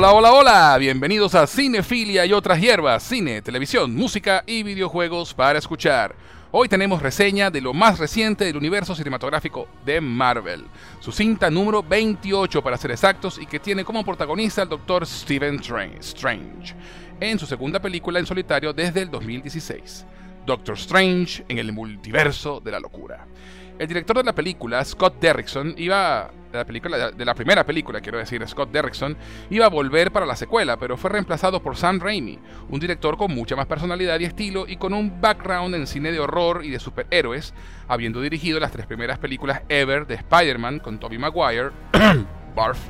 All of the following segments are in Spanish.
Hola, hola, hola, bienvenidos a Cinefilia y otras hierbas, cine, televisión, música y videojuegos para escuchar. Hoy tenemos reseña de lo más reciente del universo cinematográfico de Marvel, su cinta número 28 para ser exactos y que tiene como protagonista al Dr. Stephen Strange, en su segunda película en solitario desde el 2016, Doctor Strange en el multiverso de la locura. El director de la película, Scott Derrickson, iba de la, película, de la primera película, quiero decir, Scott Derrickson, iba a volver para la secuela, pero fue reemplazado por Sam Raimi, un director con mucha más personalidad y estilo y con un background en cine de horror y de superhéroes, habiendo dirigido las tres primeras películas ever de Spider-Man con Tobey Maguire, Barf,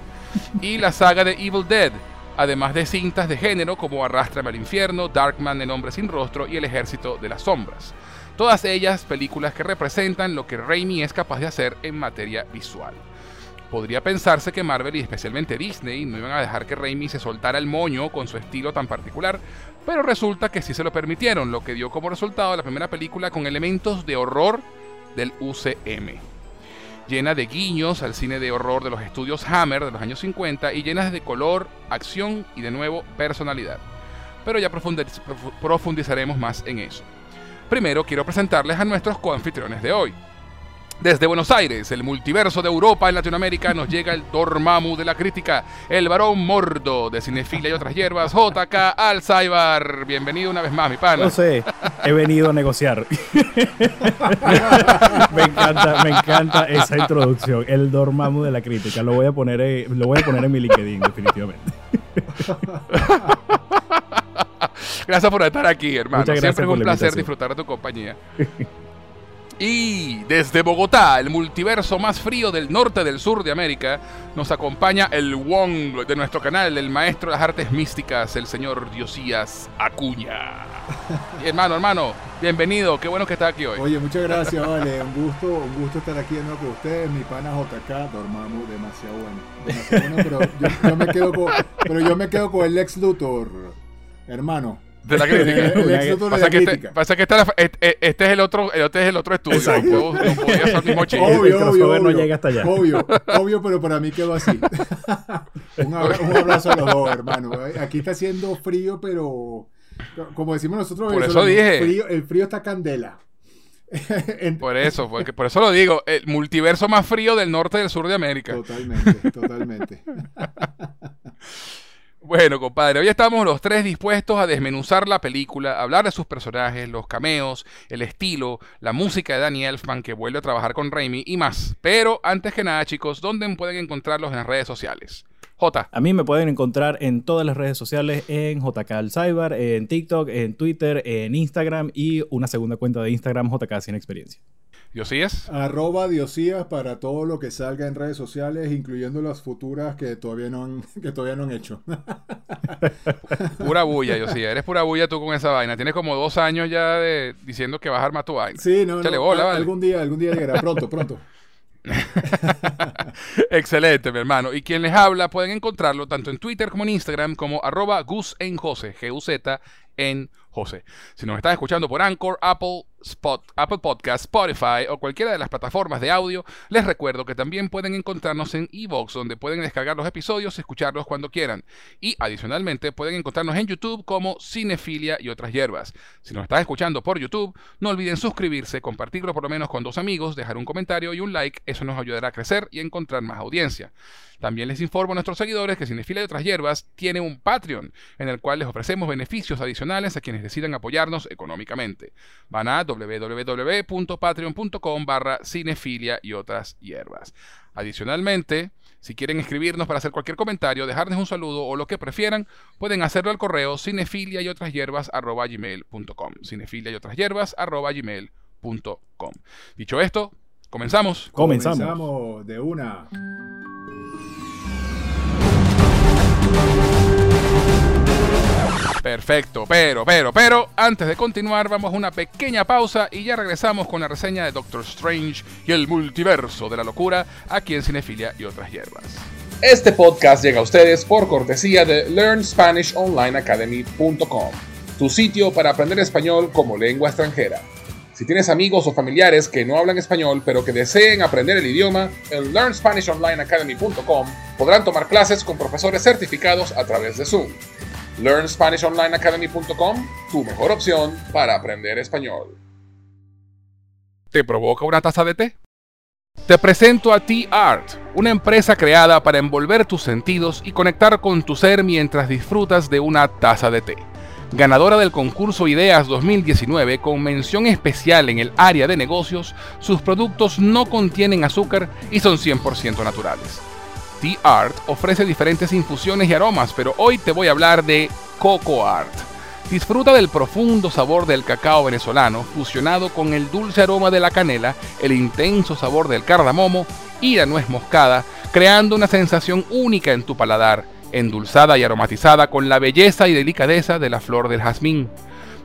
y la saga de Evil Dead, además de cintas de género como Arrástrame al infierno, Darkman, El hombre sin rostro y El ejército de las sombras. Todas ellas películas que representan lo que Raimi es capaz de hacer en materia visual. Podría pensarse que Marvel y especialmente Disney no iban a dejar que Raimi se soltara el moño con su estilo tan particular, pero resulta que sí se lo permitieron, lo que dio como resultado la primera película con elementos de horror del UCM. Llena de guiños al cine de horror de los estudios Hammer de los años 50 y llenas de color, acción y de nuevo personalidad. Pero ya profundizaremos más en eso. Primero quiero presentarles a nuestros coanfitriones de hoy. Desde Buenos Aires, el multiverso de Europa en Latinoamérica, nos llega el Dormammu de la crítica, el varón mordo de Cinefilia y otras hierbas, JK Alzaibar. Bienvenido una vez más, mi pana. No sé, he venido a negociar. me encanta, me encanta esa introducción, el Dormammu de la crítica. Lo voy a poner, lo voy a poner en mi LinkedIn, definitivamente. Gracias por estar aquí, hermano. Siempre es un placer disfrutar de tu compañía. Y desde Bogotá, el multiverso más frío del norte del sur de América, nos acompaña el Wong de nuestro canal, el maestro de las artes místicas, el señor Diosías Acuña. hermano, hermano, bienvenido, qué bueno que está aquí hoy. Oye, muchas gracias, vale, un gusto, un gusto estar aquí de nuevo con ustedes, mi pana JK, dormamos demasiado bueno, demasiado bueno, pero yo, me quedo con, pero yo me quedo con el ex Luthor, hermano de la crítica. pasa, que este, pasa que este, este, es el otro, este es el otro estudio. No, no podía ser el mismo chico. Obvio, obvio, no llega hasta allá. Obvio, obvio, pero para mí quedó así. un, abrazo, a los dos, hermano. Aquí está haciendo frío, pero como decimos nosotros, por eso dije. Frío, el frío está candela. por eso, porque por eso lo digo, el multiverso más frío del norte y del sur de América. Totalmente, totalmente. Bueno, compadre, hoy estamos los tres dispuestos a desmenuzar la película, hablar de sus personajes, los cameos, el estilo, la música de Danny Elfman que vuelve a trabajar con Raimi y más. Pero antes que nada, chicos, ¿dónde pueden encontrarlos en las redes sociales? J. A mí me pueden encontrar en todas las redes sociales, en JK Cyber, en TikTok, en Twitter, en Instagram y una segunda cuenta de Instagram, JK Sin Experiencia. Diosías. Arroba Diosías para todo lo que salga en redes sociales, incluyendo las futuras que todavía no han, que todavía no han hecho. pura bulla, Diosías. Eres pura bulla tú con esa vaina. Tienes como dos años ya de, diciendo que vas a armar tu vaina. Sí, no, no. Algún día, algún día llegará. Pronto, pronto. Excelente, mi hermano. Y quien les habla pueden encontrarlo tanto en Twitter como en Instagram como arroba Gus en José, G-U-Z en José. Si nos estás escuchando por Anchor, Apple, Spot, Apple Podcast, Spotify o cualquiera de las plataformas de audio, les recuerdo que también pueden encontrarnos en Evox, donde pueden descargar los episodios y escucharlos cuando quieran. Y adicionalmente pueden encontrarnos en YouTube como Cinefilia y otras hierbas. Si nos estás escuchando por YouTube, no olviden suscribirse, compartirlo por lo menos con dos amigos, dejar un comentario y un like, eso nos ayudará a crecer y encontrar más audiencia. También les informo a nuestros seguidores que Cinefilia y otras hierbas tiene un Patreon en el cual les ofrecemos beneficios adicionales a quienes decidan apoyarnos económicamente. Van a www.patreon.com barra cinefilia y otras hierbas. Adicionalmente, si quieren escribirnos para hacer cualquier comentario, dejarnos un saludo o lo que prefieran, pueden hacerlo al correo cinefilia y otras hierbas arroba gmail.com. Cinefilia y otras hierbas arroba gmail.com. Dicho esto, comenzamos. Comenzamos. Comenzamos de una. Perfecto, pero, pero, pero, antes de continuar vamos a una pequeña pausa y ya regresamos con la reseña de Doctor Strange y el multiverso de la locura aquí en Cinefilia y otras hierbas. Este podcast llega a ustedes por cortesía de LearnSpanishOnlineAcademy.com, tu sitio para aprender español como lengua extranjera. Si tienes amigos o familiares que no hablan español pero que deseen aprender el idioma, en LearnSpanishOnlineAcademy.com podrán tomar clases con profesores certificados a través de Zoom. LearnSpanishOnlineAcademy.com, tu mejor opción para aprender español. ¿Te provoca una taza de té? Te presento a T-Art, una empresa creada para envolver tus sentidos y conectar con tu ser mientras disfrutas de una taza de té ganadora del concurso Ideas 2019 con mención especial en el área de negocios, sus productos no contienen azúcar y son 100% naturales. T-Art ofrece diferentes infusiones y aromas, pero hoy te voy a hablar de Coco Art. Disfruta del profundo sabor del cacao venezolano fusionado con el dulce aroma de la canela, el intenso sabor del cardamomo y la nuez moscada, creando una sensación única en tu paladar endulzada y aromatizada con la belleza y delicadeza de la flor del jazmín.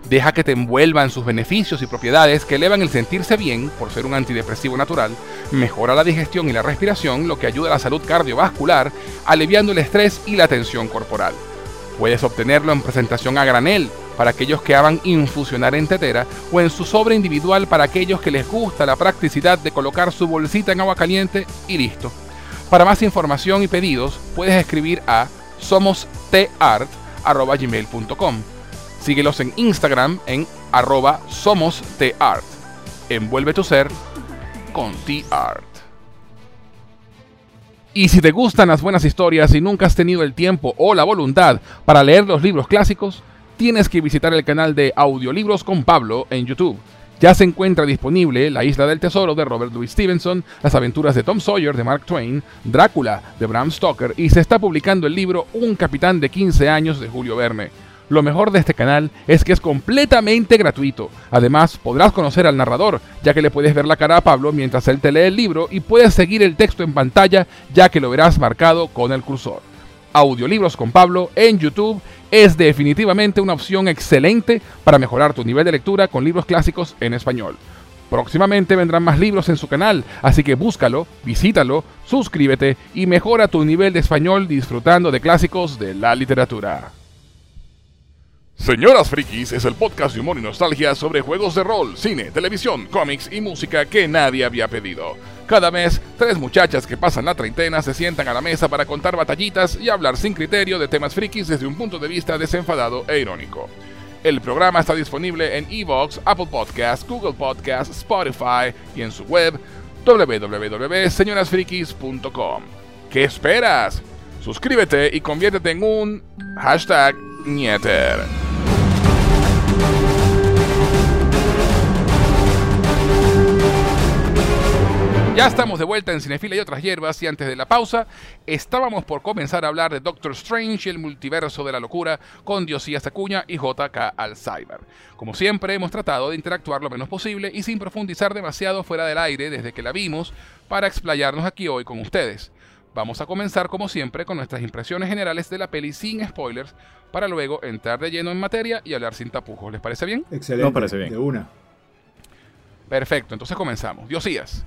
Deja que te envuelvan sus beneficios y propiedades que elevan el sentirse bien por ser un antidepresivo natural, mejora la digestión y la respiración, lo que ayuda a la salud cardiovascular, aliviando el estrés y la tensión corporal. Puedes obtenerlo en presentación a granel para aquellos que aman infusionar en tetera o en su sobre individual para aquellos que les gusta la practicidad de colocar su bolsita en agua caliente y listo. Para más información y pedidos, puedes escribir a somostart.gmail.com. Síguelos en Instagram en arroba somostart. Envuelve tu ser con T-Art. Y si te gustan las buenas historias y nunca has tenido el tiempo o la voluntad para leer los libros clásicos, tienes que visitar el canal de Audiolibros con Pablo en YouTube ya se encuentra disponible La Isla del Tesoro de Robert Louis Stevenson, Las aventuras de Tom Sawyer de Mark Twain, Drácula de Bram Stoker y se está publicando el libro Un capitán de 15 años de Julio Verne. Lo mejor de este canal es que es completamente gratuito. Además, podrás conocer al narrador, ya que le puedes ver la cara a Pablo mientras él te lee el libro y puedes seguir el texto en pantalla, ya que lo verás marcado con el cursor. Audiolibros con Pablo en YouTube es definitivamente una opción excelente para mejorar tu nivel de lectura con libros clásicos en español. Próximamente vendrán más libros en su canal, así que búscalo, visítalo, suscríbete y mejora tu nivel de español disfrutando de clásicos de la literatura. Señoras Frikis es el podcast de humor y nostalgia sobre juegos de rol, cine, televisión, cómics y música que nadie había pedido. Cada mes, tres muchachas que pasan la treintena se sientan a la mesa para contar batallitas y hablar sin criterio de temas frikis desde un punto de vista desenfadado e irónico. El programa está disponible en Evox, Apple Podcasts, Google Podcasts, Spotify y en su web www.señorasfrikis.com. ¿Qué esperas? Suscríbete y conviértete en un hashtag Nieter. Ya estamos de vuelta en Cinefila y otras hierbas y antes de la pausa estábamos por comenzar a hablar de Doctor Strange y el multiverso de la locura con Diosías Acuña y JK Alzheimer. Como siempre hemos tratado de interactuar lo menos posible y sin profundizar demasiado fuera del aire desde que la vimos para explayarnos aquí hoy con ustedes. Vamos a comenzar como siempre con nuestras impresiones generales de la peli sin spoilers para luego entrar de lleno en materia y hablar sin tapujos. ¿Les parece bien? Excelente. parece bien. De una. Perfecto, entonces comenzamos. Diosías.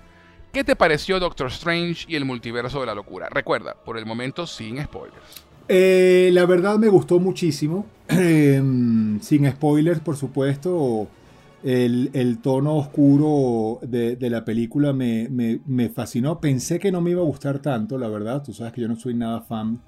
¿Qué te pareció Doctor Strange y el multiverso de la locura? Recuerda, por el momento sin spoilers. Eh, la verdad me gustó muchísimo. Em, sin spoilers, por supuesto. El, tono oscuro de, la película me, fascinó. Pensé que no me iba a gustar tanto, la verdad. Tú sabes que yo no soy nada fan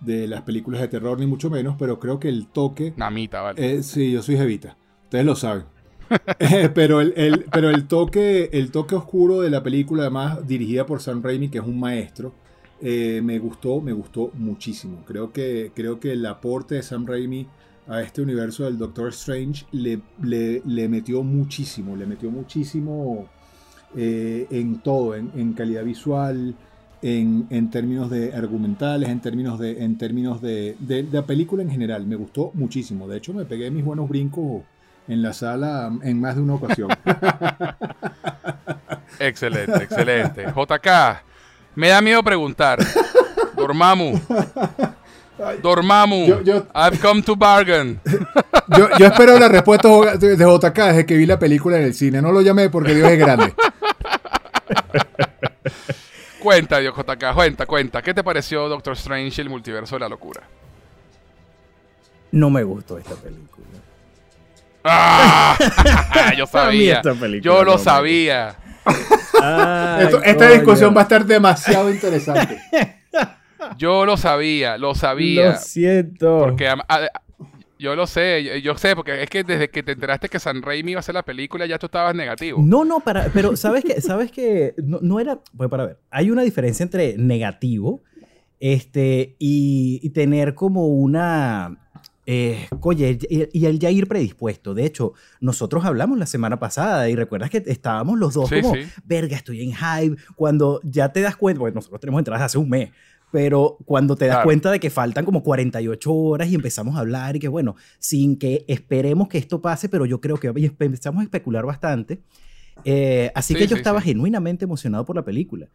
de las películas de terror, ni mucho menos, pero creo que el toque... Namita, vale. Eh, sí, yo soy Jevita. Ustedes lo saben. pero el, pero el, toque, el toque oscuro de la película, además dirigida por Sam Raimi, que es un maestro, eh, me gustó, me gustó muchísimo. Creo que, el aporte de Sam Raimi a este universo del Doctor Strange le, metió muchísimo, le metió muchísimo eh, en todo, en, calidad visual, en, términos de argumentales, en términos de, en de la película en general. Me gustó muchísimo. De hecho, me pegué mis buenos brincos en la sala en más de una ocasión. excelente, excelente. JK, me da miedo preguntar. Dormamos. Dormamos. I've come to bargain. Yo, yo, espero la respuesta de JK desde que vi la película en el cine. No lo llamé porque Dios es grande. cuenta, Dios JK, cuenta, cuenta. ¿Qué te pareció Doctor Strange y el multiverso de la locura? No me gustó esta película. ¡Ah! yo sabía. esta película Yo lo sabía. Ay, Esto- esta discusión va a estar demasiado interesante. Yo lo sabía, lo sabía. Lo siento. Porque a- yo lo sé, yo, yo sé, porque es que desde que te enteraste que San Raimi iba a hacer la película, ya tú estabas negativo. No, no, para, pero sabes que, sabes que no, no era, pues para ver, hay una diferencia entre negativo, este, y, y tener como una, eh, oye, y, el ya ir predispuesto. De hecho, nosotros hablamos la semana pasada y recuerdas que estábamos los dos Sí, como, sí. verga, estoy en hype, cuando ya te das cuenta, porque nosotros tenemos entradas hace un mes. Pero cuando te das Claro. cuenta de que faltan como 48 horas y empezamos a hablar y que bueno, sin que esperemos que esto pase, pero yo creo que empezamos a especular bastante. Eh, así Sí, que yo estaba genuinamente emocionado por la película.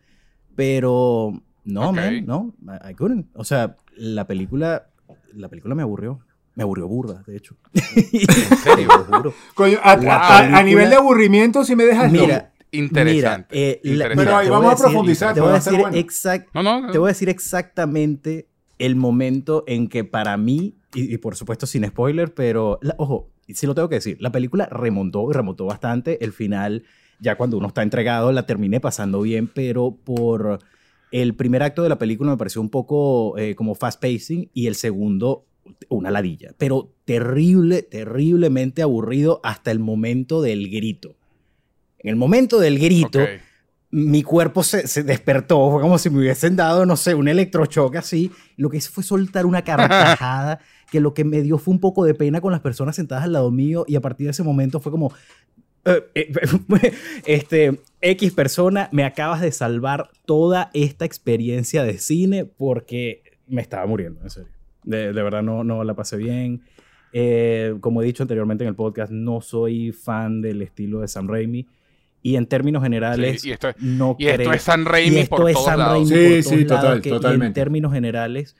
Pero no, Ok. man, no, I I couldn't. O sea, la película, la película me aburrió. Me aburrió burda, de hecho. ¿En serio? Lo juro. Coño, a, La a- a- a película- nivel de aburrimiento, si me dejas. Mira, Interesante. Mira, eh, la- interesante. Pero ahí vamos a profundizar, Te voy a decir bueno. exact- No, no, te voy a decir exactamente el momento en que para mí, y, y por supuesto sin spoiler, pero la- ojo, sí lo tengo que decir, la película remontó y remontó bastante. El final, ya cuando uno está entregado, la terminé pasando bien, pero por el primer acto de la película me pareció un poco eh, como fast pacing y el segundo una ladilla, pero terrible, terriblemente aburrido hasta el momento del grito. En el momento del grito, mi cuerpo se, se despertó, fue como si me hubiesen dado, no sé, un electrochoque así. Lo que hice fue soltar una carcajada que lo que me dio fue un poco de pena con las personas sentadas al lado mío y a partir de ese momento fue como, eh, eh, este, X persona, me acabas de salvar toda esta experiencia de cine porque me estaba muriendo, en serio. De, de verdad no, no la pasé bien. Eh, como he dicho anteriormente en el podcast, no soy fan del estilo de Sam Raimi. Y en términos generales, Sí, y esto es- no Y esto es San y Raimi esto por es todos Sam lados. Raimi Sí, por sí, todos lados, total, que- y en totalmente. términos generales,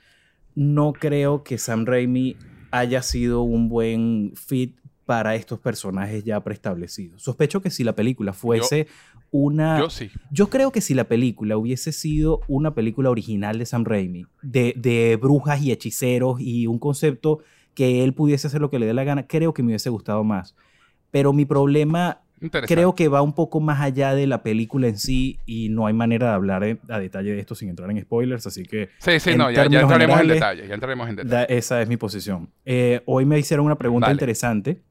no creo que Sam Raimi haya sido un buen fit para estos personajes ya preestablecidos. Sospecho que si la película fuese una... Yo sí. Yo creo que si la película hubiese sido una película original de Sam Raimi, de, de brujas y hechiceros y un concepto que él pudiese hacer lo que le dé la gana, creo que me hubiese gustado más. Pero mi problema creo que va un poco más allá de la película en sí y no hay manera de hablar en- a detalle de esto sin entrar en spoilers, así que Sí, sí, no, ya, ya entraremos en detalle. Ya entraremos en detalle. da- esa es mi posición. Eh, hoy me hicieron una pregunta Vale. interesante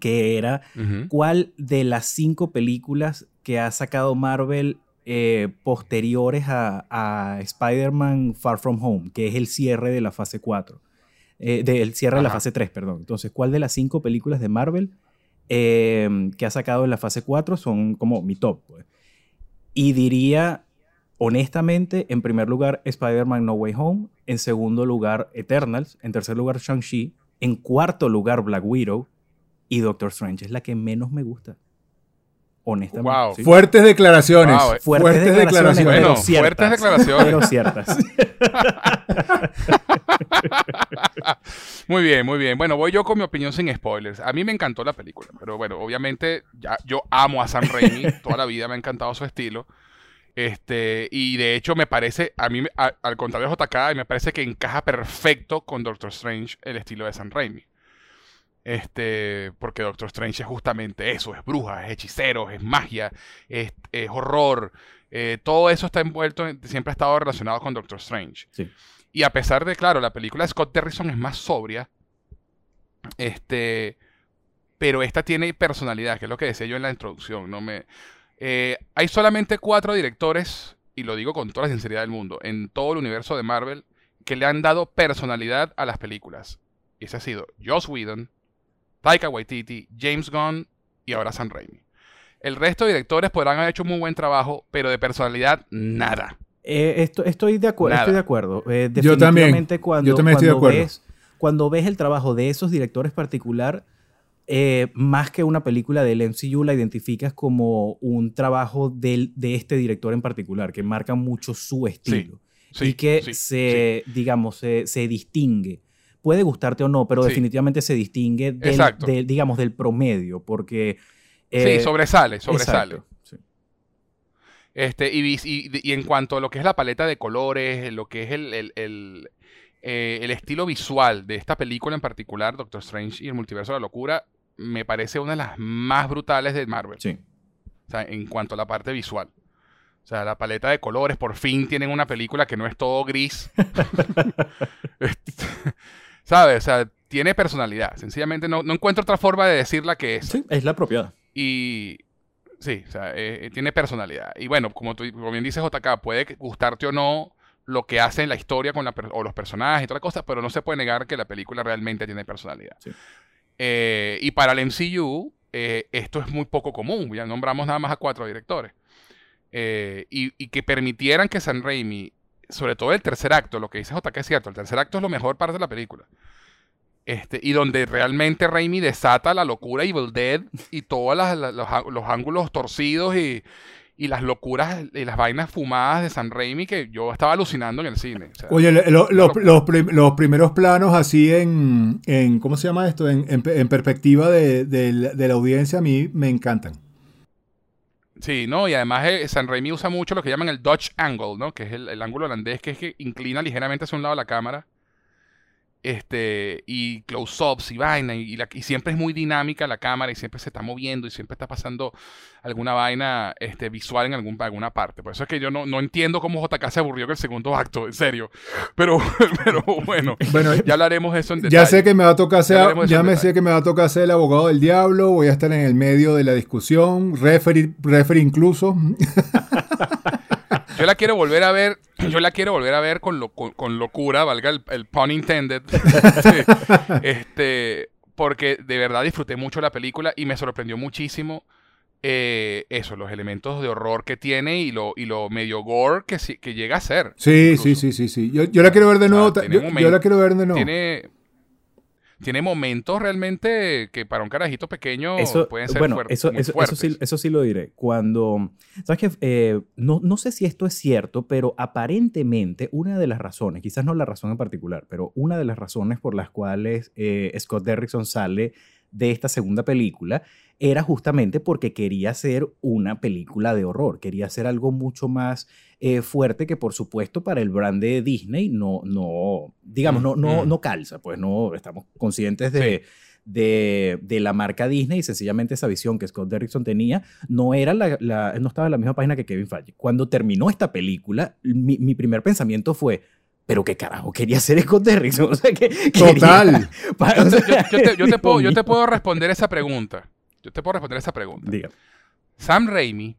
que era. ¿Cuál de las cinco películas que ha sacado Marvel eh, posteriores a, a Spider-Man Far From Home, que es el cierre de la fase 4? eh, del cierre de la fase 3, perdón. Entonces, ¿cuál de las cinco películas de Marvel eh, que ha sacado en la fase 4 son como mi top? pues? Y diría, honestamente, en primer lugar, Spider-Man No Way Home. En segundo lugar, Eternals. En tercer lugar, Shang-Chi. En cuarto lugar, Black Widow. Y Doctor Strange es la que menos me gusta. Honestamente. Wow. sí. Fuertes declaraciones. Wow, eh. Fuertes, declaraciones, Bueno, pero ciertas. fuertes declaraciones. Pero ciertas. Muy bien, muy bien. Bueno, voy yo con mi opinión sin spoilers. A mí me encantó la película, pero bueno, obviamente ya, yo amo a Sam Raimi, toda la vida me ha encantado su estilo. Este, y de hecho me parece, a mí, me- a- al contrario de JK, me parece que encaja perfecto con Doctor Strange el estilo de Sam Raimi. Este, porque Doctor Strange es justamente eso, es brujas, es hechiceros, es magia, es, es horror. eh, todo eso está envuelto, en- siempre ha estado relacionado con Doctor Strange. Sí. Y a pesar de, claro, la película de Scott Derrickson es más sobria, este, pero esta tiene personalidad, que es lo que decía yo en la introducción. No me, eh, hay solamente cuatro directores, y lo digo con toda la sinceridad del mundo, en todo el universo de Marvel, que le han dado personalidad a las películas. Y ese ha sido Joss Whedon, Taika Waititi, James Gunn y ahora Sam Raimi. El resto de directores podrán haber hecho un muy buen trabajo, pero de personalidad, nada. Eh, esto- estoy, de acuerdo, Nada. estoy de acuerdo. Eh, Yo también. definitivamente Cuando, Yo también estoy de cuando acuerdo. Ves, cuando ves el trabajo de esos directores particular, eh, más que una película del MCU, la identificas como un trabajo del, de este director en particular, que marca mucho su estilo. Sí, y que sí, se, digamos, se, se distingue. Puede gustarte o no, pero Sí. definitivamente se distingue del, digamos, del promedio, porque... sí, eh, sobresale, sobresale. sí. Este, y, y- y en cuanto a lo que es la paleta de colores, lo que es el, el- el, eh, el estilo visual de esta película en particular, Doctor Strange y el Multiverso de la Locura, me parece una de las más brutales de Marvel. Sí. O sea, en cuanto a la parte visual. O sea, la paleta de colores, por fin tienen una película que no es todo gris. ¿Sabes? O sea, tiene personalidad. Sencillamente no, no encuentro otra forma de decirla que es. Sí, es la propiedad. Y sí, o sea, eh, eh, tiene personalidad. Y bueno, como tú como bien dices, JK, puede gustarte o no lo que hace en la historia con la o los personajes y toda la cosa, pero no se puede negar que la película realmente tiene personalidad. Sí. Eh, y para el MCU, eh, esto es muy poco común. Ya nombramos nada más a cuatro directores. Eh, y, y que permitieran que San Raimi, sobre todo el tercer acto, lo que dice JK es cierto, el tercer acto es lo mejor parte de la película. Este, y donde realmente Raimi desata la locura Evil Dead y todos los, ángulos torcidos y, y las locuras y las vainas fumadas de San Raimi que yo estaba alucinando en el cine. o sea, Oye, lo- lo- los, prim- los primeros planos así en, en ¿cómo se llama esto? En, en pe- en perspectiva de, de de la audiencia a mí me encantan. Sí, ¿no? Y además eh, San Raimi usa mucho lo que llaman el Dutch Angle, ¿no? Que es el, el ángulo holandés que es que inclina ligeramente hacia un lado la cámara. Este, y close-ups y vaina, y, la- y siempre es muy dinámica la cámara y siempre se está moviendo y siempre está pasando alguna vaina este, visual en algún, alguna parte. Por eso es que yo no, no entiendo cómo JK se aburrió con el segundo acto, en serio. Pero, pero bueno, Bueno, ya hablaremos de eso en detalle. ya sé que me va a tocar Ya ser, ya en me sé que me va a tocar ser el abogado del diablo, voy a estar en el medio de la discusión, referee, referee incluso. Yo la quiero volver a ver, yo la quiero volver a ver con, lo- con, con locura, valga el, el pun intended. Sí. este, porque de verdad disfruté mucho la película y me sorprendió muchísimo eh, eso, los elementos de horror que tiene y lo, y lo medio gore que, que llega a ser. Sí, incluso. sí, sí, sí, sí. Yo, yo la quiero ver de nuevo. yo, yo la quiero ver de nuevo. Tiene, tiene momentos realmente que para un carajito pequeño Eso, pueden ser bueno, fuer- eso, muy eso, eso, fuertes. sí, eso sí lo diré. Cuando, sabes que eh, no, no sé si esto es cierto, pero aparentemente una de las razones, quizás no la razón en particular, pero una de las razones por las cuales eh, Scott Derrickson sale de esta segunda película era justamente porque quería hacer una película de horror, quería hacer algo mucho más eh, fuerte que por supuesto para el brand de Disney no, no digamos, no, no, no calza, pues no estamos conscientes de, de, de la marca Disney y sencillamente esa visión que Scott Derrickson tenía no era la, la- no estaba en la misma página que Kevin Feige. Cuando terminó esta película, mi, mi primer pensamiento fue, pero qué carajo quería hacer Scott Derrickson, o sea, que quería- Total. Yo o te, sea, yo- yo te- yo te Dios puedo, yo te puedo responder esa pregunta. Yo te puedo responder esa pregunta. Diga. Sam Raimi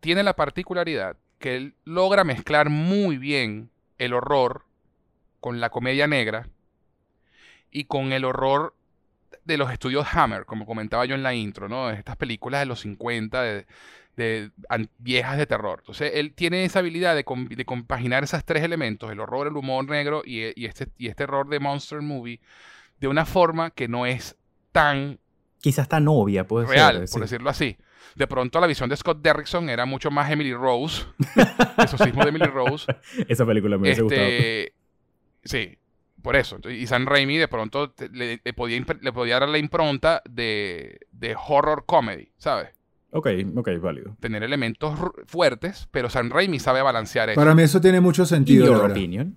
tiene la particularidad que él logra mezclar muy bien el horror con la comedia negra y con el horror de los estudios Hammer, como comentaba yo en la intro, ¿no? Estas películas de los 50, de, viejas de terror. Entonces, él tiene esa habilidad de, com- de compaginar esos tres elementos, el horror, el humor negro y, y este, y este horror de Monster Movie, de una forma que no es tan Quizás tan obvia, puede real, ser. sí. por decirlo así. De pronto la visión de Scott Derrickson era mucho más Emily Rose, exorcismo de Emily Rose. Esa película me hubiese gustado. Este, sí, por eso. Y Sam Raimi de pronto te- le, le podía, le podía dar la impronta de, de horror comedy, ¿sabes? Ok, ok, válido. Tener elementos fuertes, pero Sam Raimi sabe balancear eso. Para mí eso tiene mucho sentido. your verdad. opinion.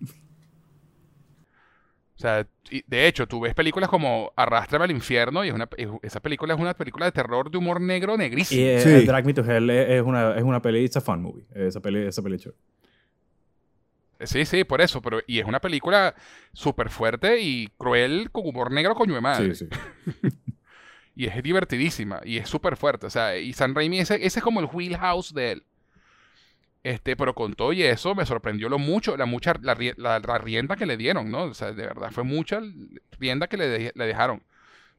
O sea, y de hecho, tú ves películas como Arrástrame al infierno y es una, es- esa película es una película de terror de humor negro Y negrísimo. eh, Sí. Drag Me to Hell es una, es una peli, fun movie. Esa peli, esa peli es chévere. Sí, sí, por eso. Pero, y es una película súper fuerte y cruel con humor negro coño de madre. Sí, sí. Y es divertidísima y es súper fuerte. O sea, y San Raimi, ese, ese es como el wheelhouse de él. Este, pero con todo y eso me sorprendió lo mucho, la mucha, la, la- la rienda que le dieron, ¿no? O sea, de verdad, fue mucha rienda que le, de- le dejaron.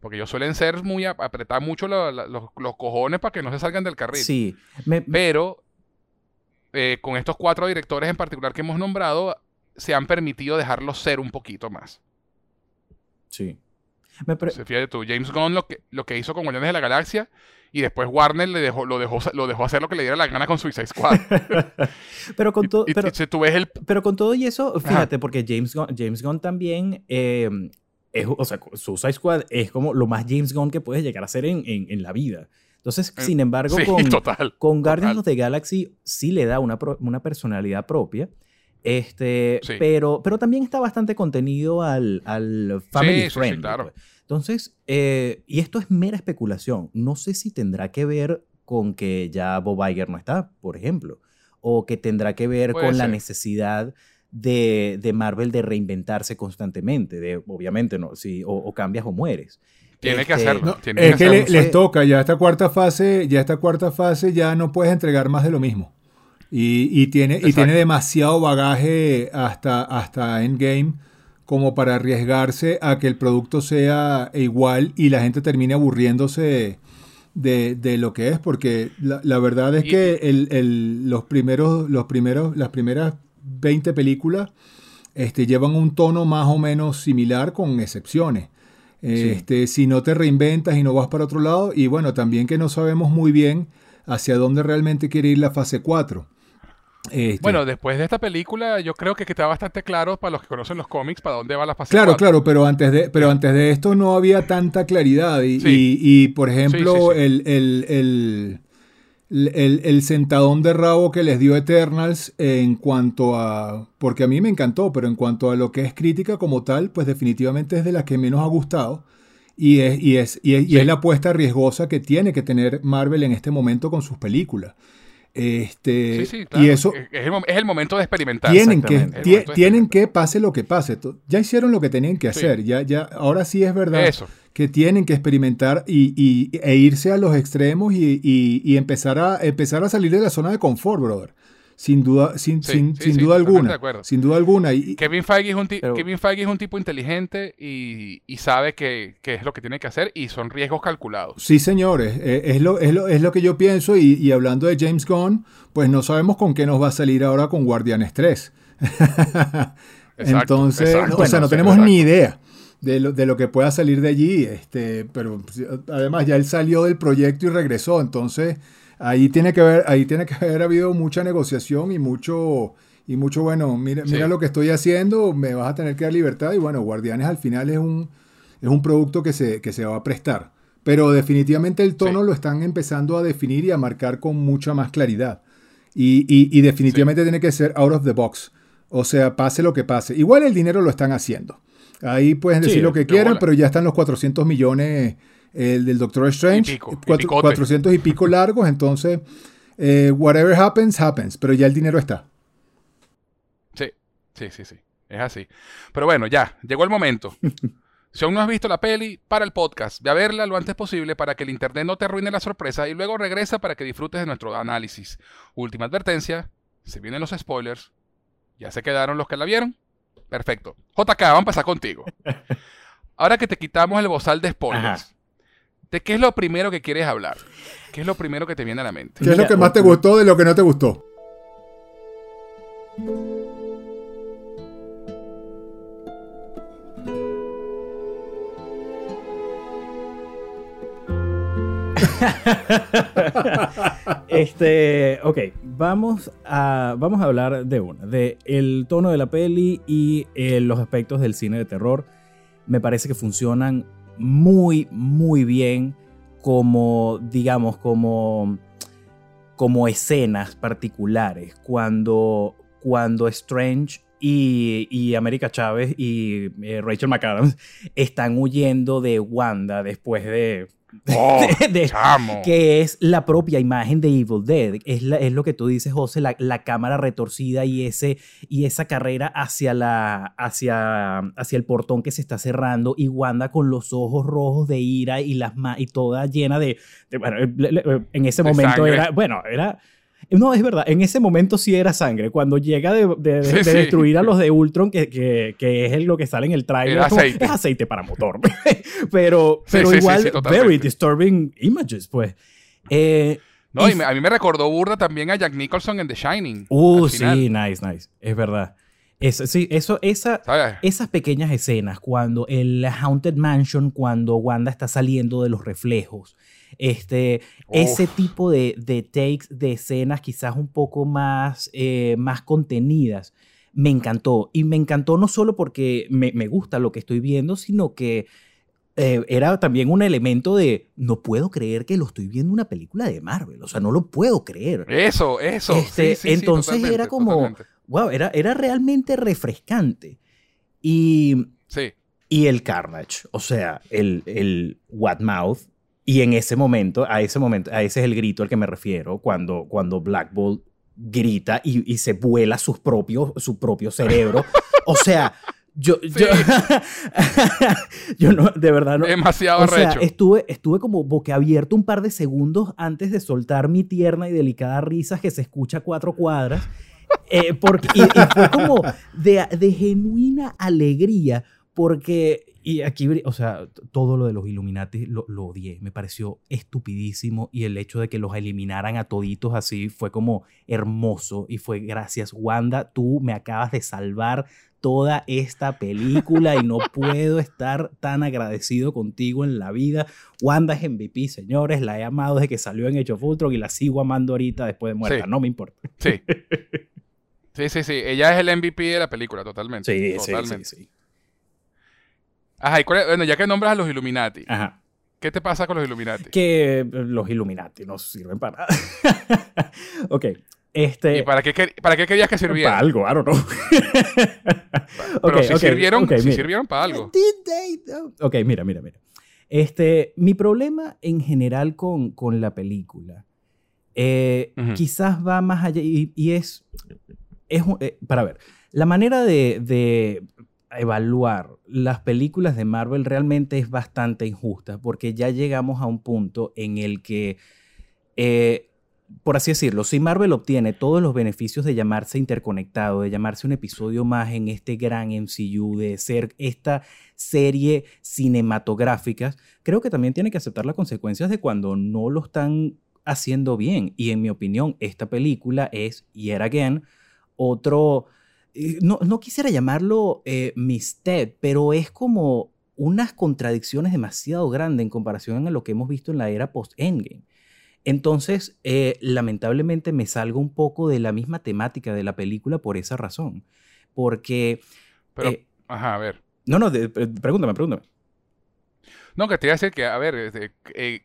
Porque ellos suelen ser muy, ap- apretar mucho la- los, los cojones para que no se salgan del carril. Sí. Me- Pero eh, con estos cuatro directores en particular que hemos nombrado, se han permitido dejarlos ser un poquito más. sí. Me sea, fíjate tú, James Gunn lo que, lo que hizo con Guardianes de la Galaxia y después Warner le dejó, lo, dejó, lo dejó hacer lo que le diera la gana con Suicide Squad. pero con todo... pero- si tú ves el... Pero con todo y eso, fíjate, porque James Gunn, James Gunn también, eh, es, o sea, Suicide Squad es como lo más James Gunn que puedes llegar a ser en, en, en la vida. Entonces, Eh, sin embargo, Sí, con, total. con Guardians total. of the Galaxy sí le da una, pro- una personalidad propia. Este, Sí. pero, pero también está bastante contenido al, al family sí, claro. Entonces, eh, y esto es mera especulación. No sé si tendrá que ver con que ya Bob Iger no está, por ejemplo, o que tendrá que ver Puede con la ser. necesidad de, de Marvel de reinventarse constantemente, de, obviamente, no, sí, o, o cambias o mueres. Tiene que Este, hacerlo. No, tiene es que hacerlo. le- les toca, ya esta cuarta fase, ya esta cuarta fase ya no puedes entregar más de lo mismo. Y, y tiene, y tiene demasiado bagaje hasta, hasta Endgame como para arriesgarse a que el producto sea igual y la gente termine aburriéndose de, de lo que es, porque la, la verdad es que el- el- los primeros, los primeros, las primeras 20 películas este, llevan un tono más o menos similar con excepciones. Este, Si no te reinventas y no vas para otro lado, y bueno, también que no sabemos muy bien hacia dónde realmente quiere ir la fase 4. Este, Bueno, después de esta película, yo creo que está bastante claro para los que conocen los cómics para dónde va la fase Claro, claro, pero antes de, pero antes de esto no había tanta claridad. Y, Sí. y- y, por ejemplo, Sí, sí, sí. El, el- el- el- el sentadón de rabo que les dio Eternals en cuanto a. Porque a mí me encantó, pero en cuanto a lo que es crítica como tal, pues definitivamente es de las que menos ha gustado. Y es, y es, y es, y es la apuesta riesgosa que tiene que tener Marvel en este momento con sus películas. Este, Sí, sí, claro. Y eso, es, el, es el momento de experimentar. tienen que, tie- tienen experimentar. que pase lo que pase. Ya hicieron lo que tenían que Sí. hacer. Ya, ya, ahora sí es verdad Eso. que tienen que experimentar y, y- e irse a los extremos y, y- y empezar, a, empezar a salir de la zona de confort, brother. Sin duda, sin, Sí, sin, sí, sin sí, duda alguna. de acuerdo. Sin duda alguna. Y, Kevin Feige es un, Pero- Kevin Feige es un tipo inteligente y, y sabe que, que es lo que tiene que hacer y son riesgos calculados. Sí, señores, eh, es, lo, es, lo, es lo que yo pienso y, y hablando de James Gunn, pues no sabemos con qué nos va a salir ahora con Guardianes 3. Entonces, exacto. o sea, no tenemos exacto. ni idea de lo, de lo que pueda salir de allí, este, pero pues, además ya él salió del proyecto y regresó, entonces ahí tiene que haber, ahí tiene que haber habido mucha negociación y mucho, y mucho, bueno, mira, Sí. mira lo que estoy haciendo, me vas a tener que dar libertad y bueno, Guardianes al final es un, es un producto que se, que se va a prestar. Pero definitivamente el tono Sí. lo están empezando a definir y a marcar con mucha más claridad. Y, y- y definitivamente tiene que ser out of the box. O sea, pase lo que pase. Igual el dinero lo están haciendo. Ahí pueden decir lo que quieran, bola. pero ya están los 400 millones el del Doctor Strange. Y pico, y cuatro- picote. 400 y pico largos. Entonces, eh, whatever happens, happens. Pero ya el dinero está. Sí, sí, sí, sí. Es así. Pero bueno, ya, llegó el momento. Si aún no has visto la peli, para el podcast. Ve a verla lo antes posible para que el internet no te arruine la sorpresa y luego regresa para que disfrutes de nuestro análisis. Última advertencia, se vienen los spoilers. ¿Ya se quedaron los que la vieron? Perfecto. JK, vamos a empezar contigo. Ahora que te quitamos el bozal de spoilers, Ajá. ¿De qué es lo primero que quieres hablar? ¿Qué es lo primero que te viene a la mente? ¿Qué es lo que más te gustó de lo que no te gustó? Este, ok, vamos a, vamos a hablar de una, de el tono de la peli y eh, los aspectos del cine de terror. Me parece que funcionan muy, muy bien como, digamos, como, como escenas particulares. Cuando, cuando Strange y, y América Chávez y eh, Rachel McAdams están huyendo de Wanda después de... ¡Oh, de- de- chamo! que es la propia imagen de Evil Dead. Es, la- es lo que tú dices, José, la, la cámara retorcida y, ese, y esa carrera hacia, la, hacia, hacia el portón que se está cerrando y Wanda con los ojos rojos de ira y, las y toda llena de... de- bueno, en ese momento era... Bueno, era... No, es verdad, en ese momento sí era sangre. Cuando llega de, de- Sí, de sí. destruir a los de Ultron, que, que, que es lo que sale en el trailer, como, aceite. es aceite para motor. pero pero sí, igual, very disturbing images, pues. Eh, No, y y- me- a mí me recordó burda también a Jack Nicholson en The Shining. Uh, sí, nice, nice. Es verdad. Eso, sí, eso, esa, ¿sabes? esas pequeñas escenas, cuando el Haunted Mansion, cuando Wanda está saliendo de los reflejos, este, ese tipo de, de takes, de escenas quizás un poco más, eh, más contenidas, me encantó. Y me encantó no solo porque me, me gusta lo que estoy viendo, sino que eh, era también un elemento de, no puedo creer que lo estoy viendo una película de Marvel, o sea, no lo puedo creer. Eso, eso. Este, sí, sí, sí, entonces era como- totalmente. Wow, era, era realmente refrescante. Y, Sí. y el Carnage, o sea, el, el What Mouth. Y en ese momento, a ese momento, a ese es el grito al que me refiero, cuando, cuando Black Bolt grita y, y se vuela sus propios, su propio cerebro. O sea, yo, yo, yo no, de verdad no. Demasiado o sea, recho. estuve, estuve como boquiabierto un par de segundos antes de soltar mi tierna y delicada risa que se escucha a cuatro cuadras. Eh, porque, y, y fue como de, de genuina alegría, porque, y aquí, o sea, todo lo de los Illuminati lo, lo odié, me pareció estupidísimo y el hecho de que los eliminaran a toditos así fue como hermoso y fue gracias Wanda, tú me acabas de salvar toda esta película y no puedo estar tan agradecido contigo en la vida. Wanda es MVP, señores, la he amado desde que salió en Age of Ultron y la sigo amando ahorita después de muerta, Sí. no me importa. Sí. Sí, sí, sí. Ella es el MVP de la película, totalmente. Sí, sí, totalmente. sí, sí. Ajá, y cuál es- bueno, ya que nombras a los Illuminati, Ajá. ¿qué te pasa con los Illuminati? que eh, los Illuminati no sirven para nada. ok. Este, ¿Y para qué, quer- para qué querías que para sirvieran? algo, I don't know. Pero Ok, si sirvieron, si sirvieron para algo. Ok, mira, mira, mira. Este, mi problema en general con, con la película eh, quizás va más allá y, y es, es eh, para ver, la manera de, de evaluar las películas de Marvel realmente es bastante injusta porque ya llegamos a un punto en el que eh, por así decirlo, si Marvel obtiene todos los beneficios de llamarse interconectado, de llamarse un episodio más en este gran MCU, de ser esta serie cinematográfica, creo que también tiene que aceptar las consecuencias de cuando no lo están haciendo bien. Y en mi opinión, esta película es, yet again, otro... eh, No, no quisiera llamarlo eh, misstep, pero es como unas contradicciones demasiado grandes en comparación a lo que hemos visto en la era post-Endgame. Entonces, eh, lamentablemente me salgo un poco de la misma temática de la película por esa razón. Porque... Pero, eh, ajá, a ver. no, no, de- pre- pregúntame, pregúntame. No, que te iba a decir que, a ver, este, eh,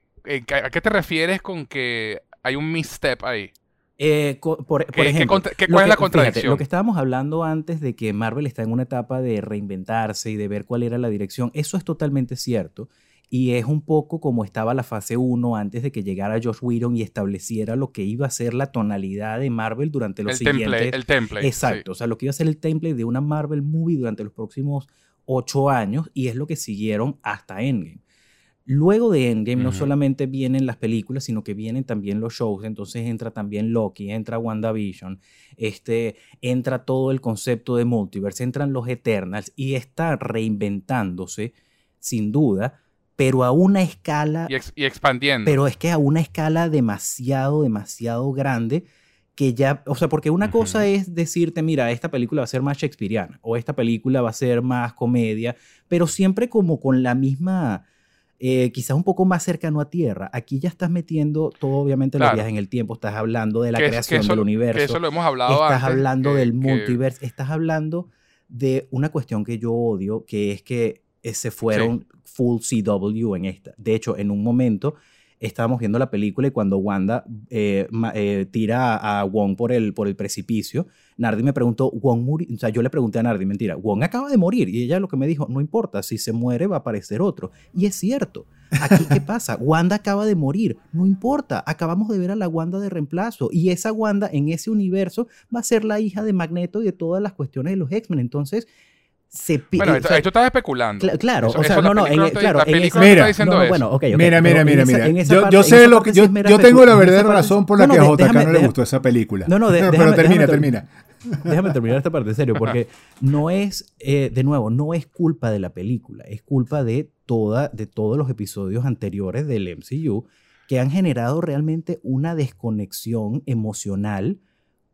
¿a qué te refieres con que hay un misstep ahí? Eh, por, por ¿Qué- qué ejemplo, contra- qué- lo cuál es la que- contradicción? fíjate, lo que estábamos hablando antes de que Marvel está en una etapa de reinventarse y de ver cuál era la dirección, eso es totalmente cierto. Y es un poco como estaba la fase 1 antes de que llegara Josh Whedon y estableciera lo que iba a ser la tonalidad de Marvel durante los El siguientes... template, el template. sí. Exacto, o sea, lo que iba a ser el template de una Marvel movie durante los próximos ocho años y es lo que siguieron hasta Endgame. Luego de Endgame no solamente vienen las películas, sino que vienen también los shows, entonces entra también Loki, entra WandaVision, este, entra todo el concepto de multiverse, entran los Eternals y está reinventándose, sin duda, pero a una escala Y, ex- y expandiendo. pero es que a una escala demasiado, demasiado grande que ya, o sea, porque una cosa es decirte, mira, esta película va a ser más shakespeariana o esta película va a ser más comedia, pero siempre como con la misma, eh, quizás un poco más cercano a tierra. Aquí ya estás metiendo todo, obviamente, los Claro. viajes en el tiempo, estás hablando de la Que es- que creación eso- del Que universo, eso lo hemos hablado estás antes. hablando que- del multiverso, estás hablando de una cuestión que yo odio, que es que eh, se fueron full CW en esta. De hecho, en un momento estábamos viendo la película y cuando Wanda eh, eh, tira a Wong por el, por el precipicio, Nardi me preguntó, Wong murió, o sea, yo le pregunté a Nardi, mentira, Wong acaba de morir y ella lo que me dijo, no importa, si se muere va a aparecer otro. Y es cierto. Aquí, ¿qué pasa? Wanda acaba de morir. No importa. Acabamos de ver a la Wanda de reemplazo. Y esa Wanda en ese universo va a ser la hija de Magneto y de todas las cuestiones de los X-Men. Entonces, se Bueno, o esto, sea, esto estás especulando. cla- claro, Eso- o sea, no, no, en- te- claro, la en película esa- no Mira. está diciendo no, no, eso. bueno, ok, ok, mira, mira, en mira, esa- mira. en Yo, parte- yo en sé lo que yo, tengo la. En verdadera razón por la no, que de- JK déjame- no le déjame- gustó esa película. No, no, de- pero déjame- termina, déjame- termina. Déjame terminar esta parte, en serio, porque no es, eh, de nuevo, no es culpa de la película, es culpa de, toda, de todos los episodios anteriores del MCU que han generado realmente una desconexión emocional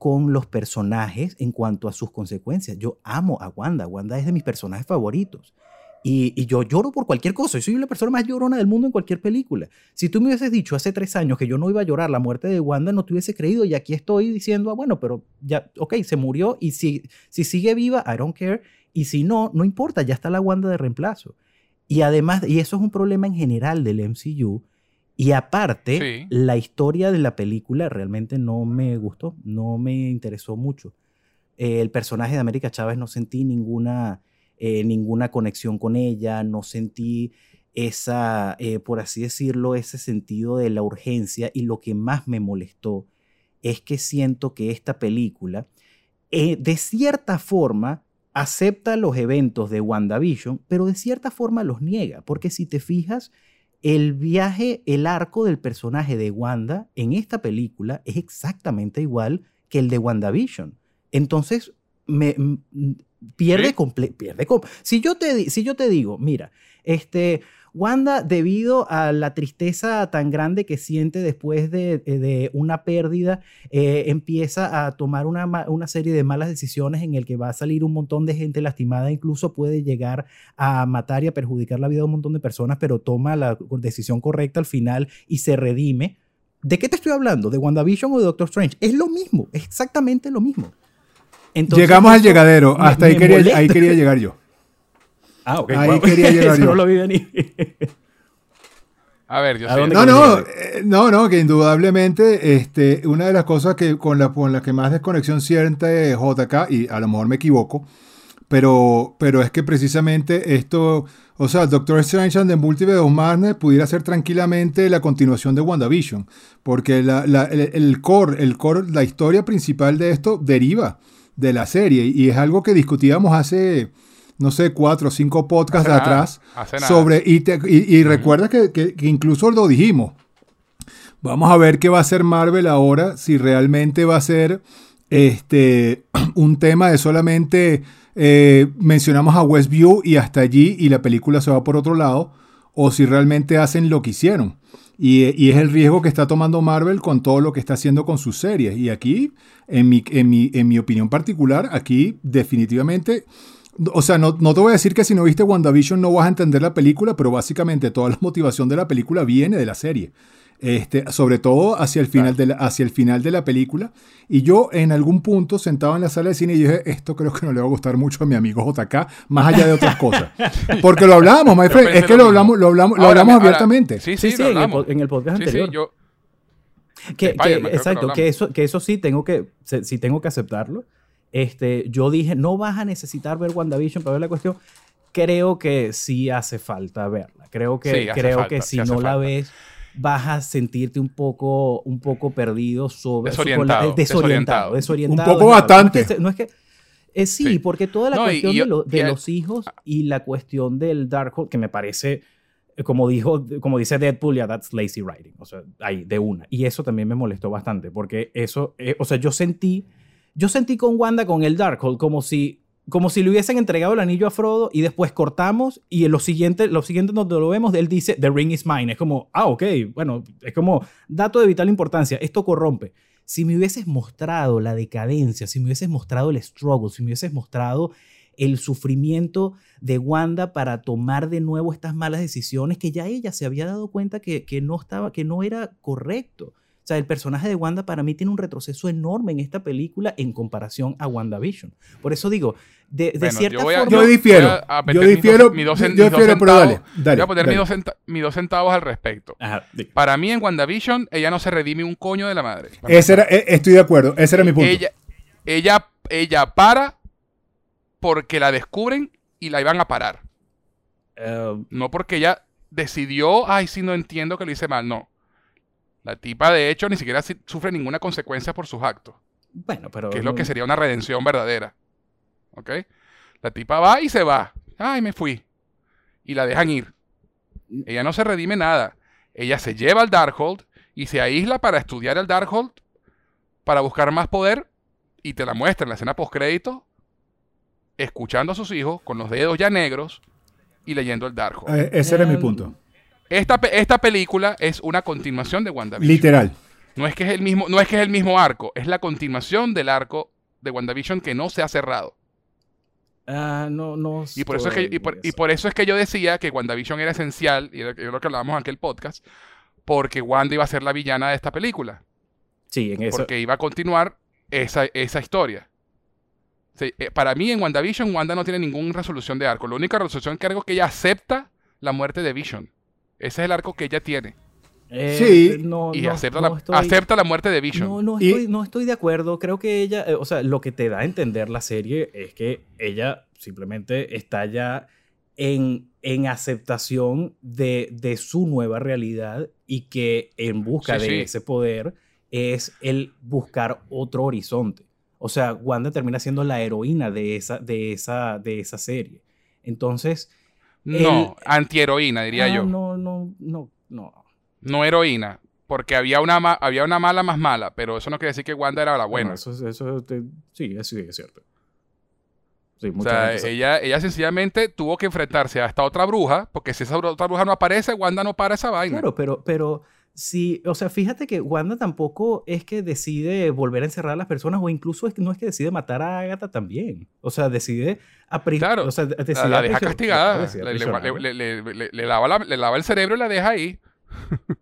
con los personajes en cuanto a sus consecuencias. Yo amo a Wanda, Wanda es de mis personajes favoritos. Y, yo lloro por cualquier cosa. Yo soy la persona más llorona del mundo en cualquier película. Si tú me hubieses dicho hace tres años que yo no iba a llorar la muerte de Wanda, no te hubiese creído. Y aquí estoy diciendo, ah, bueno, pero ya, ok, se murió. Y si, si sigue viva, I don't care. Y si no, no importa, ya está la Wanda de reemplazo. Y además, y eso es un problema en general del MCU. Y aparte, Sí. la historia de la película realmente no me gustó, no me interesó mucho. Eh, el personaje de América Chávez no sentí ninguna eh, ninguna conexión con ella, no sentí esa, eh, por así decirlo, ese sentido de la urgencia y lo que más me molestó es que siento que esta película, de cierta forma, acepta los eventos de WandaVision, pero de cierta forma los niega, porque si te fijas, el viaje, el arco del personaje de Wanda en esta película es exactamente igual que el de WandaVision. Entonces, me, pierde, pierde si yo te si yo te digo, mira, este Wanda, debido a la tristeza tan grande que siente después de, eh, una pérdida, eh, empieza a tomar una, una, serie de malas decisiones en el que va a salir un montón de gente lastimada, incluso puede llegar a matar y a perjudicar la vida de un montón de personas, pero toma la decisión correcta al final y se redime. ¿De qué te estoy hablando? ¿De WandaVision o de Doctor Strange? Es lo mismo, es exactamente lo mismo. Llegamos al llegadero, hasta ahí, quería, ahí quería llegar yo. Ah, ok. Ahí quería llegar yo. no lo vi venir. A ver, yo sé. No, no, eh, no, no, que indudablemente este, una de las cosas que con la, con la que más desconexión siente JK, y a lo mejor me equivoco, pero, pero es que precisamente esto, o sea, Doctor Strange and the Multiverse of Madness pudiera ser tranquilamente la continuación de WandaVision, porque la, el, el, core, el core, la historia principal de esto deriva de la serie y es algo que discutíamos hace no sé, cuatro o cinco podcasts de atrás sobre, y, y, recuerda que, incluso lo dijimos. Vamos a ver qué va a hacer Marvel ahora, si realmente va a ser este, un tema de solamente eh, mencionamos a Westview y hasta allí y la película se va por otro lado, o si realmente hacen lo que hicieron. Y, y, es el riesgo que está tomando Marvel con todo lo que está haciendo con sus series. Y aquí, en mi, en mi, en mi opinión particular, aquí definitivamente o sea, no, te voy a decir que si no viste WandaVision no vas a entender la película, pero básicamente toda la motivación de la película viene de la serie. Este, sobre todo hacia el, final de la, hacia el final de la película. Y yo en algún punto sentado en la sala de cine y dije, esto creo que no le va a gustar mucho a mi amigo JK, más allá de otras cosas. Porque lo hablamos, my friend, es que lo hablamos, lo hablamos, lo hablamos abiertamente. sí, sí, sí, en, el, podcast anterior. Sí, yo... Que, exacto, que, eso, que eso sí tengo que, sí tengo que aceptarlo. Este, yo dije, no vas a necesitar ver WandaVision para ver la cuestión. Creo que sí hace falta verla. Creo que, creo que si no la ves, vas a sentirte un poco, un poco perdido sobre desorientado, desorientado, desorientado, Un poco bastante. No es que, eh, sí, porque toda la cuestión de, los hijos y la cuestión del Darkhold, que me parece, eh, como dijo, como dice Deadpool, ya that's lazy writing, o sea, ahí, de una. Y eso también me molestó bastante, porque eso, eh, o sea, yo sentí yo sentí con Wanda con el Darkhold como si como si le hubiesen entregado el anillo a Frodo y después cortamos y en lo siguiente, lo siguiente donde lo vemos, él dice, The ring is mine. Es como, ah, ok, bueno, es como dato de vital importancia, esto corrompe. Si me hubieses mostrado la decadencia, si me hubieses mostrado el struggle, si me hubieses mostrado el sufrimiento de Wanda para tomar de nuevo estas malas decisiones que ya ella se había dado cuenta que, que no estaba, que no era correcto. O sea, el personaje de Wanda para mí tiene un retroceso enorme en esta película en comparación a WandaVision. Por eso digo, de, cierta forma... Yo difiero. yo difiero, yo difiero, pero dale, Voy a poner mis dos, centavos al respecto. para mí en WandaVision, ella no se redime un coño de la madre. Ese era, eh, estoy de acuerdo, ese era mi punto. Ella, ella, ella para porque la descubren y la iban a parar. Eh, no porque ella decidió, ay, sí, no entiendo que lo hice mal. No. La tipa, de hecho, ni siquiera sufre ninguna consecuencia por sus actos. Bueno, pero. Que es lo que sería una redención verdadera. ¿Ok? La tipa va y se va. Ay, me fui. Y la dejan ir. Ella no se redime nada. Ella se lleva al Darkhold y se aísla para estudiar el Darkhold, para buscar más poder, y te la muestra en la escena postcrédito, escuchando a sus hijos con los dedos ya negros y leyendo el Darkhold. Eh, ese era mi punto. Esta, esta película es una continuación de WandaVision. Literal. No es, que es, el mismo, no es que es el mismo arco, es la continuación del arco de WandaVision que no se ha cerrado. Ah, no, no. Y por, eso es que, y, por, eso es que yo decía que WandaVision era esencial, y yo lo que hablábamos en aquel podcast, porque Wanda iba a ser la villana de esta película. Sí, en eso. Porque iba a continuar esa, esa historia. Eh, para mí, en WandaVision, Wanda no tiene ninguna resolución de arco. La única resolución que arco es que ella acepta la muerte de Vision. Ese es el arco que ella tiene. Eh, sí, y acepta, la, muerte de Vision. No, no estoy, de acuerdo. Creo que ella, eh, o sea, lo que te da a entender la serie es que ella simplemente está ya en, en aceptación de, de su nueva realidad y que en busca Sí, de sí. ese poder es el buscar otro horizonte. O sea, Wanda termina siendo la heroína de esa, de esa, de esa serie. Entonces, No, antiheroína, diría ah, yo. No. No, no, no, no. heroína. Porque había una, ma- había una mala más mala, pero eso no quiere decir que Wanda era la buena. Bueno, eso, es- eso te- sí, sí, es cierto. Sí, o sea, ella, ella sencillamente tuvo que enfrentarse a esta otra bruja, porque si esa otra bruja no aparece, Wanda no para esa vaina. Claro, pero, pero sí, o sea, fíjate que Wanda tampoco es que decide volver a encerrar a las personas o incluso es que no es que decide matar a Agatha también. O sea, decide Claro, o sea, La, decide la deja castigada. Le, le- aprisionar. le- le- le- le lava la- le lava el cerebro y la deja ahí. o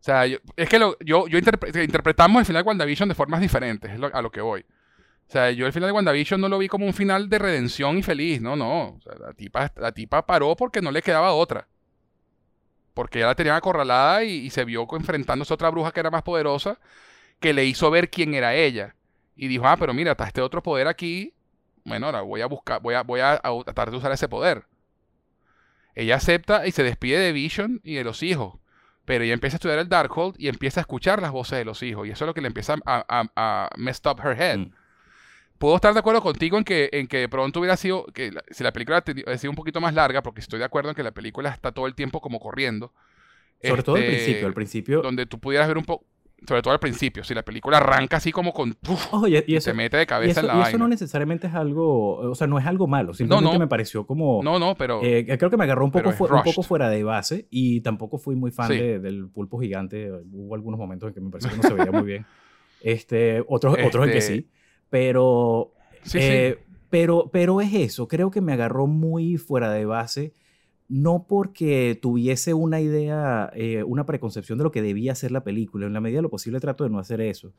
sea, yo- es que lo- yo, yo interpre- interpretamos el final de WandaVision de formas diferentes, es lo- a lo que voy. O sea, yo el final de WandaVision no lo vi como un final de redención y feliz, no, no. O sea, la, tipa, la tipa paró porque no le quedaba otra. Porque ya la tenían acorralada y, se vio enfrentándose a otra bruja que era más poderosa, que le hizo ver quién era ella. Y dijo, ah, pero mira, está este otro poder aquí. Bueno, ahora voy a buscar, voy a, voy a, tratar de usar ese poder. Ella acepta y se despide de Vision y de los hijos. Pero ella empieza a estudiar el Darkhold y empieza a escuchar las voces de los hijos. Y eso es lo que le empieza a, a, a messed up her head. Mm. Puedo estar de acuerdo contigo en que, en que de pronto hubiera sido, que la- si la película hubiera sido un poquito más larga, porque estoy de acuerdo en que la película está todo el tiempo como corriendo. Sobre todo al Este, principio, al principio. Donde tú pudieras ver un poco, sobre todo al principio, si la película arranca así como con... uf, Oye, y y eso, se mete de y cabeza eso- en la y eso vaina. no necesariamente es algo, o sea, no es algo malo, simplemente no. me pareció como... No, no, pero... Eh, creo que me agarró un poco, un poco fuera de base y tampoco fui muy fan Sí. de- del pulpo gigante. Hubo algunos momentos en que me pareció que no se veía muy bien. Este, otros, otros en que Este, sí. Pero, sí, eh, pero, pero es eso. Creo que me agarró muy fuera de base. No porque tuviese una idea, eh, una preconcepción de lo que debía ser la película. En la medida de lo posible trato de no hacer eso.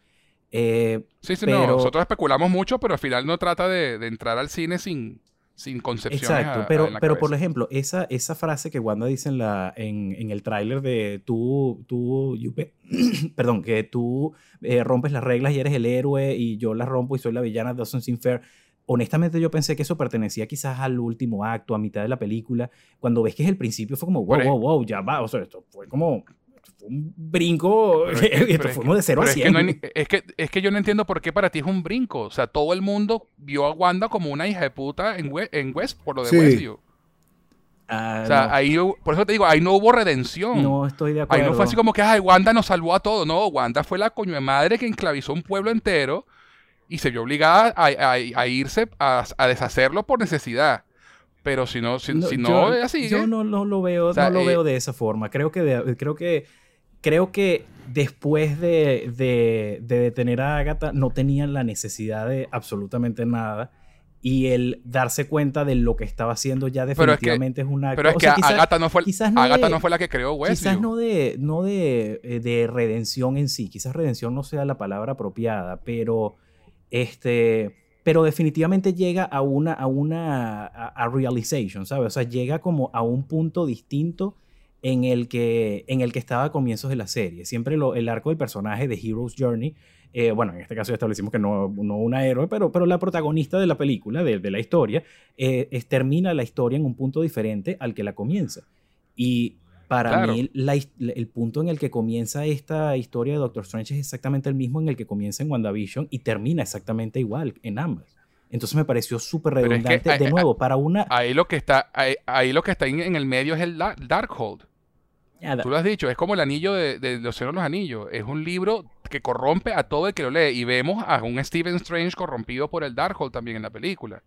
Eh, sí, sí, pero- no, nosotros especulamos mucho, pero al final no trata de, de entrar al cine sin, sin concepciones Exacto, a- pero, pero por ejemplo, esa, esa frase que Wanda dice en, la, en, en el tráiler de tú, tú, you be- perdón, que tú eh, rompes las reglas y eres el héroe y yo las rompo y soy la villana, doesn't seem fair. Honestamente yo pensé que eso pertenecía quizás al último acto, a mitad de la película. Cuando ves que es el principio fue como, wow, es- wow, wow, ya va. O sea, esto fue como un brinco, Pero fuimos de 0 a Pero es 100. que, no hay ni- es, que, es que yo no entiendo por qué para ti es un brinco. O sea, todo el mundo vio a Wanda como una hija de puta en, We- en West, por lo de Sí. Westview. Ah, O sea, ahí, hubo- por eso te digo, ahí no hubo redención. no, no estoy de Ahí acuerdo. no fue así como que, ay, Wanda nos salvó a todos. No, Wanda fue la coño de madre que enclavizó un pueblo entero y se vio obligada a, a- a irse a, a deshacerlo por necesidad. Pero si no, si, si no, yo, sigue. yo no, no lo veo, O sea, no lo eh, veo de esa forma. Creo que, de- creo que, creo que después de, de, de detener a Agatha no tenían la necesidad de absolutamente nada. Y el darse cuenta de lo que estaba haciendo ya Pero es que- definitivamente es, una... Pero es o que quizás- Agatha no fue, quizás no Agatha de- no fue la que creó Westview. Quizás no de, no de, eh, de redención en sí, quizás redención no sea la palabra apropiada, pero, este, pero definitivamente llega a una, a una, a, a realization, ¿sabes? O sea, llega como a un punto distinto en el que, en el que estaba a comienzos de la serie. Siempre lo- el arco del personaje de Hero's Journey, eh, bueno, en este caso ya establecimos que no, no una héroe, pero, pero la protagonista de la película, de, de la historia, eh, es- termina la historia en un punto diferente al que la comienza. Y para Claro. mí, la el punto en el que comienza esta historia de Doctor Strange es exactamente el mismo en el que comienza en WandaVision y termina exactamente igual en ambas. Entonces me pareció súper Pero es que, redundante. de ay, nuevo, para una... Ahí lo que está, ahí, ahí lo que está en, en el medio es el Da- Darkhold. Ya, da- Tú lo has dicho, es como el anillo de, de Los de los Anillos. Es un libro que corrompe a todo el que lo lee. Y vemos a un Stephen Strange corrompido por el Darkhold también en la película.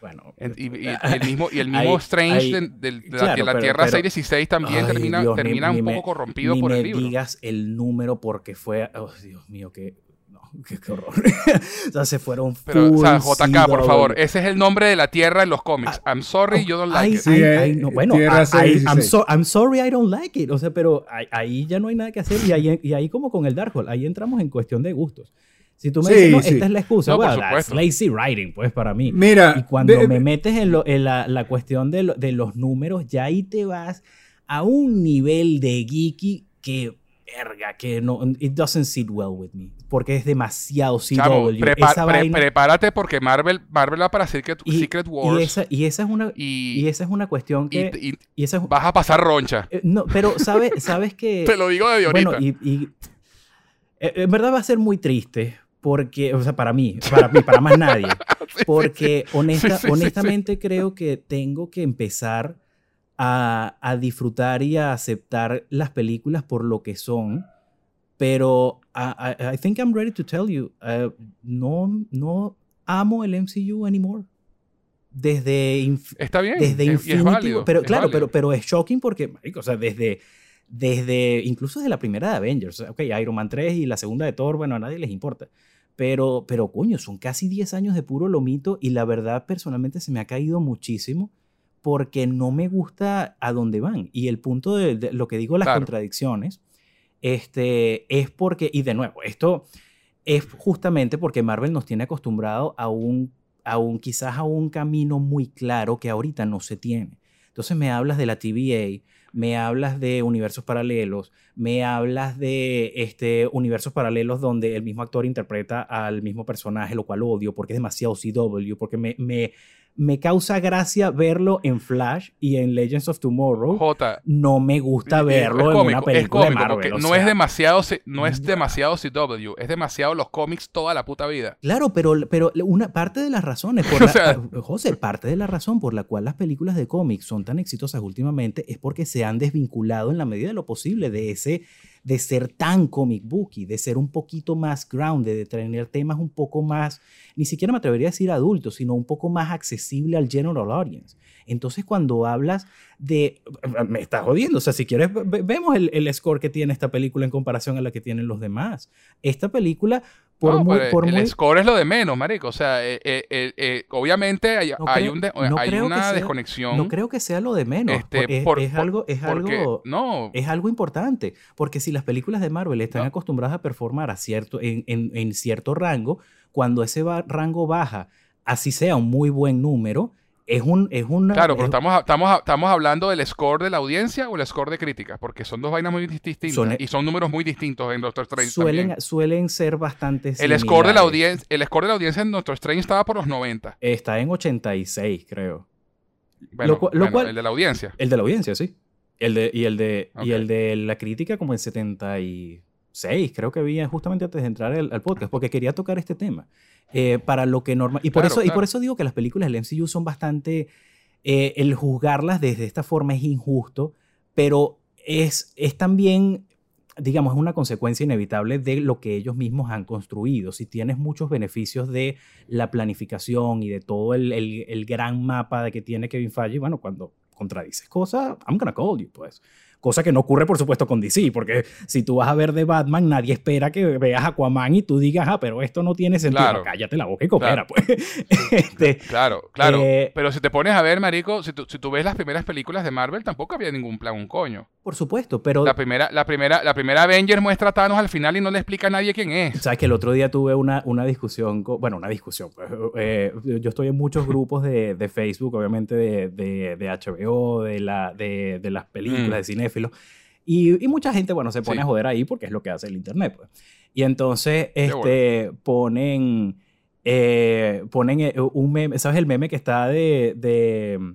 bueno, En- Y, y- y el mismo, y el mismo Ahí- Strange ahí- de, de la, claro, de la pero- Tierra pero- 616 también Ay, termina, Dios, ni- termina ni un me- poco corrompido ni por me el libro. digas el número porque fue... Oh, Dios mío, qué... Qué, qué horror. o sea, se fueron Pero, o sea, full JK, por favor, ese es el nombre de la Tierra en los cómics. I'm sorry, you don't like Ay, it. Sí, ay, no, bueno, I- I- 616. I'm, so- I'm sorry I don't like it. O sea, pero ahí, ahí ya no hay nada que hacer. Y ahí, y ahí como con el Darkhold, ahí entramos en cuestión de gustos. Si tú me Sí, dices, no, sí. esta es la excusa, No, por well, that's lazy writing, pues, para mí. Mira, Y cuando ve- me metes en, lo- en la, la cuestión de, lo- de los números, ya ahí te vas a un nivel de geeky que verga, que no, it doesn't sit well with me, porque es demasiado CW. prepa- esa pre- vaina- prepárate porque Marvel, Marvel va para Secret, y, Secret y Wars. esa, y esa es una, y, y, esa es una cuestión y- que, y y esa es- vas a pasar roncha. eh, no, pero sabes, sabes que, Te lo digo de ahorita. bueno, y, y- eh, en verdad va a ser muy triste, porque, o sea, para mí, para mí, para más nadie. Sí, Porque honesta- Sí, sí, sí, honestamente creo que tengo que empezar a, a disfrutar y a aceptar las películas por lo que son. Pero I, I- I think I'm ready to tell you, uh, no, no amo el MCU anymore. Desde, Está bien. desde es- y es Infinity válido, Pero es claro, válido. pero, pero es shocking porque, marico, o sea, desde, desde, incluso desde la primera de Avengers, ok, Iron Man 3 y la segunda de Thor, bueno, a nadie les importa. Pero, pero coño, son casi 10 años de puro lomito y la verdad personalmente se me ha caído muchísimo porque no me gusta a dónde van. Y el punto de, de lo que digo, las Claro. contradicciones, este, es porque, y de nuevo, esto es justamente porque Marvel nos tiene acostumbrado a un, a un, quizás a un camino muy claro que ahorita no se tiene. Entonces me hablas de la TVA, me hablas de universos paralelos, me hablas de este, universos paralelos donde el mismo actor interpreta al mismo personaje, lo cual odio porque es demasiado CW, porque me, me, me causa gracia verlo en Flash y en Legends of Tomorrow. J. No me gusta verlo en una película de Marvel. porque o no sea. es demasiado, no es demasiado CW, es demasiado los cómics toda la puta vida. Claro, pero, pero una parte de las razones, por O la- sea- José, parte de la razón por la cual las películas de cómics son tan exitosas últimamente es porque se han desvinculado en la medida de lo posible de ese de ser tan comic booky, de ser un poquito más grounded, de tener temas un poco más, ni siquiera me atrevería a decir adultos, sino un poco más accesible al general audience. Entonces, cuando hablas de. Me estás jodiendo. O sea, si quieres, ve- vemos el, el score que tiene esta película en comparación a la que tienen los demás. Esta película, por No, muy. pero por el muy score es lo de menos, marico. O sea, eh, eh, eh, obviamente hay, No hay creo- un de- no hay creo que una sea- desconexión. No creo que sea lo de menos. este, es, por- es por- algo, es porque- algo, no, es algo importante. Porque si las películas de Marvel están acostumbradas a performar a cierto, en, en- en cierto rango, cuando ese rango baja, así sea un muy buen número, es un. Es una, claro, pero es- estamos, estamos, estamos hablando del score de la audiencia o el score de críticas, porque son dos vainas muy distintas Son- y son números muy distintos en Doctor Strange suelen, también. suelen ser bastante. El score de la audiencia, el score de la audiencia en Doctor Strange estaba por los 90. Está en 86, creo. Bueno, Lo cu- lo bueno, cual- el de la audiencia. El de la audiencia, sí. El de, y, el de, y el de la crítica como en 76, creo que vi justamente antes de entrar al, al podcast, porque quería tocar este tema. Eh, para lo que normal... Y, por Claro, eso, y por claro. eso digo que las películas del MCU son bastante... eh, el juzgarlas desde esta forma es injusto, pero es, es también, digamos, es una consecuencia inevitable de lo que ellos mismos han construido. Si tienes muchos beneficios de la planificación y de todo el, el- el gran mapa de que tiene Kevin Feige, bueno, cuando contradices cosas, I'm gonna call you, pues. Cosa que no ocurre, por supuesto, con DC, porque si tú vas a ver de Batman, nadie espera que veas Aquaman y tú digas, ah, pero esto no tiene sentido. Claro. Cállate la boca y coopera, Claro. pues. Este, Claro, claro. Eh, pero si te pones a ver, marico, si tú, si tú ves las primeras películas de Marvel, tampoco había ningún plan, un coño. por supuesto, pero La primera, la primera, la primera Avengers muestra a Thanos al final y no le explica a nadie quién es. Sabes que el otro día tuve una, una discusión, con- bueno, una discusión. pues, eh, yo estoy en muchos grupos de, de Facebook, obviamente de, de, de HBO, de, la, de, las películas, Mm. de cinéfilos. Y, y mucha gente, bueno, se pone Sí. a joder ahí porque es lo que hace el Internet. Pues. Y entonces Qué este, ponen, eh, ponen eh, un meme, ¿sabes el meme que está de... de mm,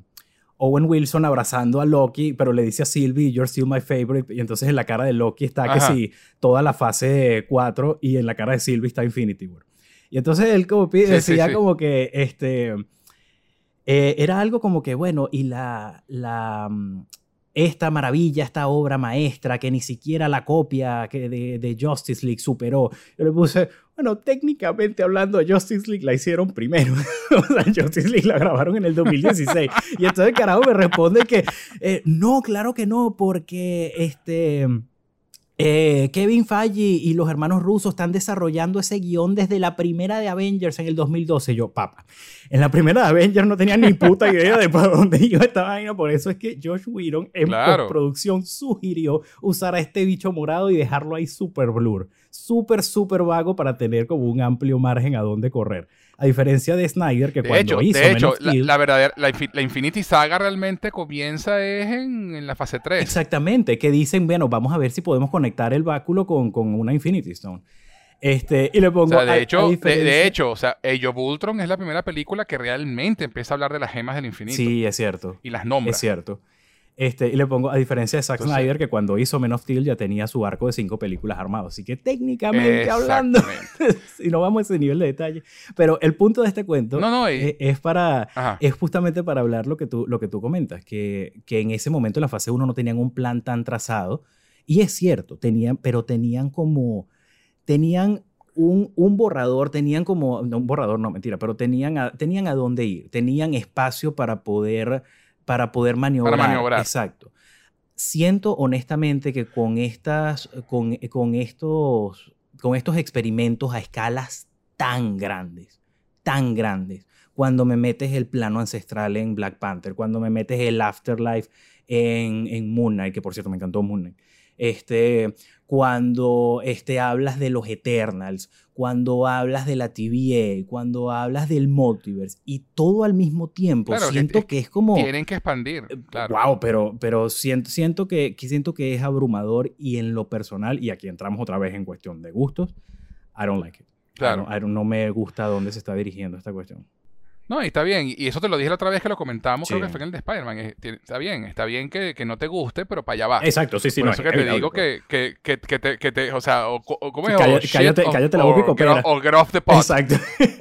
Owen Wilson abrazando a Loki, pero le dice a Sylvie, you're still my favorite. Y entonces en la cara de Loki está que Ajá. sí, toda la fase 4 y en la cara de Sylvie está Infinity War. Y entonces él como sí, decía sí. como que este eh, era algo como que bueno, y la la mm, esta maravilla, esta obra maestra que ni siquiera la copia que de, de Justice League superó. Yo le puse, bueno, técnicamente hablando, Justice League la hicieron primero. o sea, Justice League la grabaron en el 2016. y entonces el carajo me responde que, eh, no, claro que no, porque este... eh, Kevin Feige y los hermanos rusos están desarrollando ese guion desde la primera de Avengers en el 2012. Yo, papá, en la primera de Avengers no tenía ni puta idea de para dónde iba esta vaina. Por eso es que Josh Whedon en Claro. postproducción sugirió usar a este bicho morado y dejarlo ahí super blur. súper, súper vago para tener como un amplio margen a donde correr. A diferencia de Snyder, que De cuando hecho, hizo de Man hecho of la, Steel- la verdadera, la, infi- la Infinity Saga realmente comienza es en, en la fase 3. Exactamente, que dicen, bueno, vamos a ver si podemos conectar el báculo con, con una Infinity Stone. Este, y le O pongo. sea, a- de a hecho, de, hecho, o sea, Age of Ultron es la primera película que realmente empieza a hablar de las gemas del infinito Sí, es cierto. y las nombra. Es cierto. Este, y le pongo, a diferencia de Zack Entonces- Snyder, que cuando hizo Men of Steel ya tenía su arco de cinco películas armado. Así que técnicamente hablando, si no vamos a ese nivel de detalle. Pero el punto de este cuento No, no, y- es, es para, Ajá. es justamente para hablar lo que tú, lo que tú comentas, que, que en ese momento en la fase 1 no tenían un plan tan trazado. Y es cierto, tenían, pero tenían como, tenían un, un borrador, tenían como, no, un borrador no, mentira, pero tenían a, tenían a dónde ir, tenían espacio para poder, para poder maniobrar. maniobrar. Exacto. Siento honestamente que con, estas, con, con, estos, con estos experimentos a escalas tan grandes, tan grandes, cuando me metes el plano ancestral en Black Panther, cuando me metes el afterlife en, en Moon Knight, que por cierto me encantó Moon Knight, este, cuando este, hablas de los Eternals, cuando hablas de la TVA, cuando hablas del multiverse, y todo al mismo tiempo, Claro, siento es- que es como... Tienen que expandir, claro. Wow, pero, pero siento, siento, que, que siento que es abrumador y en lo personal, y aquí entramos otra vez en cuestión de gustos, I don't like it. I Claro. don't- I don't- no me gusta dónde se está dirigiendo esta cuestión. No, y está bien. Y eso te lo dije la otra vez que lo comentamos, creo Sí. que fue en el de Spider-Man. Está bien, está bien que, que no te guste, pero para allá va. Exacto, sí, sí. Por no, eso es que te digo que, que, que, te, que te- o sea, o, o- ¿cómo es? Cállate- cállate- o- cállate la boca y o coopera. get off- O get off the pot. Exacto.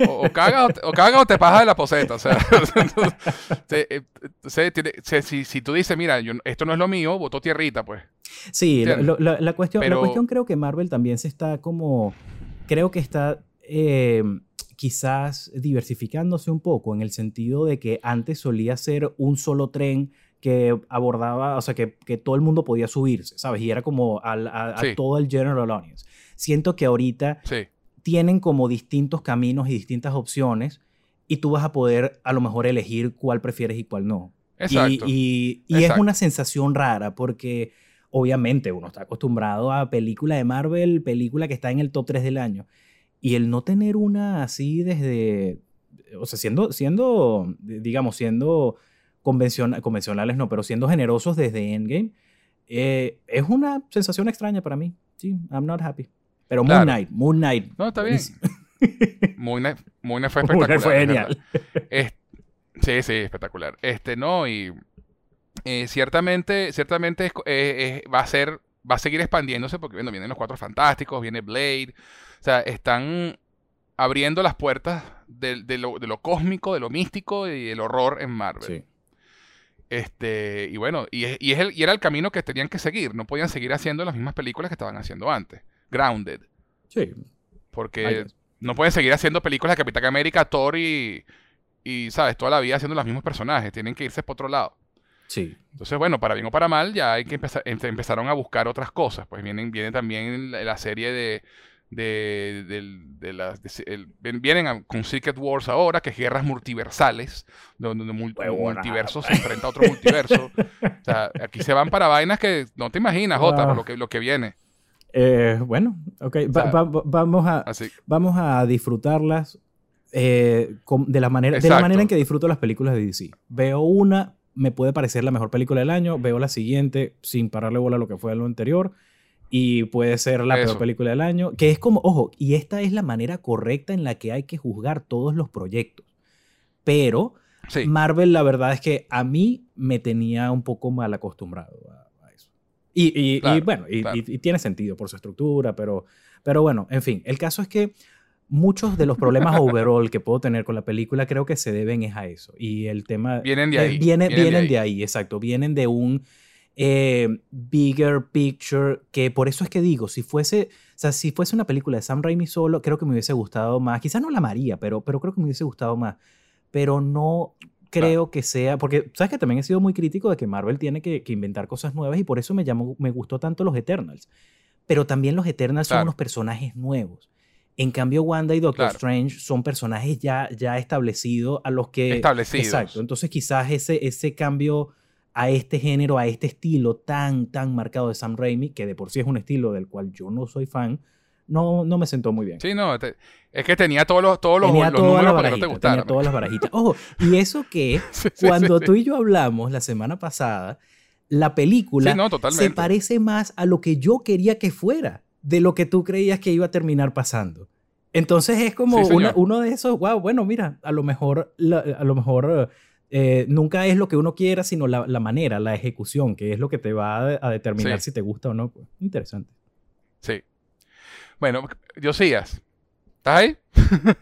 O, o caga o te, o caga o te pajas de la poseta. O sea, se- eh, se- tiene- se- si, si tú dices, mira, yo, esto no es lo mío, votó tierrita, pues. Sí, la, la cuestión, la Pero- cuestión creo que Marvel también se está como, creo que está eh, quizás diversificándose un poco en el sentido de que antes solía ser un solo tren que abordaba, o sea, que, que todo el mundo podía subirse, ¿sabes? Y era como al- a, todo el general audience. Siento que ahorita Sí, tienen como distintos caminos y distintas opciones y tú vas a poder a lo mejor elegir cuál prefieres y cuál no. Exacto. Y, y es Exacto. una sensación rara porque obviamente uno está acostumbrado a película de Marvel, película que está en el top 3 del año. Y el no tener una así desde, o sea, siendo, siendo digamos, siendo convenciona- convencionales, no, pero siendo generosos desde Endgame, eh, es una sensación extraña para mí. Sí, I'm not happy. Pero Moon Claro. Knight, Moon Knight. No, está bien. Moon Knight, Moon Knight fue Moon espectacular. Knight fue genial. sí, sí, espectacular. Este, no, y eh, ciertamente, ciertamente es eh, eh, va a ser, va a seguir expandiéndose porque bueno, vienen los Cuatro Fantásticos, viene Blade. O sea, están abriendo las puertas de, de lo, de lo cósmico, de lo místico y el horror en Marvel. Sí. Este, y bueno, y, es- y, es el- y era el camino que tenían que seguir. No podían seguir haciendo las mismas películas que estaban haciendo antes. Grounded. Sí. Porque no pueden seguir haciendo películas de Capitán América, Thor y, y, ¿sabes? Toda la vida haciendo los mismos personajes. Tienen que irse por otro lado. Sí. Entonces, bueno, para bien o para mal, ya hay que empezar, empe- empezaron a buscar otras cosas. Pues vienen, viene también la, la serie de, de, del- de las, de- el- ven- vienen a- con Secret Wars ahora, que es guerras multiversales, donde un multiverso se enfrenta a otro multiverso. O sea, aquí se van para vainas que no te imaginas, Jota, lo que, lo que viene. Eh, bueno, ok. Va- sea, va- va- vamos, a, Así, vamos a disfrutarlas eh, de, la manera, de la manera en que disfruto las películas de DC. Veo una, me puede parecer la mejor película del año. Veo la siguiente sin pararle bola a lo que fue lo anterior. Y puede ser la peor Eso. película del año. Que es como, ojo, y esta es la manera correcta en la que hay que juzgar todos los proyectos. Pero sí. Marvel, la verdad es que a mí me tenía un poco mal acostumbrado a, a eso. Y, y- y Claro, bueno, y, claro. y- y tiene sentido por su estructura, pero, pero bueno, en fin, el caso es que muchos de los problemas overall que puedo tener con la película creo que se deben es a eso. Y el tema... Vienen de eh, ahí. viene- vienen de vienen ahí. de ahí, exacto. Vienen de un eh, bigger picture que por eso es que digo, si fuese, o sea, si fuese una película de Sam Raimi solo, creo que me hubiese gustado más. Quizás no la amaría, pero, pero creo que me hubiese gustado más. Pero no creo que sea, porque sabes que también he sido muy crítico de que Marvel tiene que, que inventar cosas nuevas y por eso me llamó, me gustó tanto los Eternals. Pero también los Eternals son unos personajes nuevos. En cambio, Wanda y Doctor Claro. Strange son personajes ya, ya establecidos a los que... Establecidos. Exacto. Entonces quizás ese, ese cambio a este género, a este estilo tan, tan marcado de Sam Raimi, que de por sí es un estilo del cual yo no soy fan, no, no me sentó muy bien. Sí, no, te- es que tenía todos los, todos los, tenía los números para que no te barajitas, tenía gustaran. todas las barajitas. Ojo, y eso que Sí, sí, cuando sí, tú y yo hablamos la semana pasada, la película no, se parece más a lo que yo quería que fuera de lo que tú creías que iba a terminar pasando. Entonces es como una- uno de esos, wow, bueno, mira, a lo mejor, la- a lo mejor eh, nunca es lo que uno quiera, sino la, la manera, la ejecución, que es lo que te va a, a determinar Sí. si te gusta o no. Pues, interesante. Sí. Bueno, Josías, ¿estás ahí?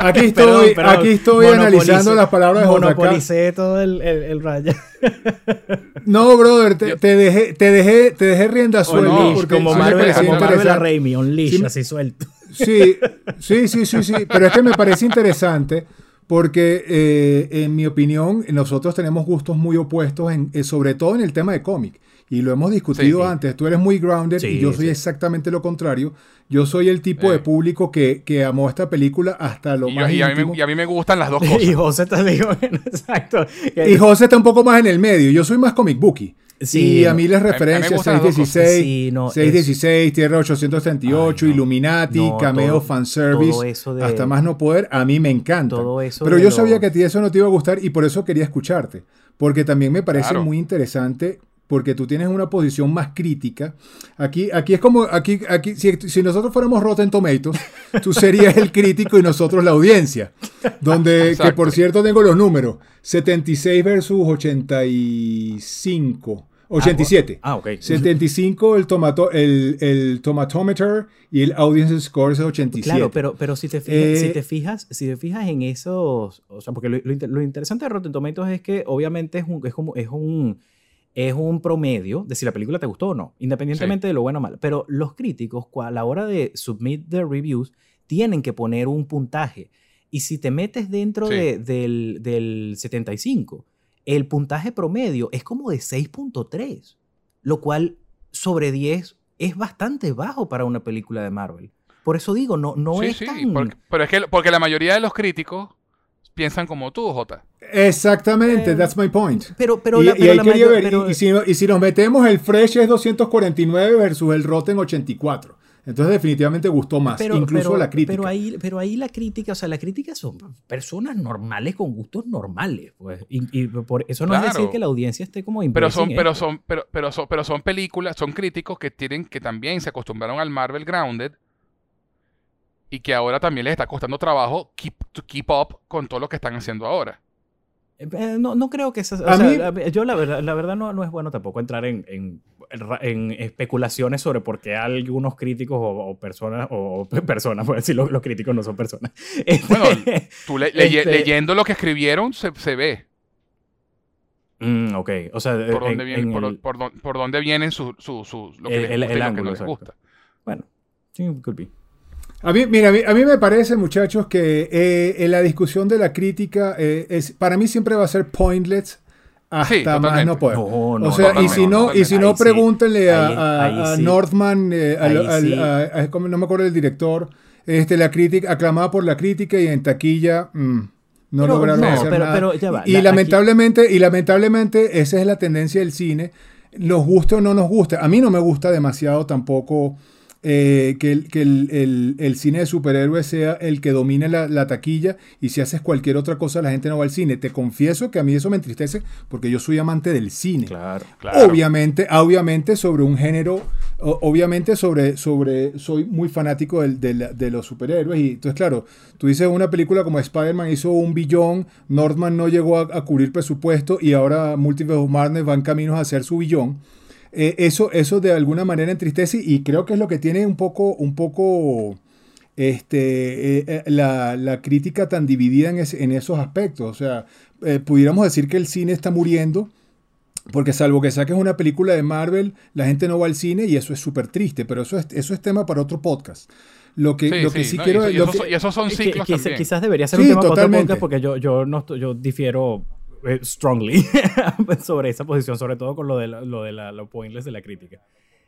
Aquí estoy, Perdón, perdón. aquí estoy analizando las palabras de. Monopolicé todo el, el, el raya. No, brother, te, Yo- te dejé, te dejé, te dejé rienda suelta no, porque como sí Marvel, como Marvel a. Raimi, Unleash, Sí, así suelto. Sí, sí, sí, sí, sí. Pero es que me parece interesante porque, eh, en mi opinión, nosotros tenemos gustos muy opuestos, en, eh, sobre todo en el tema de cómic. Y lo hemos discutido Sí, sí. antes. Tú eres muy grounded y yo soy exactamente lo contrario. Yo soy el tipo Eh. de público que, que amó esta película hasta lo Y, yo- más y a mí y a mí me gustan las dos Y cosas. José te digo, exacto. Y José está un poco más en el medio. Yo soy más comic booky. Sí, y a mí las referencias gustan las dos cosas. 616, Sí, no, 616, Tierra 838, Ay, no. Illuminati, No, Cameo, todo- Fanservice, todo eso de- hasta más no poder, a mí me encanta. Todo eso Pero yo sabía que a ti eso no te iba a gustar y por eso quería escucharte. Porque también me parece Claro. muy interesante porque tú tienes una posición más crítica. Aquí, aquí es como, aquí, aquí, si, si nosotros fuéramos Rotten Tomatoes, tú serías el crítico y nosotros la audiencia. Donde, que Exacto. por cierto tengo los números, 76 versus 85. 87. Ah, ok. 75 el, tomato, el, el tomatometer y el audience score es 87. Claro, pero, pero si, te fijas, Eh, si, te fijas, si te fijas en esos, o sea, porque lo, lo lo interesante de Rotten Tomatoes es que obviamente es un, es como, es un, es un promedio de si la película te gustó o no, independientemente de lo bueno o malo. Pero los críticos, a la hora de submit the reviews, tienen que poner un puntaje. Y si te metes dentro Sí. de- del, del 75, el puntaje promedio es como de 6.3, lo cual sobre 10 es bastante bajo para una película de Marvel. Por eso digo, no, no sí, es sí, tan... porque- pero es que porque la mayoría de los críticos piensan como tú, Jota. Exactamente, Eh, that's my point. Pero, pero y, la, y pero ahí la quería mayor- ver, y- pero- y, si, y si nos metemos, el Fresh es 249 versus el Rotten 84. Entonces definitivamente gustó más, pero- incluso pero- la crítica. Pero ahí, pero ahí la crítica, o sea, la crítica son personas normales con gustos normales. Pues. Y, y por eso no es Claro. decir que la audiencia esté como Pero son, pero esto. son, pero, pero son, pero son películas, son críticos que tienen, que también se acostumbraron al Marvel Grounded y que ahora también les está costando trabajo keep, to keep up con todo lo que están haciendo ahora. Eh, no, no creo que eso... o A sea, mí- yo la verdad, la verdad no, no es bueno tampoco entrar en, en, en especulaciones sobre por qué algunos críticos o, o personas, o personas, por decir, los, los críticos no son personas. Este, Bueno, Tú le- Este- leyendo lo que escribieron se, se ve mm, ok, o sea, por en- dónde vienen, en por, el- por, dónde- por dónde vienen su, su, su- lo que El- les el- gusta y lo que no les gusta. bueno, sí, could be. A mí, mira, a mí, a mí me parece, muchachos, que eh, en la discusión de la crítica, eh, es, para mí siempre va a ser pointless hasta Sí, más no poder. No, no, o sea, y si no, y si no sí, pregúntenle a, ahí- a- ahí a sí. Northman, eh, al- Ahí al- sí. a- a- como no me acuerdo el director, este, la crítica, aclamada por la crítica y en taquilla, mm, no Pero, lograron no, hacer pero- nada. pero ya va, y la- lamentablemente, y lamentablemente, esa es la tendencia del cine. Nos guste o no nos guste. A mí no me gusta demasiado tampoco eh, que, el, que el, el- el cine de superhéroes sea el que domine la, la taquilla y si haces cualquier otra cosa la gente no va al cine. Te confieso que a mí eso me entristece porque yo soy amante del cine. Claro. Claro. Obviamente, obviamente sobre un género, obviamente sobre, sobre, soy muy fanático del- del- de los superhéroes y entonces claro, tú dices una película como Spider-Man hizo un billón, Northman no llegó a, a cubrir presupuesto y ahora Multiverse of Madness van caminos a hacer su billón. Eh, eso, eso de alguna manera entristece y creo que es lo que tiene un poco, un poco este, eh, eh, la, la crítica tan dividida en, ese- en esos aspectos. O sea, eh, pudiéramos decir que el cine está muriendo. Porque salvo que saques una película de Marvel, la gente no va al cine y eso es súper triste, pero eso es, eso es tema para otro podcast. Lo que sí, lo que sí no, quiero... y, eso- lo que- son- y esos son Que- ciclos que- también. quizás debería ser Sí, un tema para otro totalmente. podcast porque yo, yo, no, yo difiero eh, strongly sobre esa posición, sobre todo con lo de, la- lo de la, lo pointless de la crítica.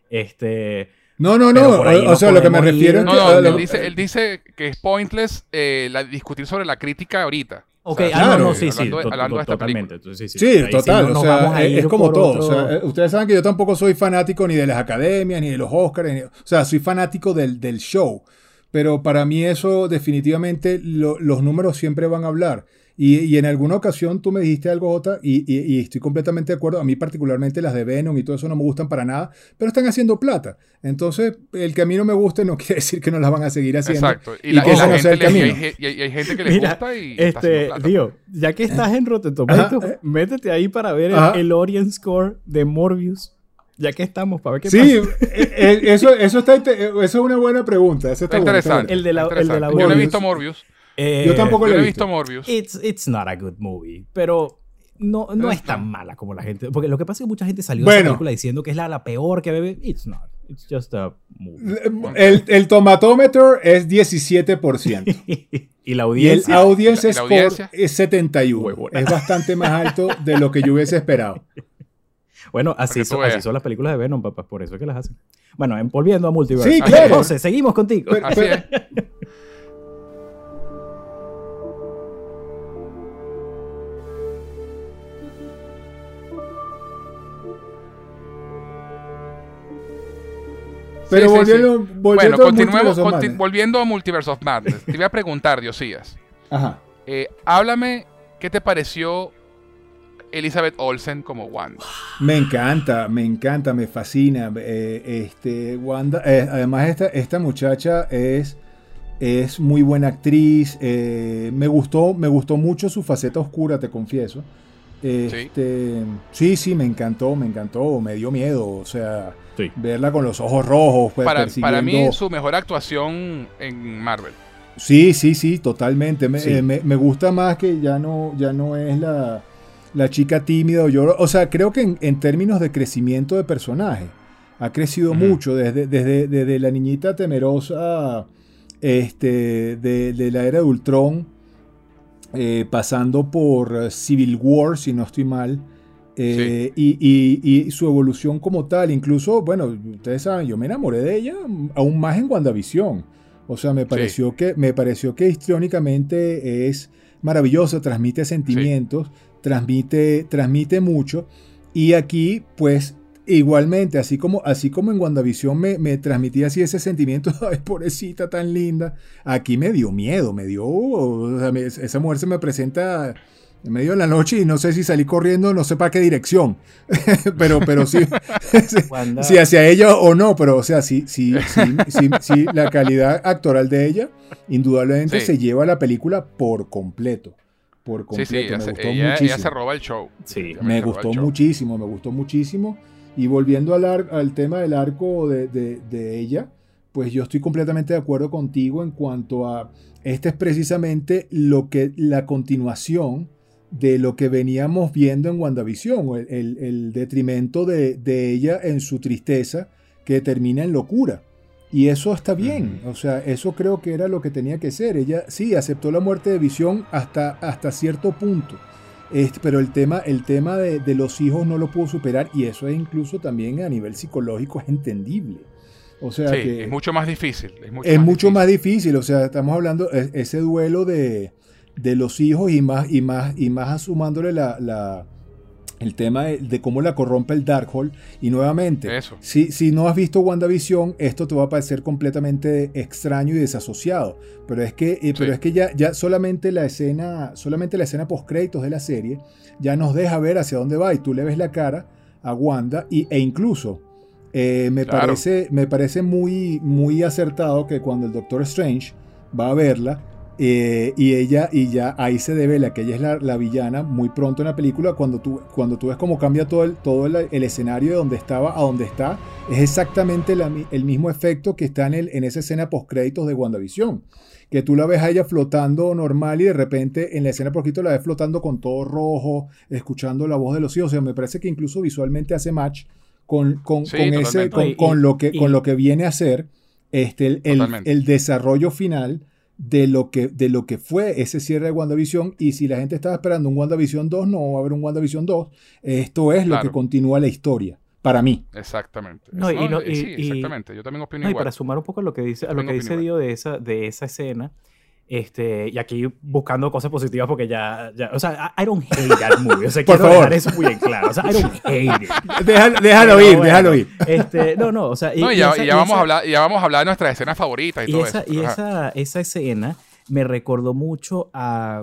Este, no, no, no. O, o sea, lo que me refiero es No, que... no, a él lo- dice, él dice que es pointless eh, la- discutir sobre la crítica ahorita. Ok, O sea, ah, no, claro, no, sí, sí, hablando de- to- hablando de esta totalmente. Entonces, sí, total. no o sea, a es, como todo. otro- O sea, eh, ustedes saben que yo tampoco soy fanático ni de las academias, ni de los Oscars. ni- o sea, soy fanático del, del show. Pero para mí eso definitivamente lo- los números siempre van a hablar. Y, y en alguna ocasión tú me dijiste algo, Jota, y, y- y estoy completamente de acuerdo. A mí particularmente las de Venom y todo eso no me gustan para nada, pero están haciendo plata. Entonces, el que a mí no me guste no quiere decir que no las van a seguir haciendo. Exacto. Y, Y la, que la no sea gente el hay, camino. hay- y hay gente que les Mira, gusta y Este, ya que estás en Rotten Tomatoes, métete ahí para ver el, el audience score de Morbius. Ya que estamos, para ver qué Sí, pasa. eh, eh, eso, eso, está, eh, eso es una buena pregunta. Eso está Está bueno, interesante. El de la- el de la. Yo no he visto Morbius. Eh, Yo tampoco lo he he visto Morbius. It's, it's not a good movie, pero no, no es tan mala como la gente. Porque lo que pasa es que mucha gente salió de Bueno. esa película diciendo que es la, la peor que bebe. It's not. It's just a movie. El, el tomatómetro es 17%. y la Y el audiencia. audience ¿Y la score audiencia? es 71. Huevona. Es bastante más alto de lo que yo hubiese esperado. Bueno, así son, así veas. son las películas de Venom, papá. Por eso es que las hacen. Bueno, en- volviendo a Multiverse. Sí, claro. José, seguimos contigo. Pero- Así es. Pero Sí, sí, volviendo, sí. volviendo Bueno, continuemos, Multiverse of conti- Madness. volviendo a Multiverse of Madness. Te iba a preguntar, Diosías. Ajá. eh, háblame, ¿qué te pareció Elizabeth Olsen como Wanda? Me encanta, me encanta, me fascina. eh, este, Wanda, eh, además, esta, esta muchacha es, es muy buena actriz. eh, me, gustó, me gustó mucho su faceta oscura, te confieso. Este, sí, sí, me encantó, me encantó, me dio miedo. O sea, Sí. verla con los ojos rojos, pues, Para, para mí su mejor actuación en Marvel. Sí, sí, sí, totalmente. Me, Sí. eh, me- me gusta más que ya no, ya no es la, la chica tímida o yo. O sea, creo que en, en términos de crecimiento de personaje ha crecido mucho desde, desde, desde la niñita temerosa este, de, de la era de Ultron, eh, pasando por Civil War, si no estoy mal. eh, y, y- y su evolución como tal, incluso, bueno, ustedes saben, yo me enamoré de ella aún más en WandaVision. O sea, me pareció, que, me pareció que histriónicamente es maravillosa, transmite sentimientos, transmite, transmite mucho. Y aquí, pues, igualmente, así como, así como en WandaVision me, me transmitía así ese sentimiento, ay, pobrecita tan linda, aquí me dio miedo, me dio, o sea, me- esa mujer se me presenta en medio de la noche y no sé si salí corriendo, no sé para qué dirección, pero, pero sí, si hacia ella o no, pero o sea, sí, sí, sí, sí, sí, la calidad actoral de ella indudablemente Sí. se lleva la película por completo. Por Sí, completo, sí, ella, me se- gustó ella- ella muchísimo. se roba el show. Sí. Me gustó muchísimo, me gustó muchísimo. Y volviendo al, ar- al tema del arco de, de- de ella, pues yo estoy completamente de acuerdo contigo en cuanto a, este es precisamente lo que, la continuación de lo que veníamos viendo en WandaVision, el, el- el detrimento de, de ella en su tristeza que termina en locura. Y eso está bien, o sea, eso creo que era lo que tenía que ser. Ella sí aceptó la muerte de Visión hasta, hasta cierto punto. Este, pero el tema, el tema de, de los hijos no lo pudo superar y eso es incluso también a nivel psicológico es entendible. O sea Sí, que es mucho más difícil. Es mucho, es más, mucho difícil. más difícil. O sea, estamos hablando de ese duelo de, de los hijos y más, y más, y más asumándole la, la- el tema de, de cómo la corrompe el Darkhold. Y nuevamente, Eso. si, si no has visto WandaVision, esto te va a parecer completamente extraño y desasociado. Pero es que, eh, pero es que ya, ya solamente la escena, solamente la escena post créditos de la serie ya nos deja ver hacia dónde va. Y tú le ves la cara a Wanda y, e incluso eh, me, Claro. parece, me parece muy, muy acertado que cuando el Doctor Strange va a verla eh, y ella y ya ahí se devela que ella es la, la villana muy pronto en la película cuando tú, cuando tú ves cómo cambia todo el, todo el, el escenario de donde estaba a donde está es exactamente la el mismo efecto que está en, el, en esa escena post créditos de WandaVision que tú la ves a ella flotando normal y de repente en la escena poquito la ves flotando con todo rojo, escuchando la voz de los hijos. O sea, me parece que incluso visualmente hace match con, con, Sí, con ese, totalmente. con, Y- con lo que, con lo que viene a ser este, el, el desarrollo final de lo, que, de lo que fue ese cierre de WandaVision. Y si la gente estaba esperando un WandaVision 2, no va a haber un WandaVision 2. Esto es lo Claro. que continúa la historia, para mí. Exactamente. No, y no- y- sí, y- exactamente. Yo también opino No, y para sumar un poco a lo que dice, a lo que dice Dio de esa, de esa escena, Este, y aquí buscando cosas positivas porque ya, ya o sea, I don't hate that movie. O sea, Por quiero favor. dejar eso muy en claro. O sea, I don't hate it. Déjalo, déjalo Pero ir, bueno, déjalo ir. Este, no, no, o sea, y, No, y y ya, esa- y ya vamos esa- a hablar, ya vamos a hablar de nuestras escenas favoritas y, y todo esa, eso. y esa, esa escena me recordó mucho a,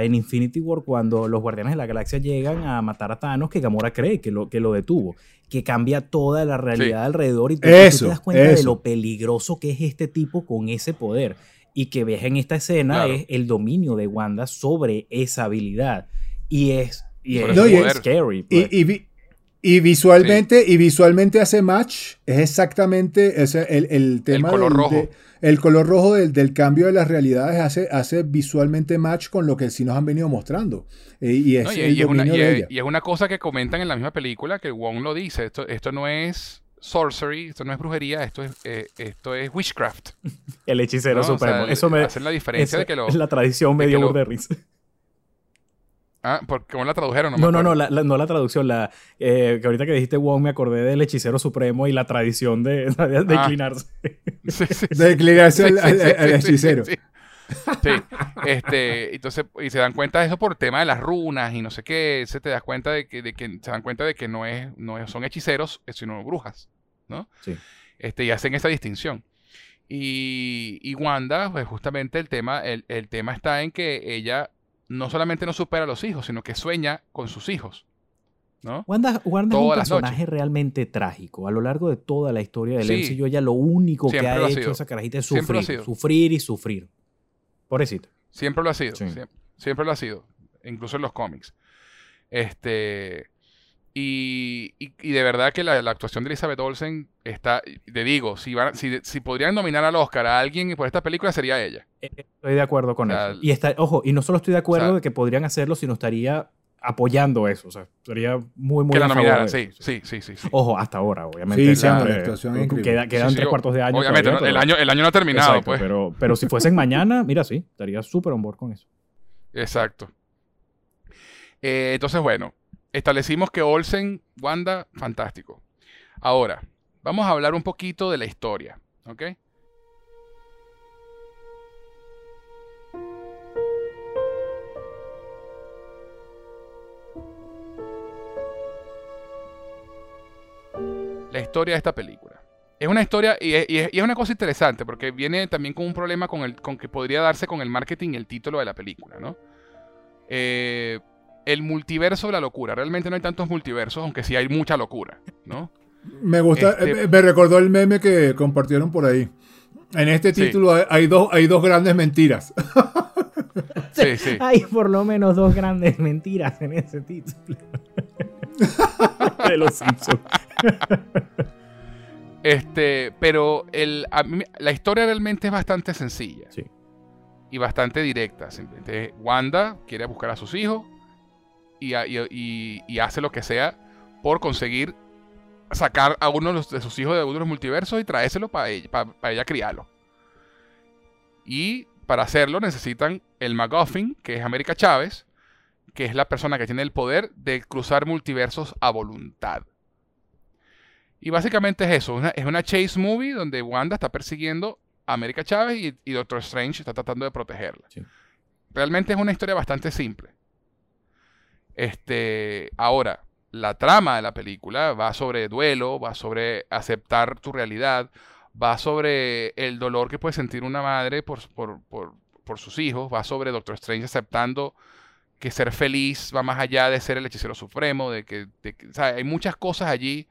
en Infinity War cuando los Guardianes de la Galaxia llegan a matar a Thanos que Gamora cree que lo, que lo detuvo, que cambia toda la realidad alrededor y tú, te das cuenta de lo peligroso que es este tipo con ese poder. Y que ves en esta escena Claro. es el dominio de Wanda sobre esa habilidad. Y es, y es, su es poder. scary. pues. Y, y vi- y visualmente, y visualmente hace match, es exactamente ese, el, el tema color del- rojo. de- el color rojo del, del cambio de las realidades hace, hace visualmente match con lo que sí nos han venido mostrando. Eh, y es No, y, el y es una, y es- y es una cosa que comentan en la misma película que Wong lo dice. Esto, esto no es sorcery, esto no es brujería, esto es, eh, esto es witchcraft. el hechicero ¿no? O sea, supremo. Eso me, hacen la diferencia de que lo... la tradición de me dio que lo- de risa. Ah, porque ¿cómo la tradujeron? me No, no, acuerdo. no, la, la- no la traducción. La, eh, que ahorita que dijiste Wong me acordé del hechicero supremo y la tradición de, de, de Ah. inclinarse. Sí, sí, sí. De declinarse al, Sí, al- sí, al sí, hechicero. Sí, sí. Sí, este, entonces, y se dan cuenta de eso por el tema de las runas y no sé qué, se te das cuenta de que, de que se dan cuenta de que no es, no es- son hechiceros, eh, sino brujas, ¿no? Sí. Este, y hacen esa distinción. Y, y Wanda, pues justamente el tema, el, el tema está en que ella no solamente no supera a los hijos, sino que sueña con sus hijos, ¿no? Wanda, Wanda es un personaje realmente trágico. A lo largo de toda la historia del Sí. MCU, ella lo único que Siempre ha hecho sido. esa carajita es Siempre sufrir. Sufrir y sufrir. Pobrecito. Siempre lo ha sido. Sí. siem- Siempre, lo ha sido. Incluso en los cómics. Este. Y, y- y de verdad que la, la actuación de Elizabeth Olsen está. Te digo, si, van- si, si podrían nominar al Oscar a alguien por esta película, sería ella. Estoy de acuerdo con O sea, eso. Y está, ojo, y no solo estoy de acuerdo o sea- de que podrían hacerlo, sino estaría apoyando eso. O sea, sería muy, muy que la nominaran, sí, eso. sí, sí, sí. sí. Ojo, hasta ahora, obviamente. Sí, siempre- la actuación queda- quedan Sí, sí, tres cuartos de año. Obviamente, todavía, ¿no? el, año, el año no ha terminado, Exacto, pues. pero, pero si fuesen mañana, mira, sí, estaría súper on board con eso. Exacto. Eh, entonces, bueno, establecimos que Olsen, Wanda, fantástico. Ahora, vamos a hablar un poquito de la historia, ¿ok? La historia de esta película. Es una historia y es, una cosa interesante porque viene también con un problema con, el, con que podría darse con el marketing y el título de la película, ¿no? Eh, el multiverso de la locura. Realmente no hay tantos multiversos, aunque sí hay mucha locura, ¿no? Me gusta, Este- eh, me recordó el meme que compartieron por ahí. En este Sí. título hay, hay dos, hay dos grandes mentiras. Sí, sí. Hay por lo menos dos grandes mentiras en ese título. de los Simpsons. Este, pero el, a mí- la historia realmente es bastante sencilla. Sí. Y bastante directa. Simplemente Wanda quiere buscar a sus hijos y, hace lo que sea por conseguir sacar a uno de, sus hijos de uno de los multiversos y traérselo para ella, para, para ella criarlo. Y para hacerlo necesitan el MacGuffin, que es América Chávez, que es la persona que tiene el poder de cruzar multiversos a voluntad. Y básicamente es eso, una- es una chase movie donde Wanda está persiguiendo a América Chávez y, y Doctor Strange está tratando de protegerla. Sí. Realmente es una historia bastante simple. Este, ahora, la trama de la película va sobre duelo, va sobre aceptar tu realidad, va sobre el dolor que puede sentir una madre por, por, por- por sus hijos, va sobre Doctor Strange aceptando que ser feliz va más allá de ser el hechicero supremo, de que, hay muchas cosas allí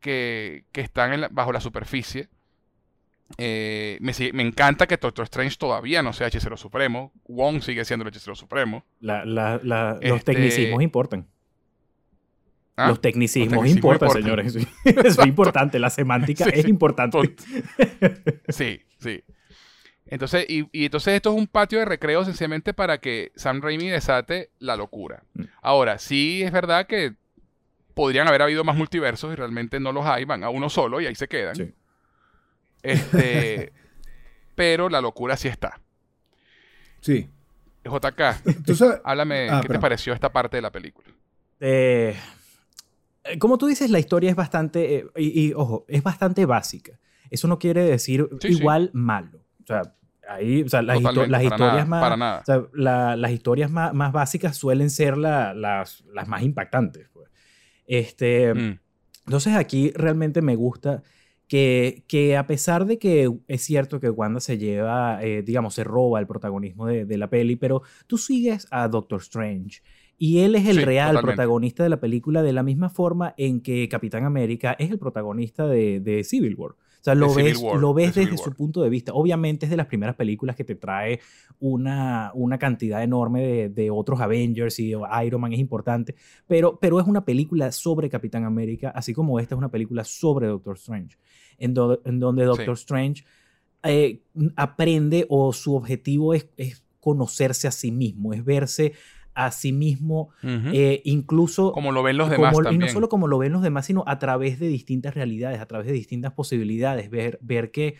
que, que están en bajo la superficie. Eh, me, sigue- me encanta que Doctor Strange todavía no sea hechicero supremo. Wong sigue siendo el hechicero supremo. La- la- la- Los Este- tecnicismos importan. ¿Ah? Los tecnicismos, Los tecnicismos importan, importan. señores. Eso es importante. La semántica Sí, es sí. importante. Sí, sí. Entonces, y, y entonces esto es un patio de recreo sencillamente para que Sam Raimi desate la locura. Mm. Ahora, sí es verdad que podrían haber habido más multiversos y realmente no los hay, van a uno solo y ahí se quedan. Sí. Este, pero la locura sí está. Sí. JK, Tú sabes, háblame, Ah, ¿qué te pareció esta parte de la película? Eh, eh, como tú dices, la historia es bastante, eh, y, y, ojo, es bastante básica. Eso no quiere decir Sí, sí. igual malo. O sea, Ahí, o sea, las, histo- historias nada, más. para nada. o sea, la- las historias más, más básicas suelen ser la- las, las más impactantes. pues. Este, Mm, entonces aquí realmente me gusta que, que a pesar de que es cierto que Wanda se lleva, eh, digamos, se roba el protagonismo de, de la peli, pero tú sigues a Doctor Strange. Y él es el Sí, real totalmente. protagonista de la película de la misma forma en que Capitán América es el protagonista de, de Civil War. O sea, lo ves, War, lo ves desde su punto de vista. Obviamente es de las primeras películas que te trae una, una cantidad enorme de, de otros Avengers y Iron Man es importante, pero, pero es una película sobre Capitán América, así como esta es una película sobre Doctor Strange, en, do- en donde Doctor Strange eh, aprende o su objetivo es, es conocerse a sí mismo, es verse a sí mismo, eh, incluso Como lo ven los como- demás y también. no solo como lo ven los demás, sino a través de distintas realidades, a través de distintas posibilidades, ver, ver que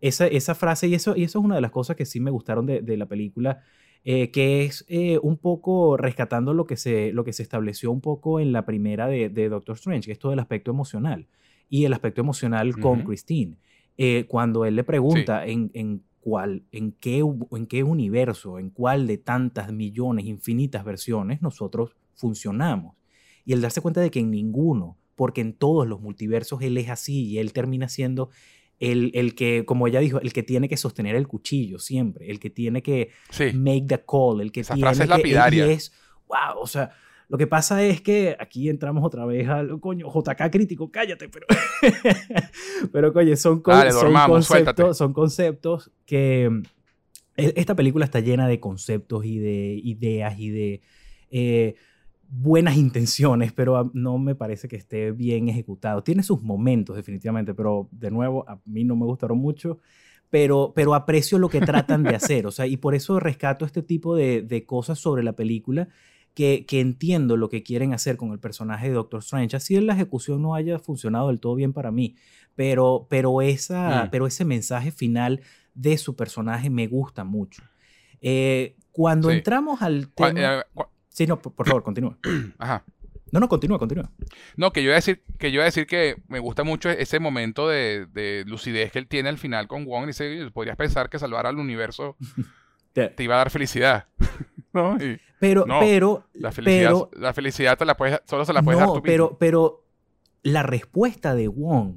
esa, esa frase, y eso, y eso es una de las cosas que sí me gustaron de, de la película, eh, que es eh, un poco rescatando lo que, se, lo que se estableció un poco en la primera de, de Doctor Strange, que es todo el aspecto emocional, y el aspecto emocional con. Christine. Eh, cuando él le pregunta en, en cuál, en qué, en qué universo, en cuál de tantas millones, infinitas versiones nosotros funcionamos. Y el darse cuenta de que en ninguno, porque en todos los multiversos él es así y él termina siendo el, el que, como ella dijo, el que tiene que sostener el cuchillo siempre, el que tiene que Sí. make the call, el que Esa tiene frase es que- lapidaria. y es, wow, o sea, lo que pasa es que aquí entramos otra vez al, coño, JK crítico, cállate, pero, pero coño, son, con- Dale, son dormamos, conceptos, son conceptos que mm, e- esta película está llena de conceptos y de ideas y de eh, buenas intenciones, pero no me parece que esté bien ejecutado. Tiene sus momentos, definitivamente, pero de nuevo, a mí no me gustaron mucho. Pero, pero aprecio lo que tratan de hacer, o sea, y por eso rescato este tipo de, de cosas sobre la película, que, que entiendo lo que quieren hacer con el personaje de Doctor Strange. Así en la ejecución no haya funcionado del todo bien para mí, pero, pero, esa, Mm. pero ese mensaje final de su personaje me gusta mucho. Eh, cuando Sí. entramos al tema... eh, Sí, no, por, por favor, continúa. Ajá. No, no, continúa, continúa. No, que yo iba a decir que yo iba a decir que me gusta mucho ese momento de, de lucidez que él tiene al final con Wong. Y dice, "Oye, podrías pensar que salvar al universo Te- te iba a dar felicidad. ¿No? Y Pero, No, pero, la felicidad, pero, la felicidad te la puedes, solo se la puedes dar no, tú pero, mismo. pero la respuesta de Wong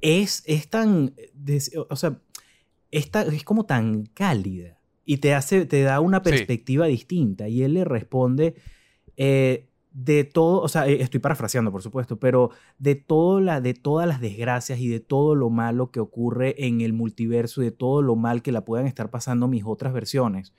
es, es tan, o sea, es, tan- es como tan cálida y te hace, te da una Sí. perspectiva distinta y él le responde eh, de todo, o sea, eh, estoy parafraseando por supuesto, pero de, todo la, de todas las desgracias y de todo lo malo que ocurre en el multiverso y de todo lo mal que la puedan estar pasando mis otras versiones,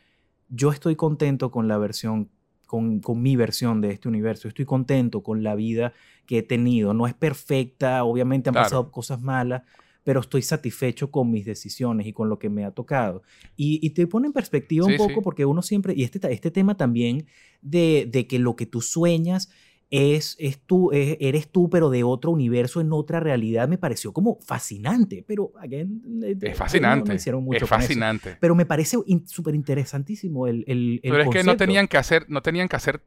yo estoy contento con la versión, con, con mi versión de este universo, estoy contento con la vida que he tenido, no es perfecta, obviamente han Claro. pasado cosas malas, pero estoy satisfecho con mis decisiones y con lo que me ha tocado. Y, y te pone en perspectiva un poco sí. porque uno siempre, y este, este tema también de, de que lo que tú sueñas es, es tú, es- eres tú, pero de otro universo, en otra realidad, me pareció como fascinante, pero again, eh, Es fascinante. no- no hicieron mucho es fascinante. Pero me parece in- súper interesantísimo el, el, el Pero es que no tenían que hacer, no tenían que hacer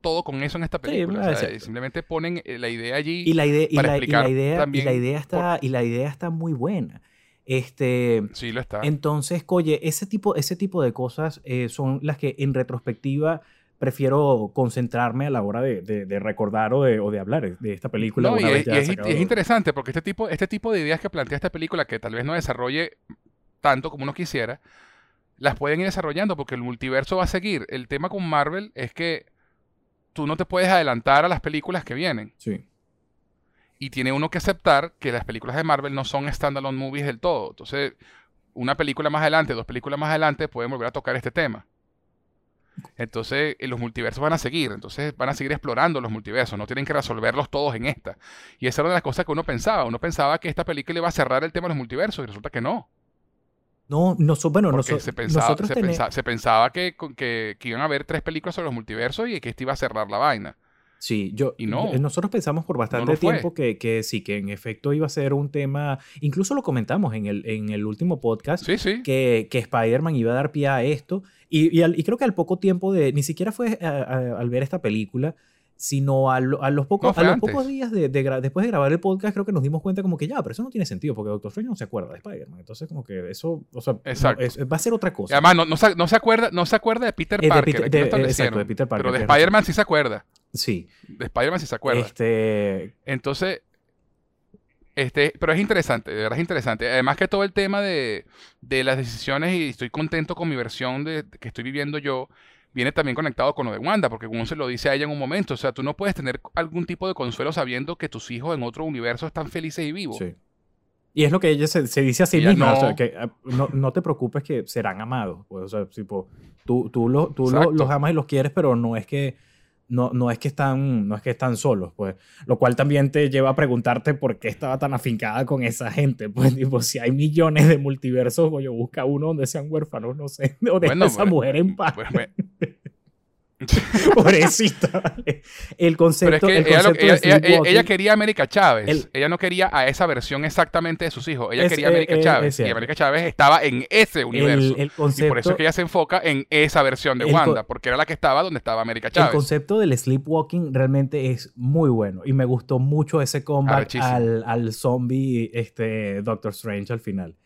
todo con eso en esta película. o sea, sí. simplemente ponen eh, la idea allí. y la idea, y la, y explicar la idea, y también la idea está, y la idea está muy buena. Este, sí, lo está. Entonces, oye, ese tipo, ese tipo de cosas eh, son las que en retrospectiva prefiero concentrarme a la hora de, de- de recordar o de, o de hablar de esta película. No, y es, y es interesante porque este tipo, este tipo de ideas que plantea esta película, que tal vez no desarrolle tanto como uno quisiera, las pueden ir desarrollando porque el multiverso va a seguir. El tema con Marvel es que tú no te puedes adelantar a las películas que vienen. Sí. Y tiene uno que aceptar que las películas de Marvel no son standalone movies del todo. Entonces, una película más adelante, dos películas más adelante, pueden volver a tocar este tema. Entonces, eh, los multiversos van a seguir. Entonces, van a seguir explorando los multiversos. No tienen que resolverlos todos en esta. Y esa era una de las cosas que uno pensaba. Uno pensaba que esta película iba a cerrar el tema de los multiversos y resulta que no. No, noso- bueno, noso- se pensaba, nosotros se, pensaba que, que iban a haber tres películas sobre los multiversos y que esta iba a cerrar la vaina. Sí, yo, Y no. nosotros pensamos por bastante tiempo que, que sí, que en efecto iba a ser un tema, incluso lo comentamos en el, en el último podcast, Sí, sí. que, que Spider-Man iba a dar pie a esto. Y, y al- y creo que al poco tiempo de, ni siquiera fue a- a- al ver esta película, sino a, lo- a los, pocos, No, fue a los antes. pocos días de, de después de grabar el podcast creo que nos dimos cuenta como que ya, pero eso no tiene sentido porque Doctor Strange no se acuerda de Spider-Man. Entonces como que eso, o sea, no, Exacto. es- va a ser otra Y cosa. además, no, no, se, no se acuerda, no se acuerda de Peter Eh, de Parker. Peter- de- establecieron. exacto, de Peter Parker, Pero de. Spider-Man sí se acuerda. sí. De Spider-Man sí se acuerda. Este, Entonces, este, pero es interesante, de verdad es interesante. Además que todo el tema de, de las decisiones, y estoy contento con mi versión de que estoy viviendo yo, viene también conectado con lo de Wanda, porque uno se lo dice a ella en un momento. O sea, tú no puedes tener algún tipo de consuelo sabiendo que tus hijos en otro universo están felices y vivos. sí. Y es lo que ella se, se dice a sí Ella misma, no- o sea, que ah, no, no te preocupes que serán amados. Pues, o sea, tipo, tú, tú, lo- tú lo- los amas y los quieres, pero no es que no, no es que están no es que están solos, pues. Lo cual también te lleva a preguntarte por qué estaba tan afincada con esa gente. Pues, tipo, si hay millones de multiversos, coño, busca uno donde sean huérfanos, no sé, o deja a esa pues, mujer en paz. pues, me- Pobrecita, ¿vale? El concepto, Pero es que el concepto ella- ella- ella- ella quería a América Chávez. El- ella no quería a esa versión exactamente de sus hijos. Ella Es- quería a América eh, eh, Chávez. es y. América Chávez estaba en ese universo. el, el y concepto, por eso es que ella se enfoca en esa versión de el Wanda, porque era la que estaba donde estaba América El Chávez. concepto del sleepwalking realmente es muy bueno y me gustó mucho ese comeback al, al zombie este, Doctor Strange al final.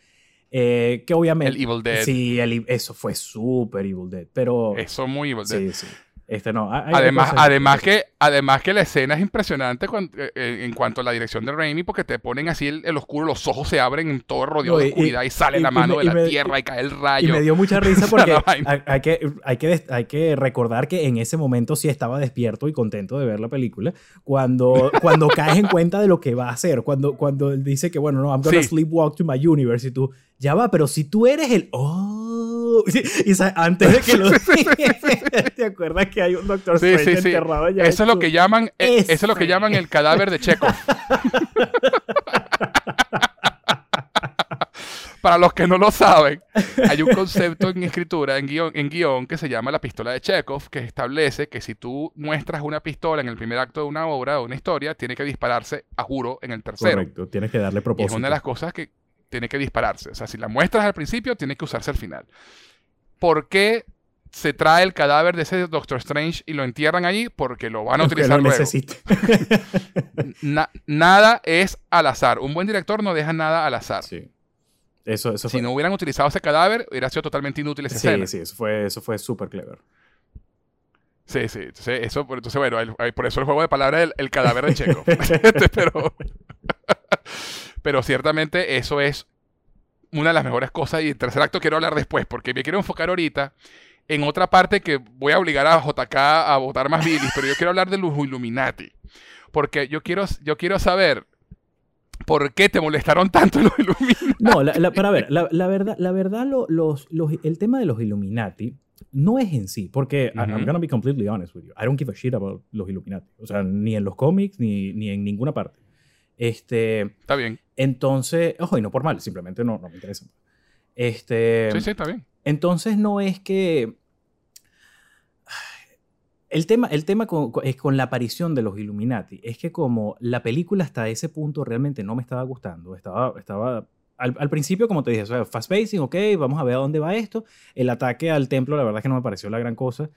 Eh, que obviamente... El Evil Dead. Sí, el- eso fue súper Evil Dead, pero... Eso muy Evil Dead. sí, sí. Este no. Además, además, que, además que la escena es impresionante cuan- eh, eh, en cuanto a la dirección de Raimi, porque te ponen así el, el oscuro, los ojos se abren en todo rodeado No, de y- oscuridad y, sale y- la y mano me- de y la me- tierra y cae el Y rayo. me dio mucha risa porque hay, hay que, hay, que, hay que recordar que en ese momento sí estaba despierto y contento de ver la película. Cuando, cuando caes en cuenta de lo que va a hacer, cuando, cuando él dice que, bueno, no, I'm gonna Sí. sleepwalk to my universe, y tú, ya va, pero si tú eres el. ¡Oh! Y antes de que lo ¿Te acuerdas que hay un Doctor Sí, Strange sí, sí. enterrado allá? Eso es lo que llaman, eh, eso es lo que llaman el cadáver de Chekhov. Para los que no lo saben, hay un concepto en escritura, en guion, en guion, que se llama la pistola de Chekhov, que establece que si tú muestras una pistola en el primer acto de una obra o una historia, tiene que dispararse a juro en el tercero. Correcto, tienes que darle Y es propósito. una de las cosas que tiene que dispararse. O sea, si la muestras al principio, tiene que usarse al final. ¿Por qué se trae el cadáver de ese Doctor Strange y lo entierran allí? Porque lo van a Porque utilizar lo luego. Na- nada es al azar. Un buen director no deja nada al azar. Sí. Eso, eso Si fue. no hubieran utilizado ese cadáver, hubiera sido totalmente inútil esa Sí, escena. sí, eso fue, eso fue súper clever. Sí, sí. Entonces, eso, entonces bueno, el- el- por eso el juego de palabras el, el cadáver de Checo. Este, pero, pero ciertamente eso es una de las mejores cosas. Y el tercer acto quiero hablar después, porque me quiero enfocar ahorita en otra parte que voy a obligar a JK a votar más bilis, pero yo quiero hablar de los Illuminati. Porque yo quiero, yo quiero saber por qué te molestaron tanto los Illuminati. No, la, la- para ver, la, la verdad, la verdad lo- los, los- el tema de los Illuminati no es en sí, porque I- I'm Ujú. gonna be completely honest with you. I don't give a shit about los Illuminati. O sea, ni en los cómics, ni, ni en ninguna parte. Este, Está bien. entonces, ojo, y no por mal, simplemente no, no me interesa. Este, Sí, sí, está bien. entonces no es que... El tema, el tema con, con- es con la aparición de los Illuminati. Es que como la película hasta ese punto realmente no me estaba gustando. Estaba, estaba al, al principio, como te dije, o sea, fast pacing, ok, vamos a ver a dónde va esto. El ataque al templo, la verdad es que no me pareció la gran cosa.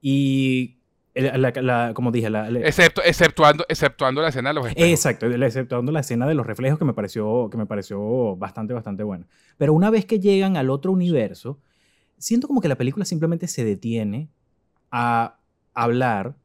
Y, la- la- como dije, la, la- Excepto, exceptuando, exceptuando la escena de los espejos. Exacto, exceptuando la escena de los reflejos que me pareció, que me pareció bastante, bastante buena. Pero una vez que llegan al otro universo, siento como que la película simplemente se detiene a hablar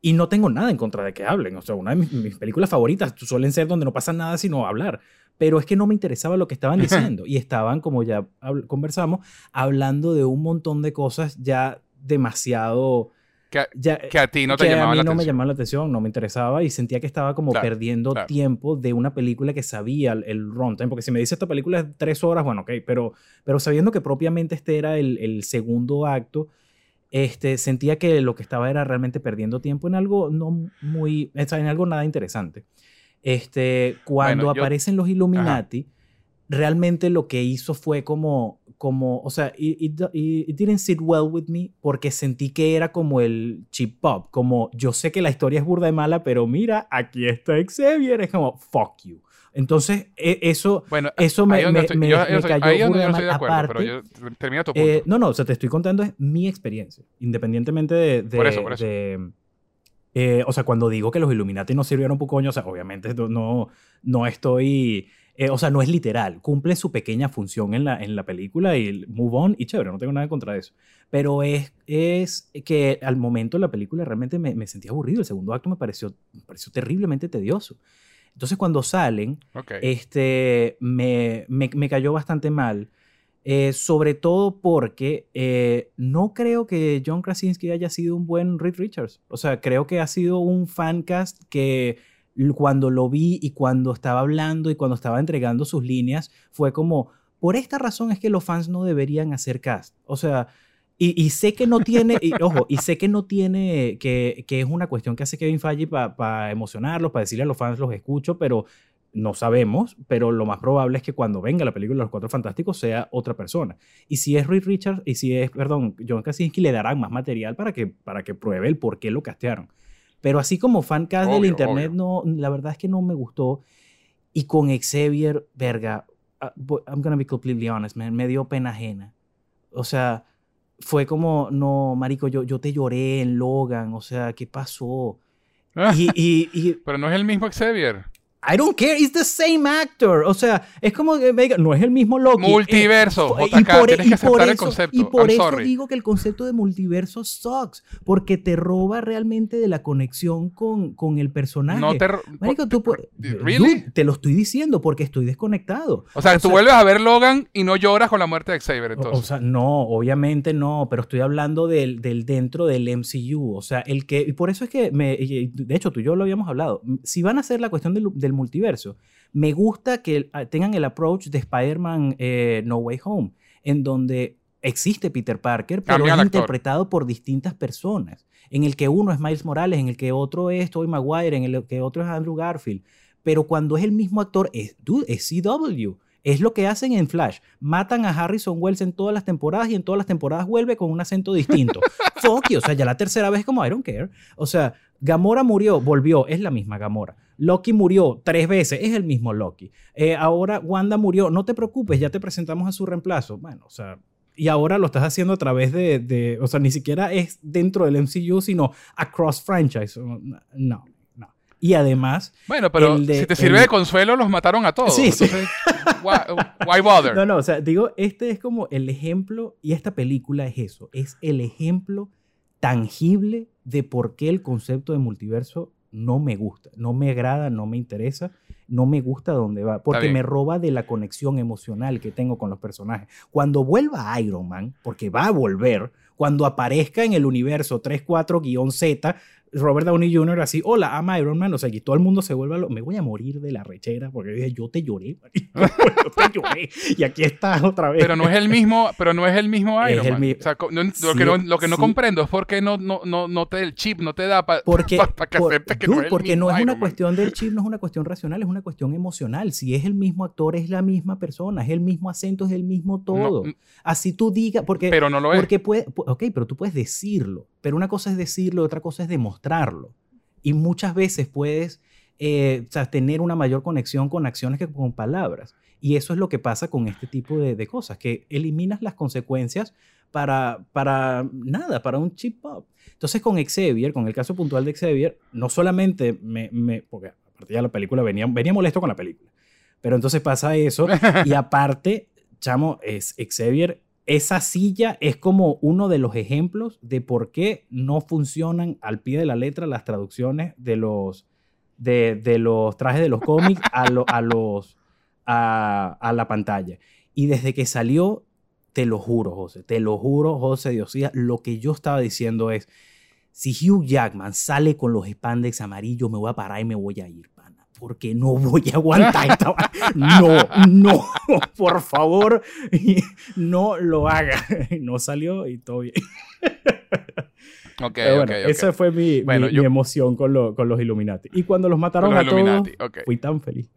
y no tengo nada en contra de que hablen. O sea, una de mis, mis películas favoritas suelen ser donde no pasa nada sino hablar. Pero es que no me interesaba lo que estaban diciendo. y estaban, como ya habl- conversamos, hablando de un montón de cosas ya demasiado... Que, a- Ya, que a ti no te que a llamaba mí la no me atención. llamaba la atención, no me interesaba y sentía que estaba como Claro, perdiendo claro. tiempo de una película que sabía el, el runtime. Porque si me dice esta película es tres horas, bueno, ok, pero, pero sabiendo que propiamente este era el, el segundo acto, este, sentía que lo que estaba era realmente perdiendo tiempo en algo no muy, en algo nada interesante. Este, cuando Bueno, yo- aparecen los Illuminati, realmente lo que hizo fue como, como o sea, it, it, it- didn't sit well with me porque sentí que era como el chip pop, como yo sé que la historia es burda de mala, pero mira, aquí está Xavier, es como, fuck you. Entonces, e- eso, Bueno, eso me, me- estoy- me- yo- me yo cayó ahí donde yo no estoy de acuerdo, Aparte, pero yo, termina tu punto. eh, no, no, o sea, te estoy contando es mi experiencia, independientemente de, de, Por eso, por eso. de, Eh, o sea, cuando digo que los Illuminati no sirvieron un coño, o sea, obviamente no, no, estoy... eh, o sea, no es literal. Cumple su pequeña función en la, en la película y move on y chévere, no tengo nada contra eso. Pero es, es que al momento de la película realmente me, me sentí aburrido. El segundo acto me pareció, me pareció terriblemente tedioso. Entonces cuando salen, este, me, me- me cayó bastante mal. Eh, sobre todo porque eh, no creo que John Krasinski haya sido un buen Reed Richards. O sea, creo que ha sido un fancast que cuando lo vi y cuando estaba hablando y cuando estaba entregando sus líneas, fue como, por esta razón es que los fans no deberían hacer cast. O sea, y, sé que no tiene, ojo, y sé que no tiene, que, que es una cuestión que hace Kevin Feige para emocionarlos, para decirle a los fans los escucho, pero no sabemos, pero lo más probable es que cuando venga la película de Los Cuatro Fantásticos sea otra persona. Y si es Reed Richards, y si es, perdón, John Krasinski, le darán más material para que, para que pruebe el por qué lo castearon. Pero así como fancast del Obvio, internet, no, la verdad es que no me gustó. Y con Xavier, verga, ah, I'm gonna be completely honest, man, me dio pena ajena. O sea, fue como, no, marico, yo, yo te lloré en Logan, o sea, ¿qué pasó? Y, y, y Pero no es el mismo Xavier. I don't care, it's the same actor. O sea, es como que no es el mismo Loki. Multiverso, Eh, JK, por- tienes que por aceptar el eso- concepto. Y por I'm eso sorry. digo que el concepto de multiverso sucks, porque te roba realmente de la conexión con, con el personaje. No te... Marico, tú ¿Really? Te lo estoy diciendo porque estoy desconectado. O sea, o tú sea- vuelves a ver Logan y no lloras con la muerte de Xavier, entonces. O sea, no, obviamente no, pero estoy hablando del, del dentro del MCU. O sea, el que. Y por eso es que. Me, y- de hecho, tú y yo lo habíamos hablado. Si van a hacer la cuestión del, del multiverso, me gusta que ah, tengan el approach de Spider-Man eh, No Way Home, en donde existe Peter Parker, pero Cambia es interpretado por distintas personas. En el que uno es Miles Morales, en el que otro es Tobey Maguire, en el que otro es Andrew Garfield. Pero cuando es el mismo actor, es, dude, es CW. Es lo que hacen en Flash. Matan a Harrison Wells en todas las temporadas y en todas las temporadas vuelve con un acento distinto. Fuck you. O sea, ya la tercera vez como I don't care. O sea, Gamora murió, volvió, es la misma Gamora. Loki murió tres veces, es el mismo Loki. Eh, ahora Wanda murió, no te preocupes, ya te presentamos a su reemplazo. Bueno, o sea, y ahora lo estás haciendo a través de, de- o sea, ni siquiera es dentro del MCU, sino across franchise. No, no. Y además, Bueno, pero de- si te sirve el- de consuelo, los mataron a todos. Sí, why, why bother? No, no, o sea, digo, este es como el ejemplo, y esta película es eso, es el ejemplo tangible de por qué el concepto de multiverso no me gusta, no me agrada, no me interesa, no me gusta dónde va, porque me roba de la conexión emocional que tengo con los personajes. Cuando vuelva Iron Man, porque va a volver, cuando aparezca en el universo 34-Z, Robert Downey Jr. así, hola, I'm Iron Man, o sea, y todo el mundo se vuelve a lo... Me voy a morir de la rechera porque dije, yo te lloré, yo te lloré, y aquí estás otra vez. Pero no es el mismo, pero no es el mismo Iron el Man. mi- O sea, lo, que no, lo que no sí. comprendo es por qué no, no, no, no te el chip, no te da para que por- aceptes que dude, no es el porque mismo no es una Man. cuestión del chip, no es una cuestión racional, es una cuestión emocional. Si es el mismo actor, es la misma persona, es el mismo acento, es el mismo todo. No, Así tú digas, porque, pero no lo es. porque puede, pu- ok, pero tú puedes decirlo, pero una cosa es decirlo, otra cosa es demostrarlo. Y muchas veces puedes eh, o sea, tener una mayor conexión con acciones que con palabras. Y eso es lo que pasa con este tipo de, de cosas, que eliminas las consecuencias para, para nada, para un chip pop. Entonces con Xavier, con el caso puntual de Xavier, no solamente me, me porque a partir de la película venía, venía molesto con la película, pero entonces pasa eso y aparte, chamo, es Xavier, esa silla es como uno de los ejemplos de por qué no funcionan al pie de la letra las traducciones de los, de, de los trajes de los cómics a, lo- a los, a, a la pantalla. Y desde que salió, te lo juro, José, te lo juro, José Diosía, lo que yo estaba diciendo es, si Hugh Jackman sale con los spandex amarillos, me voy a parar y me voy a ir, porque no voy a aguantar esta No, no, por favor, no lo haga. No salió y todo bien. Ok, Pero ok, bueno, ok. esa fue mi, Bueno, mi- yo- mi emoción con, lo- con los Illuminati. Y cuando los mataron los a todos, fui tan feliz.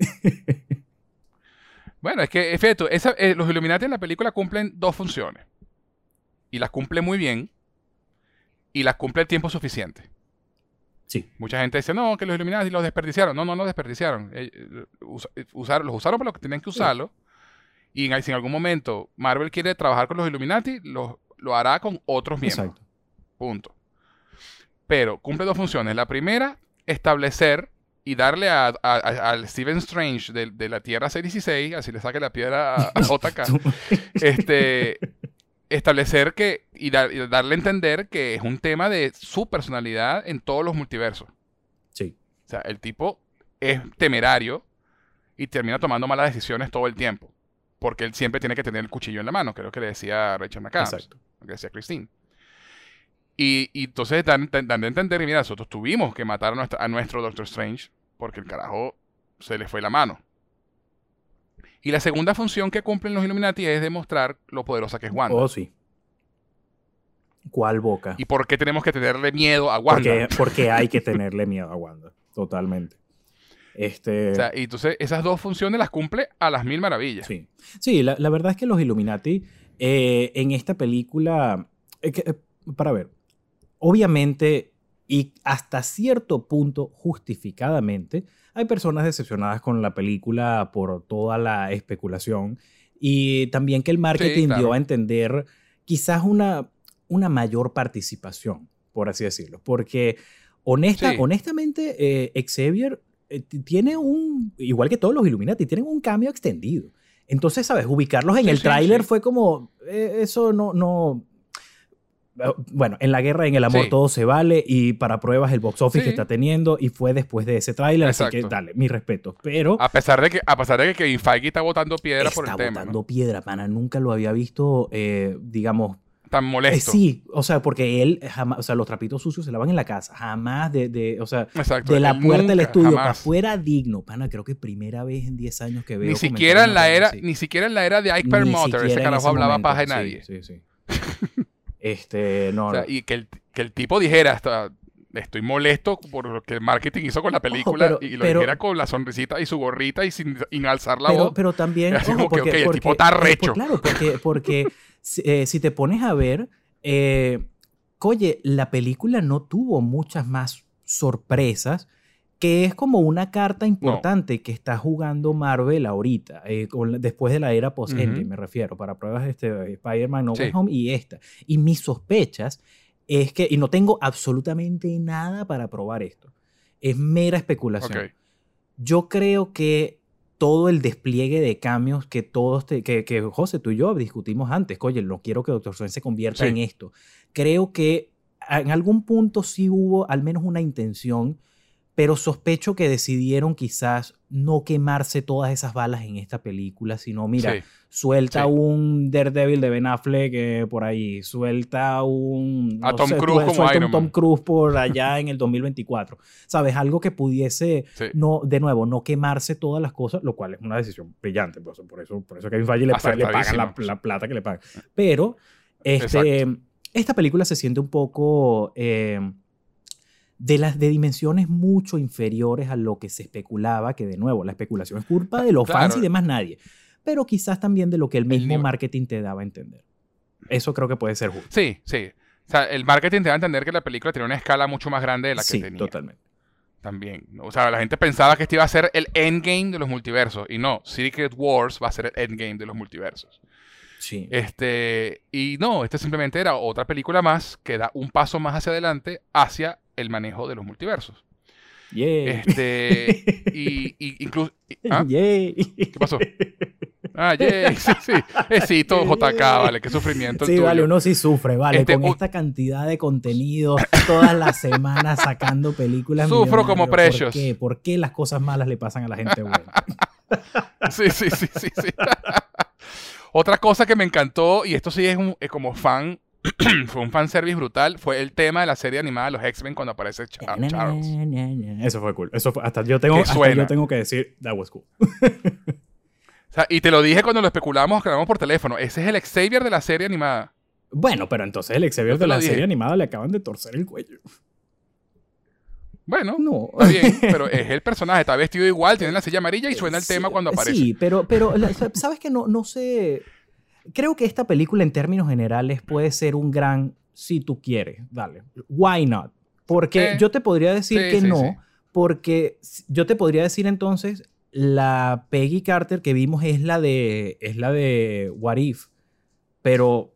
Bueno, es que, efecto, esa, eh, los Illuminati en la película cumplen dos funciones. Y las cumple muy bien. Y las cumple el tiempo suficiente. Sí. Mucha gente dice, no, que los Illuminati los desperdiciaron. No, no los desperdiciaron. Eh, eh, usaron- los usaron para lo que tenían que usarlo. Y en- si en algún momento Marvel quiere trabajar con los Illuminati, lo, lo hará con otros miembros. Exacto. Punto. Pero cumple dos funciones. La primera, establecer y darle a, al Stephen Strange de, de la Tierra 616, así le saque la piedra a, a JK, este, establecer que y, dar- y darle a entender que es un tema de su personalidad en todos los multiversos. Sí. O sea, el tipo es temerario y termina tomando malas decisiones todo el tiempo. Porque él siempre tiene que tener el cuchillo en la mano, creo que le decía Rachel McAdams, Exacto. lo que decía Christine. Y, y entonces dan, dan- dan a entender, mira, nosotros tuvimos que matar a, nuestra- a nuestro Doctor Strange porque el carajo se le fue la mano. Y la segunda función que cumplen los Illuminati es demostrar lo poderosa que es Wanda. Oh, sí. ¿Cuál boca? ¿Y por qué tenemos que tenerle miedo a Wanda? Porque, porque hay que tenerle miedo a Wanda. Totalmente. Este. O sea, y entonces esas dos funciones las cumple a las mil maravillas. Sí, sí la, la verdad es que los Illuminati eh, en esta película, eh, que, eh, para ver, obviamente y hasta cierto punto justificadamente, hay personas decepcionadas con la película por toda la especulación y también que el marketing claro. dio a entender quizás una, una mayor participación, por así decirlo, porque honesta, Sí. honestamente eh, Xavier eh, tiene un, igual que todos los Illuminati, tienen un cambio extendido. Entonces, ¿sabes? Ubicarlos en Sí, el sí, tráiler sí. fue como, eh, eso no, no... eh, Bueno, en la guerra, en el amor, Sí. todo se vale y para pruebas el box office Sí. que está teniendo y fue después de ese tráiler, así que dale, mi respeto. Pero A pesar de que, a pesar de que Kevin Feige está botando piedra por el está tema, botando ¿no? piedra, pana. Nunca lo había visto, eh, digamos, Tan eh, molesto. sí, o sea, porque él jamás, o sea, los trapitos sucios se lavan en la casa, jamás de, de o sea, Exacto. de la puerta del estudio para afuera digno, pana, creo que primera vez en 10 años que veo Ni siquiera en la era, así. ni siquiera en la era de Ike Perlmutter, ese carajo hablaba momento. paja de Sí, nadie. Sí, sí. este, no, O sea, no. y que el, que el tipo dijera hasta estoy molesto por lo que el marketing hizo con la película pero- y lo pero- dijera con la sonrisita y su gorrita y sin, sin alzar la pero, voz. pero también, ojo, como que, porque, el porque- tipo está eh, recho. claro, porque, porque si, eh, si te pones a ver, eh, oye, la película no tuvo muchas más sorpresas, que es como una carta importante que está jugando Marvel ahorita, eh, con- después de la era post-Endgame, Ujú. me refiero, para pruebas este, Spider-Man No Way Sí. Home y esta. Y mis sospechas es que, y no tengo absolutamente nada para probar esto, es mera especulación. Ok. Yo creo que todo el despliegue de cambios que todos, te- que, que José, tú y yo discutimos antes, oye, no quiero que Doctor Strange se convierta Sí. en esto. Creo que en algún punto sí hubo al menos una intención, pero sospecho que decidieron quizás no quemarse todas esas balas en esta película, sino, mira, Sí. suelta Sí. un Daredevil de Ben Affleck eh, por ahí, suelta un... A Tom sé, Cruise como Iron un Tom. Cruise por allá en el 2024. ¿Sabes? Algo que pudiese Sí. no, de nuevo, no quemarse todas las cosas, lo cual es una decisión brillante. Por eso, por eso, por eso Kevin Feige le, le pagan la, plata que le pagan. Pero este, Exacto. esta película se siente un poco eh, de las de dimensiones mucho inferiores a lo que se especulaba, que de nuevo, la especulación es culpa de los fans y de más nadie. Pero quizás también de lo que el mismo marketing te daba a entender. Eso creo que puede ser justo. Sí, sí. O sea, el marketing te da a entender que la película tiene una escala mucho más grande de la que sí, tenía. totalmente. También. O sea, la gente pensaba que este iba a ser el endgame de los multiversos. Y no, Secret Wars va a ser el endgame de los multiversos. Sí. Este, y no, este simplemente era otra película más que da un paso más hacia adelante hacia el manejo de los multiversos. Yeah. Este, y, y incluso... ¿Ah? ¿Qué pasó? Ah, yay, sí, sí. Éxito, JK, vale, qué sufrimiento el Sí, tuyo. vale, uno sí sufre, vale, Este, con esta cantidad de contenido todas las semanas sacando películas. Sufro como. Precious. ¿Por qué? ¿Por qué las cosas malas le pasan a la gente buena? Sí, sí, sí, sí, sí. Otra cosa que me encantó, y esto sí es, un, es como fan, fue un fanservice brutal, fue el tema de la serie animada de los X-Men cuando aparece Ch- Charles. Eso fue cool. Eso fue, hasta yo tengo, hasta yo tengo que decir, that was cool. O sea, y te lo dije cuando lo especulamos, grabamos por teléfono. Ese es el Xavier de la serie animada. Bueno, pero entonces el Xavier de la dije. serie animada le acaban de torcer el cuello. Bueno, No. está bien, pero es el personaje, está vestido igual, tiene la silla amarilla y suena el Sí, tema cuando aparece. Sí, pero, pero la- sabes que no, no sé. Creo que esta película en términos generales puede ser un gran, si tú quieres, dale. Why not? Porque Eh, yo te podría decir sí, que sí, no, sí. porque yo te podría decir entonces la Peggy Carter que vimos es la de es la de What If, pero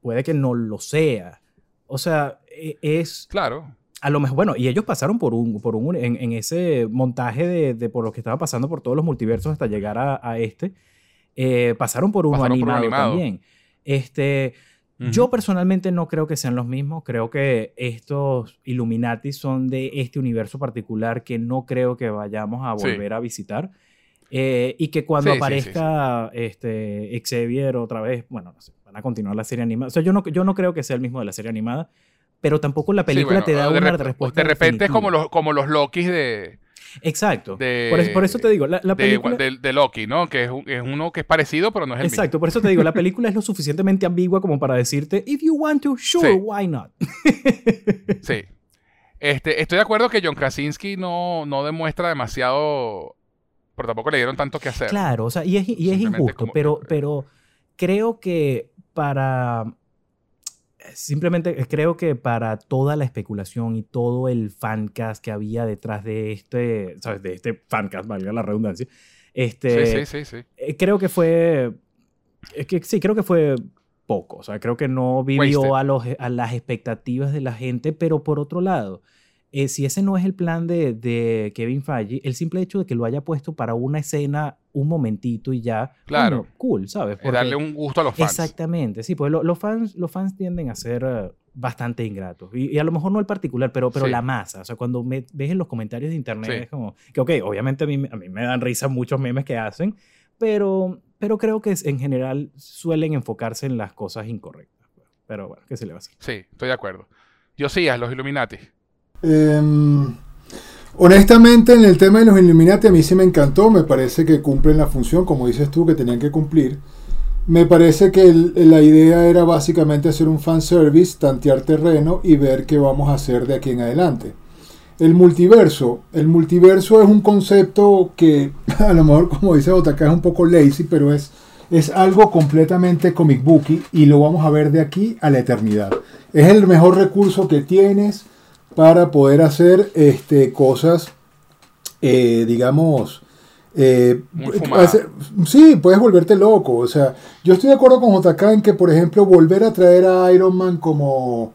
puede que no lo sea. O sea, e- es Claro. a lo mejor, bueno, y ellos pasaron por un, por un en, en ese montaje de, de por lo que estaba pasando por todos los multiversos hasta llegar a, a este, eh, pasaron por uno Pasaron por un animado, animado. también. Este, Ujú. yo personalmente no creo que sean los mismos. Creo que estos Illuminati son de este universo particular que no creo que vayamos a Sí. volver a visitar. Eh, y que cuando Sí, sí, sí, aparezca Este, Xavier otra vez, bueno, no sé, van a continuar la serie animada. O sea, yo no, yo no creo que sea el mismo de la serie animada, pero tampoco la Sí, película bueno, te da de una respuesta. De repente es como definitiva. los, como los Lokis de, Exacto. de- por, eso, por eso te digo, la, película. de- de Loki, ¿no? Que es, un- es uno que es parecido, pero no es el Exacto, por eso te digo, la película es lo suficientemente ambigua como para decirte, if you want to, sure, Sí. why not? Sí. Este, estoy de acuerdo que John Krasinski no, no demuestra demasiado, pero tampoco le dieron tanto que hacer. Claro, o sea, y es, y es injusto, como pero, que- pero creo que para. Simplemente creo que para toda la especulación y todo el fancast que había detrás de este, ¿sabes? De este fancast, valga la redundancia, este, Sí, sí, sí, sí. eh, creo que fue. Es que sí, creo que fue poco. O sea, creo que no vivió a, los, a las expectativas de la gente, pero por otro lado, eh, si ese no es el plan de, de Kevin Feige, el simple hecho de que lo haya puesto para una escena un momentito y ya, Claro. cool, ¿sabes? Es darle un gusto a los fans. Exactamente, sí, pues lo- los, fans, los fans tienden a ser eh, bastante ingratos. Y, y a lo mejor no el particular, pero, pero Sí. la masa. O sea, cuando me, ves en los comentarios de internet, Sí. es como que, ok, obviamente a mí, me- a mí me dan risa muchos memes que hacen, pero, pero creo que en general suelen enfocarse en las cosas incorrectas. pues. Pero bueno, ¿qué se le va a hacer? Sí, estoy de acuerdo. Yo sí, a los Illuminati. Em, honestamente, en el tema de los Illuminati, a mí sí me encantó. Me parece que cumplen la función, como dices tú, que tenían que cumplir. Me parece que la idea era básicamente hacer un fanservice, tantear terreno y ver qué vamos a hacer de aquí en adelante. El multiverso. El multiverso es un concepto que a lo mejor, como dice Otaka, es un poco lazy, pero es, es algo completamente comic booky y lo vamos a ver de aquí a la eternidad. Es el mejor recurso que tienes para poder hacer este, cosas, eh, digamos, eh, fumada. hacer- sí, puedes volverte loco. O sea, yo estoy de acuerdo con JK en que, por ejemplo, volver a traer a Iron Man como,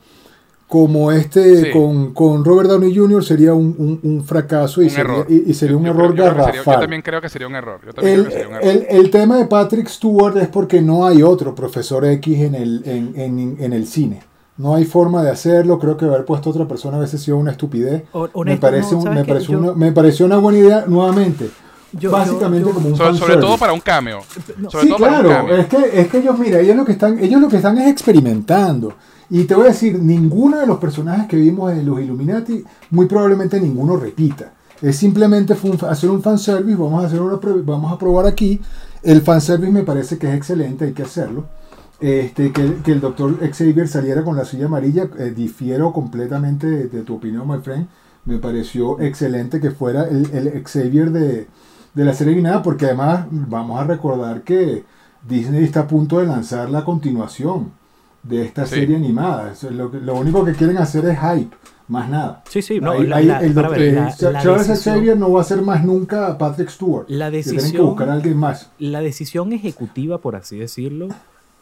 como este, Sí. con, con Robert Downey Jr. sería un, un- un fracaso y Un sería, y, y sería Yo- un yo error yo sería- yo también creo que sería un error. Yo El, creo que sería un error. el- el tema de Patrick Stewart es porque no hay otro profesor X en el, en, en- en el cine. No hay forma de hacerlo. Creo que haber puesto a otra persona a veces sido una estupidez. Me, parece no, un- ¿sabes me, pareció Yo- una, me pareció una buena idea nuevamente. Yo- básicamente yo- como un sobre, sobre todo para un cameo. No, Sobre sí, todo para un claro. cameo. Es que, es que ellos, mira, ellos lo que están, ellos lo que están es experimentando. Y te voy a decir, ninguno de los personajes que vimos en los Illuminati, muy probablemente ninguno repita. Es simplemente fue un- hacer un fanservice, vamos a hacer una vamos a probar aquí. El fanservice me parece que es excelente, hay que hacerlo. Este, que, que el doctor Xavier saliera con la silla amarilla, eh, difiero completamente de, de tu opinión, my friend. Me pareció excelente que fuera el, el Xavier de, de la serie animada, porque además vamos a recordar que Disney está a punto de lanzar la continuación de esta Sí. serie animada. Eso es lo, lo único que quieren hacer es hype, más nada. Sí, sí, no, Ahí- la- ahí la- el para doc- ver, eh, la- Cha- la Charles decisión- Xavier no va a ser más nunca a Patrick Stewart. La Que tienen que decisión, buscar a alguien más. la decisión ejecutiva, por así decirlo,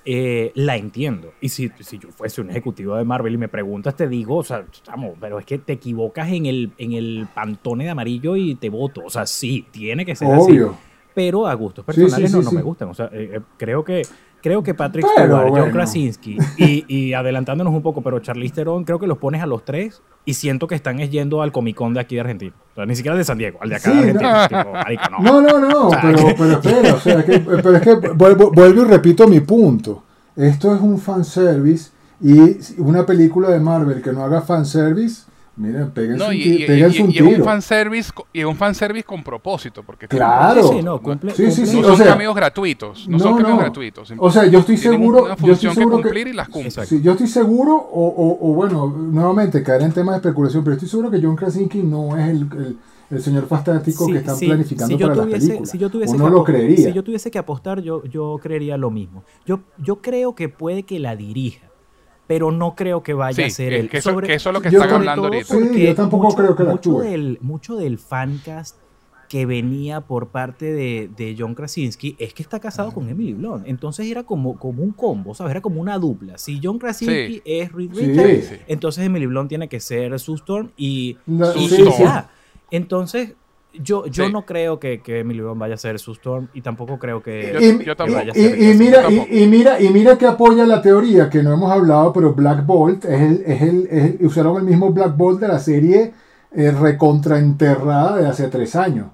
eh, la entiendo. Y si, si yo fuese un ejecutivo de Marvel y me preguntas, te digo, o sea, chamo, pero es que te equivocas en el, en el pantone de amarillo y te voto. O sea, sí, tiene que ser así. Obvio. Pero a gustos Sí, sí, personales no, sí, no me gustan. O sea, eh, eh, creo que creo que Patrick Pero, Stewart, John bueno. Krasinski y, y adelantándonos un poco, pero Charlize Theron, creo que los pones a los tres y siento que están es yendo al Comic Con de aquí de Argentina. O sea, ni siquiera de San Diego, al de acá Sí, de Argentina. no. Tipo, marico, no. No, no, no, O sea, pero, que- pero espera, o sea, que, pero es que vuelvo, vuelvo y repito mi punto. Esto es un fanservice y una película de Marvel que no haga fanservice, miren, péguense No, un, y, y- un y es un tiro. fanservice, y es un fanservice con propósito. Porque Claro. Sí, sí, no, cumple- Sí, sí, cumple- sí, no o son sea, cameos gratuitos. No, son cameos no. gratuitos. O sea, yo estoy seguro, una yo estoy que seguro que, cumplir y las cumplen. Exacto. Sí, yo estoy seguro, o, o- o bueno, nuevamente caer en temas de especulación, pero estoy seguro que John Krasinski no es el, el- el señor fantástico Sí, que están sí, planificando si yo para tuviese- la película. Si yo tuviese Uno que lo apo- creería. Si yo tuviese que apostar, yo, yo creería lo mismo. Yo, yo creo que puede que la dirija, pero no creo que vaya Sí, a ser él. que eso- que eso es lo que están sobre hablando ahorita. Sí, yo tampoco creo que la mucho del, mucho del fancast que venía por parte de, de John Krasinski es que está casado con Emily Blunt. Entonces era como, como un combo, ¿sabes? Era como una dupla. Si John Krasinski Sí. es Reed. Richards, Sí. entonces Emily Blunt tiene que ser Sue Storm y, No, y- sí, y sí. ya. Entonces, yo, yo Sí. no creo que, que Emily Blunt vaya a ser Sue Storm y tampoco creo que... Yo- Y, yo tampoco. y- y- y mira, tampoco. y, mira, y mira que apoya la teoría que no hemos hablado, pero Black Bolt es el, es el, es el- usaron el mismo Black Bolt de la serie eh, recontraenterrada de hace tres años.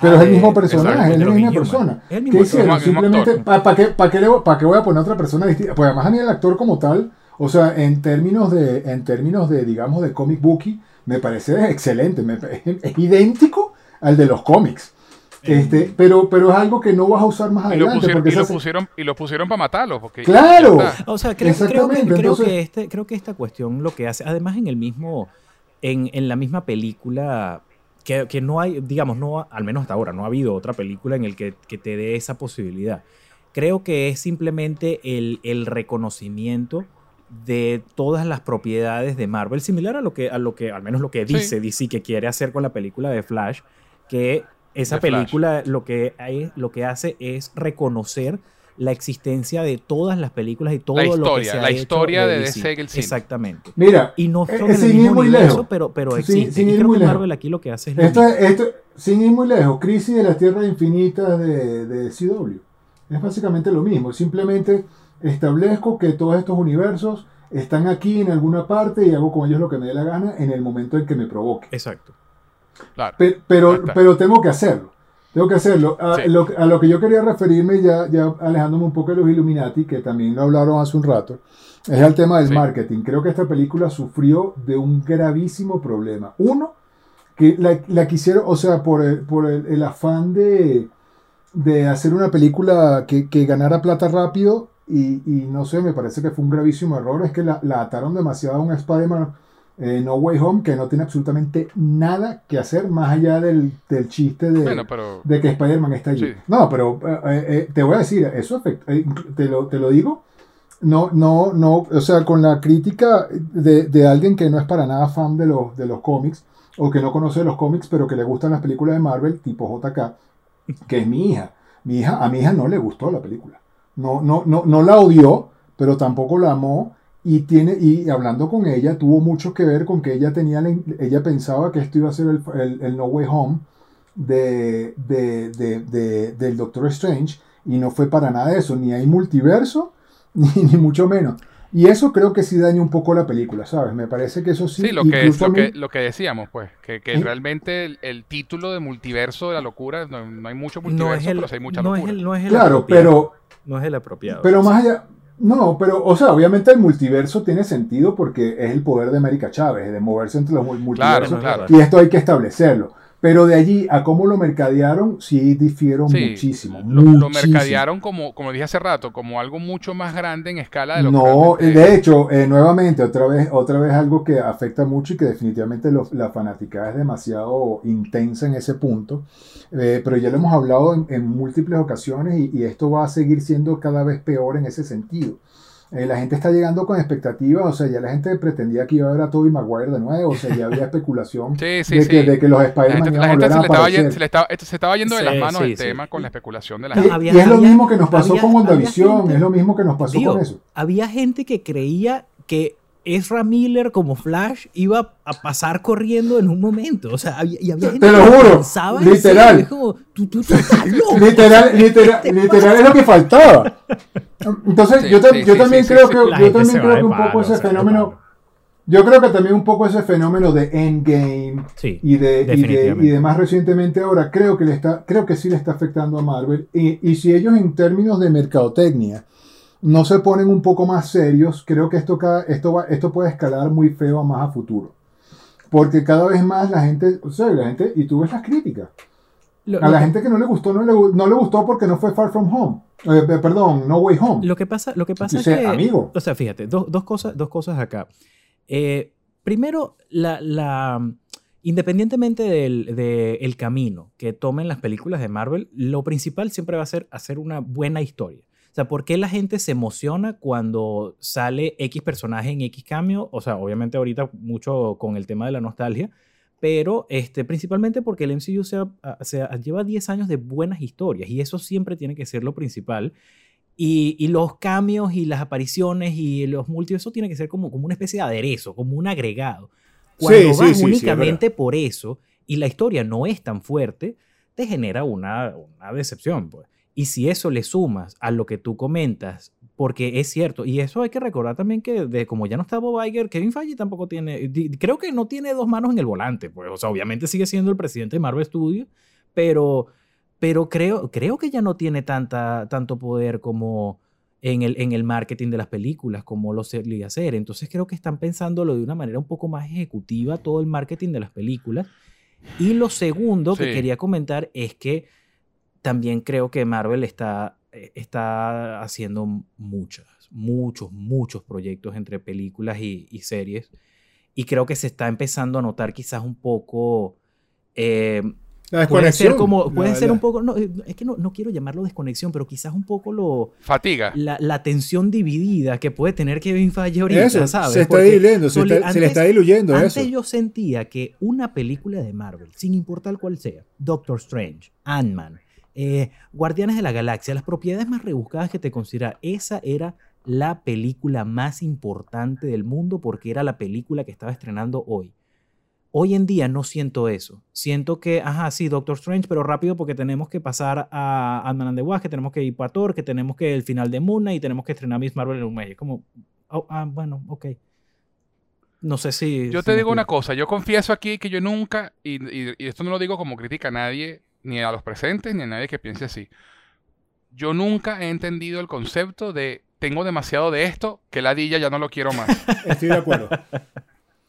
Pero Ah, es el de- mismo personaje, exacto, es la misma persona. El ¿Qué hicieron? Simplemente. ¿para qué, pa' qué pa' qué voy a poner otra persona distinta? Pues además a mí el actor como tal, o sea, en términos de, en términos de digamos, de comic booky, me parece excelente, me- es idéntico al de los cómics. Este, pero, pero es algo que no vas a usar más Y lo adelante. pusieron, porque y lo pusieron, y lo pusieron para matarlo. Porque ¡Claro! O sea, creo, creo que, creo, entonces- que este, creo que esta cuestión lo que hace, además en el mismo, en, en la misma película, que, que no hay, digamos, no, al menos hasta ahora, no ha habido otra película en el que, que te dé esa posibilidad. Creo que es simplemente el, el reconocimiento de todas las propiedades de Marvel, similar a lo que, a lo que, al menos lo que Sí. dice DC que quiere hacer con la película de Flash, que esa De Flash. película lo que, hay- lo que hace es reconocer la existencia de todas las películas y todo La lo que historia, se ha la hecho historia de DC. El cine. Exactamente. Mira, Y no Eh, son sin ir mismo muy universo, lejos. pero, pero Sin- existen. sin y ir creo muy que lejos. Marvel aquí lo que hace es mismo. esto, sin ir muy lejos, Crisis de las Tierras Infinitas de, de CW. Es básicamente lo mismo. Simplemente establezco que todos estos universos están aquí en alguna parte y hago con ellos lo que me dé la gana en el momento en que me provoque. Exacto. Claro. Pe- Pero, pero tengo que hacerlo. Tengo que hacerlo. A, Sí. lo, a lo que yo quería referirme, ya, ya alejándome un poco de los Illuminati, que también lo hablaron hace un rato, es el tema del Sí. marketing. Creo que esta película sufrió de un gravísimo problema. Uno, que la, la quisieron, o sea, por el, por el, el afán de, de hacer una película que, que ganara plata rápido, y, y no sé, me parece que fue un gravísimo error, es que la, la ataron demasiado a un Spider-Man eh, No Way Home que no tiene absolutamente nada que hacer más allá del, del chiste de, Bueno, pero. de que Spider-Man está allí. Sí. No, pero eh, eh, te voy a decir, eso afecta, te, lo, te lo digo, no, no, no, o sea, con la crítica de, de alguien que no es para nada fan de los, de los cómics, o que no conoce los cómics, pero que le gustan las películas de Marvel, tipo JK, que es mi hija. Mi hija, a mi hija no le gustó la película. No, no, no, no la odió, pero tampoco la amó. Y, tiene, y hablando con ella, tuvo mucho que ver con que ella, tenía ella pensaba que esto iba a ser el, el- el No Way Home de, de- de- de- del Doctor Strange. Y no fue para nada eso. Ni hay multiverso, ni, ni mucho menos. Y eso creo que sí daña un poco la película, ¿sabes? Me parece que eso sí. Sí, lo que, es, lo, mí- que, lo que decíamos, pues, que, que ¿Eh? realmente el, el título de multiverso de la locura, no, no hay mucho No multiverso, es el, pero sí hay mucha no es locura. el, no es el Claro, apropiado. pero, No es el apropiado. Pero más allá, no, pero, o sea, obviamente el multiverso tiene sentido porque es el poder de América Chávez, de moverse entre los mul- Claro, multiversos. claro. Y esto hay que establecerlo. Pero de allí a cómo lo mercadearon, sí difieron Sí, muchísimo. Lo, mercadearon como, como dije hace rato, como algo mucho más grande en escala de lo No, que de hecho, eh, nuevamente, otra vez, otra vez algo que afecta mucho y que definitivamente lo- la fanaticada es demasiado intensa en ese punto. Eh, pero ya lo hemos hablado en, en múltiples ocasiones y, y esto va a seguir siendo cada vez peor en ese sentido. Eh, la gente está llegando con expectativas, o sea, ya la gente pretendía que iba a ver a Tobey Maguire de nuevo, o sea, ya había especulación Sí, sí, de, sí. que, de que los Spider-Man iban la a gente volver se, a le estaba, aparecer. se, le estaba, esto se estaba yendo de las manos sí, el sí. tema con la especulación de la gente. había- y es lo había- mismo que nos pasó había- con WandaVision, es lo mismo que nos pasó Tío, con eso. había gente que creía que Ezra Miller como Flash iba a pasar corriendo en un momento. O sea, había, y había gente Te lo que juro, pensaba en literal. serio, es como, tú, tú, tú estás loco. Literal, literal, literal es lo que faltaba. Entonces, Sí, yo, ta- sí, yo sí, también sí, creo sí, que yo también creo que un poco ese fenómeno, yo creo que también un poco ese fenómeno de Endgame Sí, y de, y de, y de más recientemente ahora, creo que le está, creo que sí le está afectando a Marvel. Y, y si ellos en términos de mercadotecnia no se ponen un poco más serios, creo que esto, esto, va, esto puede escalar muy feo a más a futuro. Porque cada vez más la gente, o sea, la gente, y tú ves las críticas. Lo- A lo la que- gente que no le gustó, no le, gu- no le gustó porque no fue Far From Home. Eh, pe- perdón, No Way Home. Lo que pasa, lo que pasa es que. amigo. O sea, fíjate, dos, dos cosas, dos cosas acá. Eh, primero, la, la- independientemente del de el camino que tomen las películas de Marvel, lo principal siempre va a ser hacer una buena historia. O sea, ¿por qué la gente se emociona cuando sale X personaje en X cambio? O sea, obviamente ahorita mucho con el tema de la nostalgia, pero este, principalmente porque el MCU se, se lleva 10 años de buenas historias y eso siempre tiene que ser lo principal. Y, y, los cambios y las apariciones y los multiversos tiene que ser como, como una especie de aderezo, como un agregado. Cuando vas únicamente por eso y la historia no es tan fuerte, te genera una, una decepción. Pues. Y si eso le sumas a lo que tú comentas, porque es cierto, y eso hay que recordar también que de, como ya no está Bob Iger, Kevin Feige tampoco tiene, creo que no tiene dos manos en el volante, pues, o sea, obviamente sigue siendo el presidente de Marvel Studios, pero, pero creo, creo que ya no tiene tanta, tanto poder como en el, en el marketing de las películas, como lo solía hacer. Entonces creo que están pensándolo de una manera un poco más ejecutiva, todo el marketing de las películas. Y lo segundo que quería comentar es que también creo que Marvel está, eh, está haciendo muchas, muchos, muchos proyectos entre películas y, series. Y creo que se está empezando a notar quizás un poco... Eh, puede ser como puede ser un poco no, eh, es que no, no, quiero llamarlo desconexión pero quizás un poco lo fatiga la, la tensión dividida que puede tener Kevin Feige ahorita eso, ¿sabes? se está diluyendo se, se, le está diluyendo antes eso yo sentía que una película de Marvel sin importar cuál sea Doctor Strange Ant-Man eh, Guardianes de la Galaxia, las propiedades más rebuscadas que te considera, esa era la película más importante del mundo porque era la película que estaba estrenando hoy. Hoy en día no siento eso. Siento que, ajá, sí, Doctor Strange, pero rápido porque tenemos que pasar a Ant-Man and the Wasp, que tenemos que ir para Thor, que tenemos que el final de Moon y tenemos que estrenar Miss Marvel en un mes. como, oh, ah, bueno, ok. No sé si... Yo te digo una cosa, yo confieso aquí que yo nunca, y, y esto no lo digo como crítica a nadie, ni a los presentes, ni a nadie que piense así. Yo nunca he entendido el concepto de tengo demasiado de esto, que la dilla ya no lo quiero más. Estoy de acuerdo.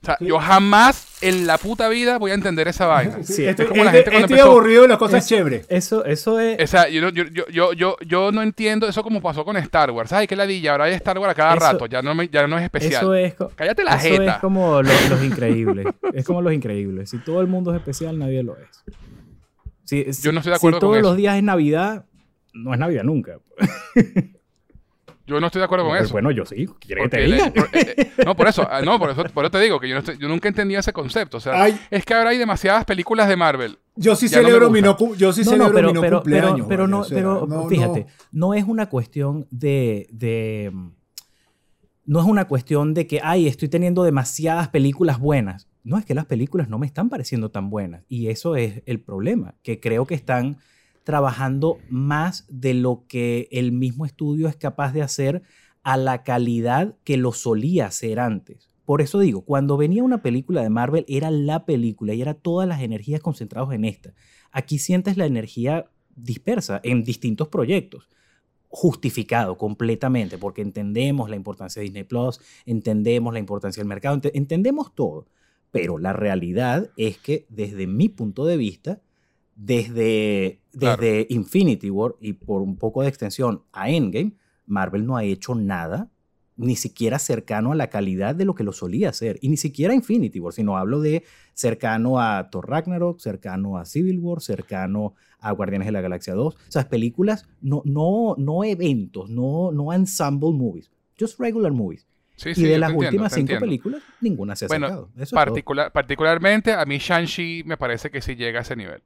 O sea, yo jamás en la puta vida voy a entender esa vaina. Sí, estoy, como la gente estoy aburrido de las cosas chéveres. Eso, eso es. O sea, yo, yo, yo, yo, yo no entiendo eso como pasó con Star Wars. ¿Sabes qué ladilla? Ahora hay Star Wars a cada rato. Ya no, me, ya no es especial. Eso es. Cállate la eso jeta. es como los, los increíbles. es como los increíbles. Si todo el mundo es especial, nadie lo es. Si, yo no estoy de acuerdo si todos los días es Navidad, no es Navidad nunca. Yo no estoy de acuerdo con pues eso. Bueno, yo sí. ¿Quieres que te diga? Eh, eh, no, por eso, ah, no, por eso, por eso te digo que yo, no yo nunca entendía ese concepto. O sea, es que ahora hay demasiadas películas de Marvel. Yo sí celebro mi no, yo sí celebro pero, mi no pero, cumpleaños. Pero, no, pero fíjate, no. es una cuestión de, de, no es una cuestión de que, ay, estoy teniendo demasiadas películas buenas. No, es que las películas no me están pareciendo tan buenas. Y eso es el problema, que creo que están trabajando más de lo que el mismo estudio es capaz de hacer a la calidad que lo solía hacer antes. Por eso digo, cuando venía una película de Marvel era la película y era todas las energías concentradas en esta. Aquí sientes la energía dispersa en distintos proyectos justificado completamente, porque entendemos la importancia de Disney Plus, entendemos la importancia del mercado, ent entendemos todo. Pero la realidad es que desde mi punto de vista, desde, desde Infinity War y por un poco de extensión a Endgame, Marvel no ha hecho nada ni siquiera cercano a la calidad de lo que lo solía hacer. Y ni siquiera Infinity War, sino hablo de cercano a Thor Ragnarok, cercano a Civil War, cercano a Guardianes de la Galaxia 2. O sea, películas, no, no, no eventos, no, no ensemble movies, just regular movies. Y de las últimas cinco películas, ninguna se ha bueno, particular, particularmente a mí Shang-Chi me parece que sí llega a ese nivel.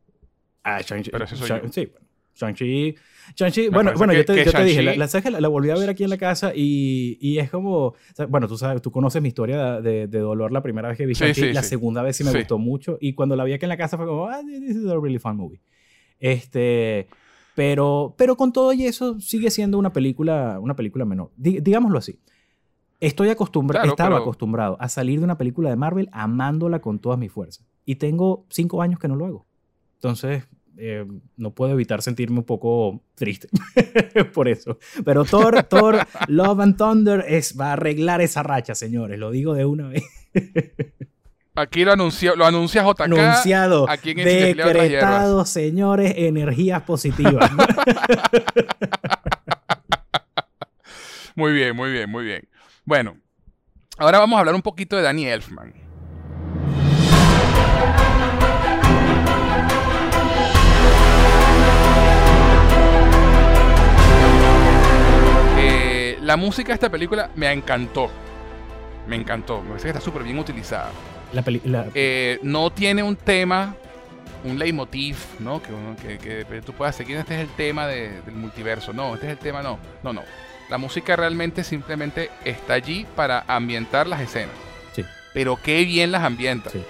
Ah, Shang-Chi. Pero eso soy yo. Sí, Shang-Chi. Shang-Chi, bueno, bueno yo te, yo te dije, la, la, la, volví a ver aquí en la casa y, y es como, bueno, tú sabes, tú conoces mi historia de, de, dolor la primera vez que vi Shang-Chi, la segunda vez sí me gustó mucho y cuando la vi aquí en la casa fue como, ah, this is a really fun movie. Este, pero, pero con todo y eso sigue siendo una película, una película menor, digámoslo así. Estoy acostumbrado, estaba acostumbrado a salir de una película de Marvel amándola con todas mis fuerzas y tengo cinco años que no lo hago. Entonces, eh, no puedo evitar sentirme un poco triste por eso. Pero Thor, Thor, Love and Thunder es, va a arreglar esa racha, señores. Lo digo de una vez. Aquí lo, anunció, lo anuncia JK. Anunciado. Aquí en decretado, señores, energías positivas. muy bien, muy bien, muy bien. Bueno, ahora vamos a hablar un poquito de Danny Elfman. La música de esta película me encantó. Me encantó. Me parece que está súper bien utilizada. La peli- la- Eh, no tiene un tema, un leitmotiv, ¿no? Que, que tú puedas seguir, este es el tema de- del multiverso. No, este es el tema, no. No, no. La música realmente simplemente está allí para ambientar las escenas. Sí. Pero qué bien las ambienta. Sí.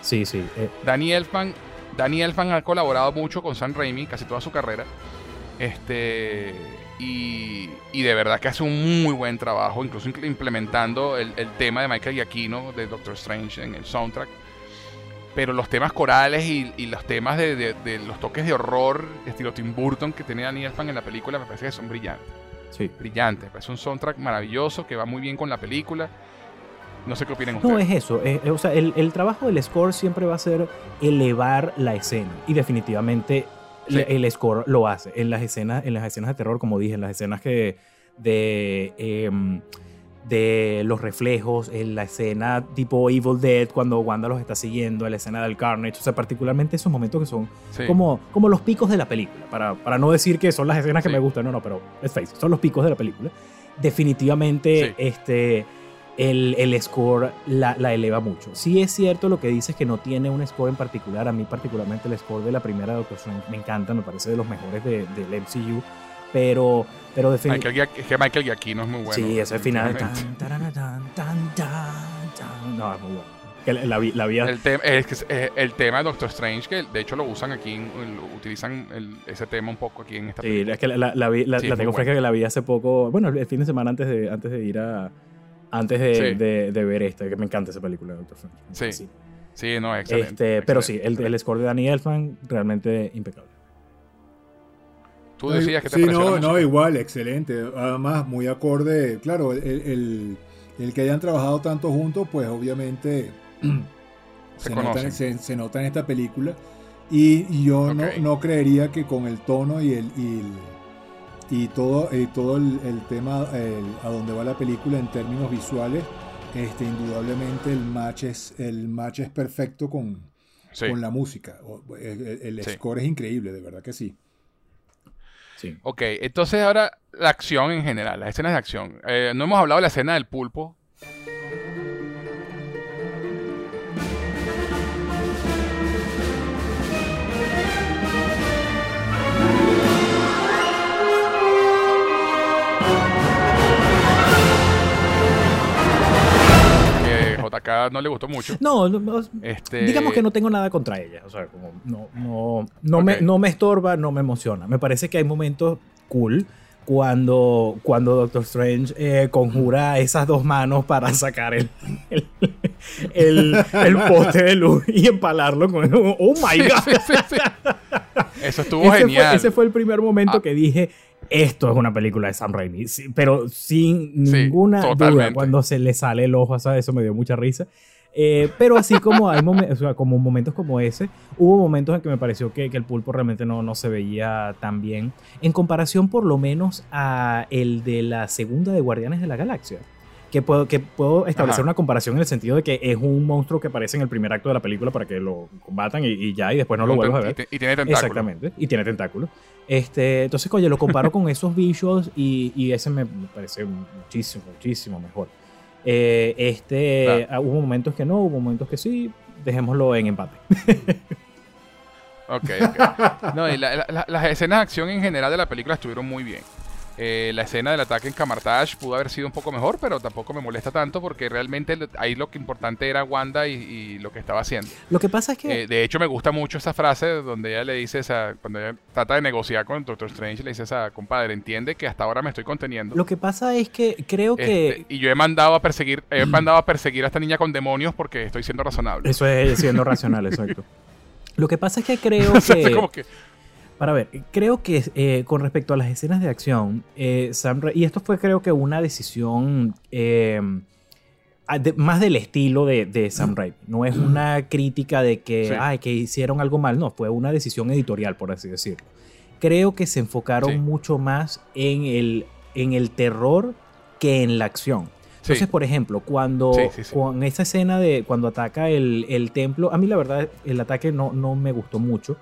sí, sí. eh, Danny Elfman, Danny Elfman ha colaborado mucho con Sam Raimi casi toda su carrera. Este. Y, y de verdad que hace un muy buen trabajo, incluso incl- implementando el, el tema de Michael Giacchino de Doctor Strange en el soundtrack. Pero los temas corales y, y los temas de, de- de los toques de horror, estilo Tim Burton, que tenía Danny Elfman en la película, me parece que son brillantes. Sí. Brillantes. Es un soundtrack maravilloso que va muy bien con la película. No sé qué opinan No, ustedes. es eso. es- es- o sea, el, el trabajo del score siempre va a ser elevar la escena. Y definitivamente Sí. el score lo hace. En las escenas, en las escenas de terror, como dije, en las escenas que de, em, de los reflejos, en la escena tipo Evil Dead, cuando Wanda los está siguiendo, en la escena del Carnage. O sea, particularmente esos momentos que son Sí. como, como los picos de la película. Para, para no decir que son las escenas que Sí. me gustan, no, no, pero let's face son los picos de la película. Definitivamente, Sí. este, el, el score la, la eleva mucho. Sí es cierto lo que dices que no tiene un score en particular. A mí particularmente el score de la primera Doctor Strange me encanta, me parece de los mejores de- del MCU. Pero, pero definitivamente... Michael es que Michael Giacchino es muy bueno. sí, ese final... tan, tan. No, es muy bueno. La, la vi- la vi- El, es eh, el tema de Doctor Strange, que de hecho lo usan aquí, lo utilizan el- ese tema un poco aquí en esta Sí, película. es que la, la- la Sí, tengo fresca que la vi hace poco, bueno, el fin de semana antes de, antes de ir a... Antes de, Sí. de- de ver esta, que me encanta esa película de Doctor Strange. Sí. Sí, no, excelente. Este, pero sí, excelente, el, el score de Danny Elfman realmente impecable. Tú decías que te sí, no, no, igual, excelente. Además, muy acorde. Claro, el, el- el que hayan trabajado tanto juntos, pues obviamente Se se, nota, se- se nota en esta película. Y, y yo no, no creería que con el tono y el. Y, el- y todo, y todo el, el tema a donde va la película en términos visuales, este, indudablemente el match es, el match es perfecto con, Sí. con la música. El, el- el Sí. score es increíble, de verdad que sí. Sí. Ok, entonces ahora la acción en general, las escenas de acción. Eh, no hemos hablado de la escena del pulpo. JK no le gustó mucho. No, no, Este, digamos que no tengo nada contra ella. O sea, como no, no, no, me, no me estorba, no me emociona. Me parece que hay momentos cool cuando, cuando Doctor Strange eh, conjura esas dos manos para sacar el, el, el, el poste de luz y empalarlo con... ¡Oh, my God! sí, sí, sí. Eso estuvo ese, genial. Fue, ese fue el primer momento Ah. que dije, esto es una película de Sam Raimi, pero sin Sí, ninguna duda, cuando se le sale el ojo, ¿sabes? eso me dio mucha risa. Eh, pero así como hay momen- o sea, como momentos como ese, hubo momentos en que me pareció que, que el pulpo realmente no, no se veía tan bien, en comparación por lo menos a el de la segunda de Guardianes de la Galaxia. Que puedo, que puedo establecer Ajá. una comparación en el sentido de que es un monstruo que aparece en el primer acto de la película para que lo combatan y, y ya, y después no lo vuelvas a ver. Y tiene tentáculos. Exactamente, y tiene tentáculos. Este, entonces, oye, lo comparo con esos bichos y, y ese me parece muchísimo, muchísimo mejor. Eh, este, Claro. ah, hubo momentos que no, hubo momentos que sí, dejémoslo en empate. Ok, ok. No, y la- la- la- las escenas de acción en general de la película estuvieron muy bien. Eh, la escena del ataque en Camartage pudo haber sido un poco mejor, pero tampoco me molesta tanto porque realmente ahí lo que importante era Wanda y, y lo que estaba haciendo. Lo que pasa es que Eh, de hecho, me gusta mucho esa frase donde ella le dice esa, cuando ella trata de negociar con Doctor Strange, le dice esa, compadre, entiende que hasta ahora me estoy conteniendo. lo que pasa es que creo que Este, y yo he mandado a perseguir, he mandado a perseguir a esta niña con demonios porque estoy siendo razonable. eso es siendo racional, exacto. Lo que pasa es que creo O sea, es que como que Para ver, creo que eh, con respecto a las escenas de acción, eh, Sam Ra- y esto fue creo que una decisión eh, a- de- más del estilo de, de Sam Raimi. No es una crítica de que, Sí. ay, que hicieron algo mal, no, fue una decisión editorial, por así decirlo. Creo que se enfocaron Sí. mucho más en el, en el terror que en la acción. Entonces, Sí. por ejemplo, cuando Sí, sí, sí. con esa escena de cuando ataca el, el templo, a mí la verdad el ataque no, no me gustó mucho,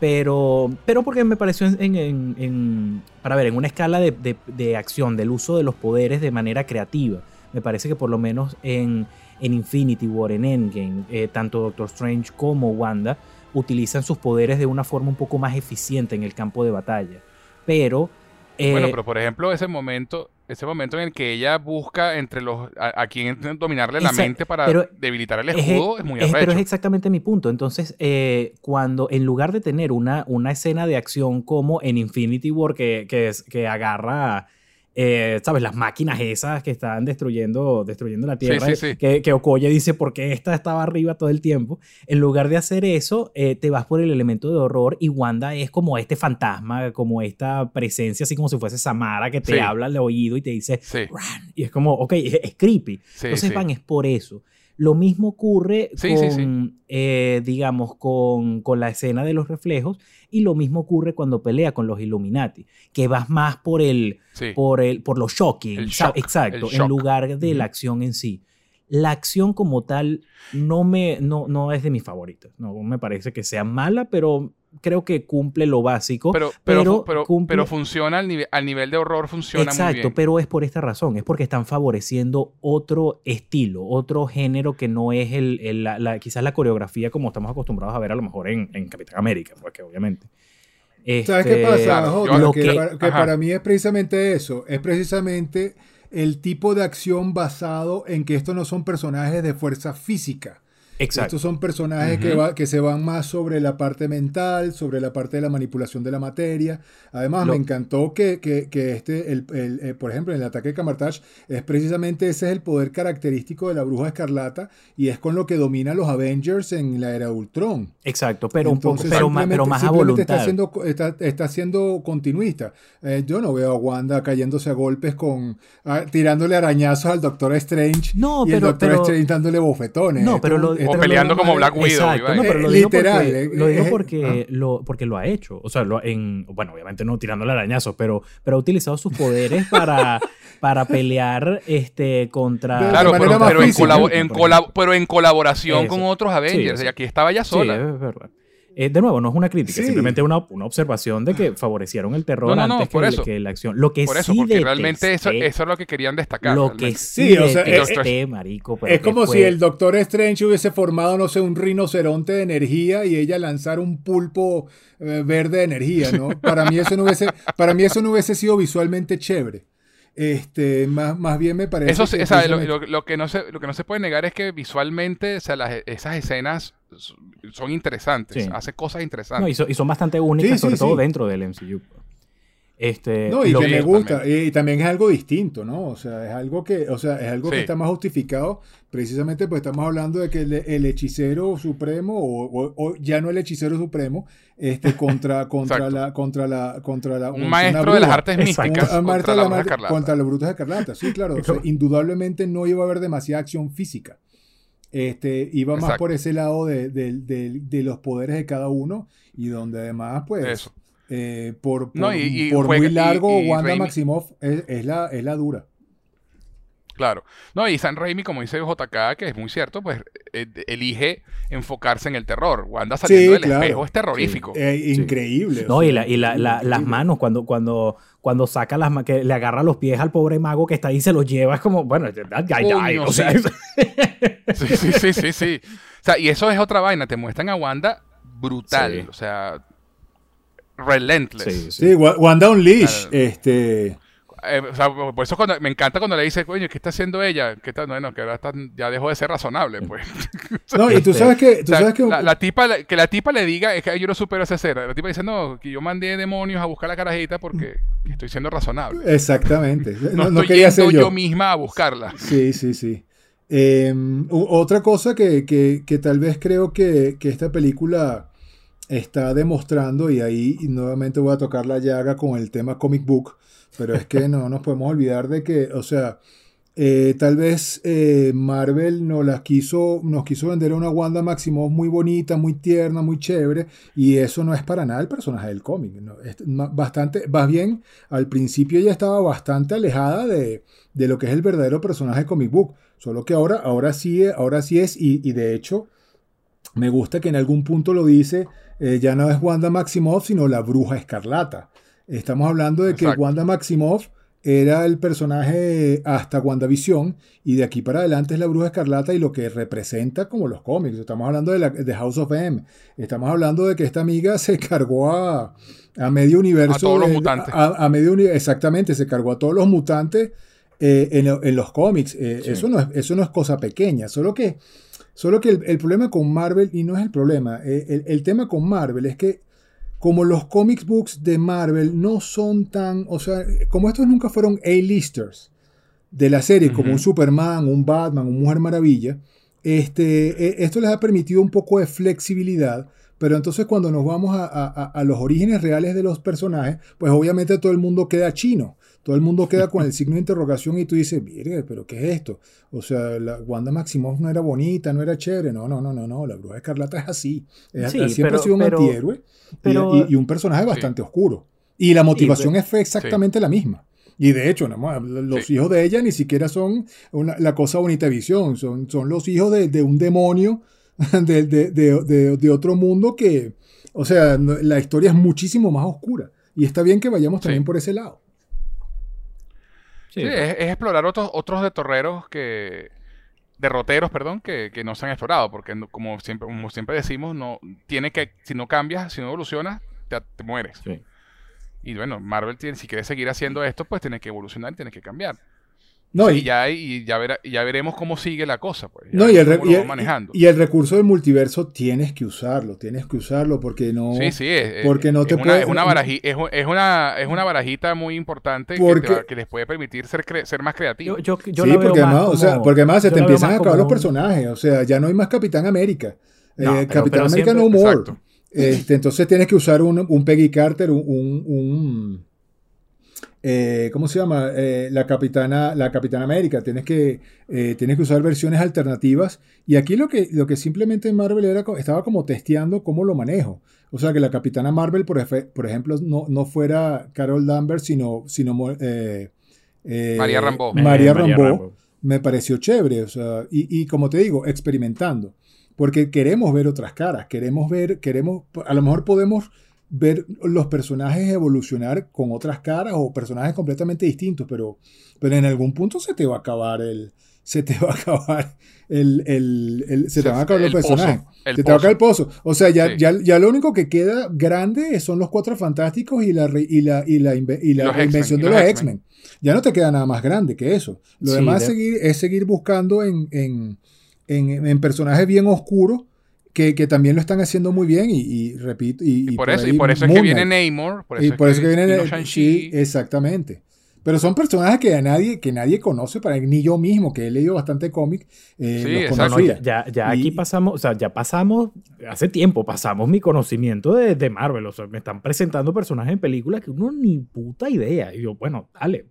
pero, pero porque me pareció en, en- en- en- para ver, en una escala de, de- de acción, del uso de los poderes de manera creativa, me parece que por lo menos en, en Infinity War, en Endgame, eh, tanto Doctor Strange como Wanda utilizan sus poderes de una forma un poco más eficiente en el campo de batalla. Pero... eh, Bueno, pero por ejemplo, ese momento, ese momento en el que ella busca entre los a, a quien dominarle la Exacto, mente para pero debilitar el es- escudo es, muy es- pero es exactamente mi punto. Entonces, eh, cuando en lugar de tener una, una escena de acción como en Infinity War que, que, es- que agarra, eh, ¿sabes? Las máquinas esas que están destruyendo, destruyendo la Tierra, sí, sí. Que, que Okoye dice, ¿por qué esta estaba arriba todo el tiempo? En lugar de hacer eso, eh, te vas por el elemento de horror y Wanda es como este fantasma, como esta presencia, así como si fuese Samara que te habla al oído y te dice, "Run", y es como, ok, es, es creepy. Entonces van es por eso. Lo mismo ocurre Sí, con, sí, sí. eh, digamos, con, con la escena de los reflejos y lo mismo ocurre cuando pelea con los Illuminati, que vas más por el, por el, por lo shocking, El exacto, el en lugar de la acción en sí. La acción como tal no me, no, no es de mis favoritas. No me parece que sea mala, pero creo que cumple lo básico. Pero, pero, pero pero, cumple- pero funciona al nivel, al nivel de horror, funciona muy Exacto, bien. pero es por esta razón, es porque están favoreciendo otro estilo, otro género que no es el, el- la, la- quizás la coreografía como estamos acostumbrados a ver a lo mejor en, en Capitán América, porque obviamente. ¿Sabes qué Este, pasa, Claro, yo- lo que, que- para, que para mí es precisamente eso. Es precisamente el tipo de acción basado en que estos no son personajes de fuerza física. Exacto. Estos son personajes que, Ujú. va- que se van más sobre la parte mental, sobre la parte de la manipulación de la materia. Además, Lo- me encantó que, que- que este, el, el- eh, por ejemplo, en el ataque de Camartage, es precisamente ese es el poder característico de la bruja escarlata y es con lo que domina a los Avengers en la era Ultron. Exacto, pero un poco, Entonces, pero más, pero simplemente- más a voluntad. Está siendo, está, está siendo continuista. Eh, yo no veo a Wanda cayéndose a golpes con. ah, tirándole arañazos al Doctor Strange. No, y el pero- Doctor pero- Strange dándole bofetones. No, Esto pero lo- O esto lo- es peleando como Black Widow. Exacto, no, pero lo digo literal, porque, eh, lo digo eh, porque, lo, porque lo ha hecho. O sea, lo, en, bueno, obviamente no tirándole arañazos, pero, pero ha utilizado sus poderes para, para pelear este, contra. Claro, pero, pero en física, colabo- en pero en colaboración Eso. con otros Avengers. Sí, y aquí estaba ya Sí, sola. es verdad. Eh, de nuevo, no es una crítica, Sí. simplemente una, una observación de que favorecieron el terror No, no, no, antes por que, eso. que la acción. Lo que Por eso, sí porque realmente eso, eso es lo que querían destacar. Lo que sí, Sí, o sea, detesté, marico. pero Es como fue- si el Doctor Strange hubiese formado, no sé, un rinoceronte de energía y ella lanzar un pulpo eh, verde de energía, ¿no? Para mí eso no hubiese, para mí eso no hubiese sido visualmente chévere. Este, más, más bien me parece. Eso que o sea, lo, lo- lo que no se, lo que no se puede negar es que visualmente, o sea, las- esas escenas son interesantes, Sí. hace cosas No, interesantes. y, so- y son bastante únicas, Sí, sí, sobre todo dentro del MCU. Este, No, y lo que me gusta. también. Y, también es algo distinto, ¿no? O sea, es algo que, o sea, es algo que está más justificado. Precisamente pues estamos hablando de que el, el hechicero supremo, o, o- o ya no el hechicero supremo, este, contra, contra la, contra la, contra la. un maestro de las artes místicas Un- contra la la escarlata. Contra los brutos escarlata, sí, claro. O sea, indudablemente no iba a haber demasiada acción física. Este, iba más por ese lado de, de- de- de los poderes de cada uno y donde además, pues, Eso. eh, por, por, No, y- y por juega- muy largo, y Wanda Raimi- Maximoff es, es la, es la dura. Claro. No, y San Raimi, como dice JK, que es muy cierto, pues eh, elige enfocarse en el terror. Wanda saliendo Sí, del claro. espejo es terrorífico. Eh, increíble. No, y, la- y la- la- increíble. las manos, cuando, cuando, cuando saca las manos, que le agarra los pies al pobre mago que está ahí y se los lleva, es como, bueno, that guy Coño, died, o sea, sí. Sí, sí, sí, sí, sí. O sea, y eso es otra vaina. Te muestran a Wanda brutal. Sí. O sea, relentless. sí, sí. Sí, Wa- Wanda Unleash. Claro. este, Eh, o sea, por eso cuando, me encanta cuando le dice, coño, ¿qué está haciendo ella? ¿Qué está? Bueno, que ahora está- ya dejó de ser razonable, pues. no, y tú Este, sabes que, tú O sea, sabes que la, la tipa, le- que la tipa le diga, es que yo no supero esa escena. La tipa dice, no, que yo mandé demonios a buscar la carajita porque estoy siendo razonable. exactamente. No, No, no estoy quería yendo ser yo. yo. misma a buscarla. Sí, sí, sí. Eh, u- otra cosa que, que- que tal vez creo que, que esta película está demostrando, y ahí nuevamente voy a tocar la llaga con el tema comic book, pero es que no nos podemos olvidar de que, o sea, eh, tal vez eh, Marvel nos, las quiso, nos quiso vender una Wanda Maximoff muy bonita, muy tierna, muy chévere, y eso no es para nada el personaje del cómic. ¿no? Es bastante, más bien, al principio ella estaba bastante alejada de, de lo que es el verdadero personaje de comic book, solo que ahora, ahora, sí, ahora sí es, y, y de hecho, me gusta que en algún punto lo dice, eh, ya no es Wanda Maximoff, sino la bruja escarlata. Estamos hablando de que. Wanda Maximoff era el personaje hasta WandaVision y de aquí para adelante es la Bruja Escarlata y lo que representa como los cómics. Estamos hablando de, la, de House of M. Estamos hablando de que esta amiga se cargó a, a medio universo. A todos los mutantes. A, medio, exactamente, se cargó a todos los mutantes eh, en, en, los cómics. Eh, eso, no es, eso no es cosa pequeña, solo que, solo que el, problema con Marvel, y no es el problema, eh, el, el tema con Marvel es que como los comics books de Marvel no son tan, o sea, como estos nunca fueron A-listers de la serie, como un Superman, un Batman, un Mujer Maravilla, este, e, esto les ha permitido un poco de flexibilidad, pero entonces cuando nos vamos a, a los orígenes reales de los personajes, pues obviamente todo el mundo queda chino. Todo el mundo queda con el signo de interrogación y tú dices, mire, pero ¿qué es esto? O sea, la Wanda Maximoff no era bonita, no era chévere. No, no, no, no, no. La bruja escarlata es así. siempre ha sido un antihéroe y, un personaje bastante oscuro. Y la motivación es exactamente la misma. Y de hecho, los hijos de ella ni siquiera son la cosa bonita visión, son, son los hijos de, un demonio de, de, otro mundo que, o sea, la historia es muchísimo más oscura. Y está bien que vayamos también por ese lado. Sí, es, explorar otros, otros de torreros que. derroteros, perdón, que, que, no se han explorado. Porque como siempre, como siempre decimos, no, tiene que, si no cambias, si no evolucionas, te, te mueres. Y bueno, Marvel tiene, si quiere seguir haciendo esto, pues tiene que evolucionar y tiene que cambiar. No, y, ya, y ya, ya veremos cómo sigue la cosa. Pues, no, y el, y, el, recurso del multiverso tienes que usarlo, tienes que usarlo porque no. Sí, sí, es, porque no te una, es, una es, una, es una barajita muy importante que, les puede permitir ser, ser más creativos. Yo, yo, sí, porque, además, o sea, porque además se te empiezan a acabar los personajes. O sea, ya no hay más Capitán América. Eh, Capitán América no more. Este, entonces tienes que usar un, un Peggy Carter, un eh, ¿cómo se llama? Eh, la Capitana, la Capitana América. Tienes que, eh, tienes que usar versiones alternativas. Y aquí lo que, lo que simplemente Marvel era, estaba como testeando cómo lo manejo. O sea, que la Capitana Marvel, por, por ejemplo, no, no, fuera Carol Danvers, sino, sino María Rambo. María Rambo. Me pareció chévere. O sea, y, y como te digo, experimentando. Porque queremos ver otras caras. Queremos ver, queremos, a lo mejor podemos ver los personajes evolucionar con otras caras o personajes completamente distintos, pero, pero en algún punto se te va a acabar el, se te va a acabar el, el, se, te van a acabar los personajes. se te va a acabar el pozo. O sea, ya, ya, ya, lo único que queda grande son los cuatro fantásticos y la, y la, y la, y la invención de los X-Men. Ya no te queda nada más grande que eso. Lo demás seguir, es seguir buscando en, en, en, en personajes bien oscuros que, también lo están haciendo muy bien y, repito. Y, por, eso, y por eso es que viene Namor. Por eso y por es que, viene Sí, exactamente. Pero son personajes que nadie, que nadie conoce, para ni yo mismo, que he leído bastante cómic, eh, ya, ya aquí pasamos, o sea, ya pasamos, hace tiempo pasamos mi conocimiento de, de, Marvel. O sea, me están presentando personajes en películas que uno ni puta idea. Y yo, bueno, dale.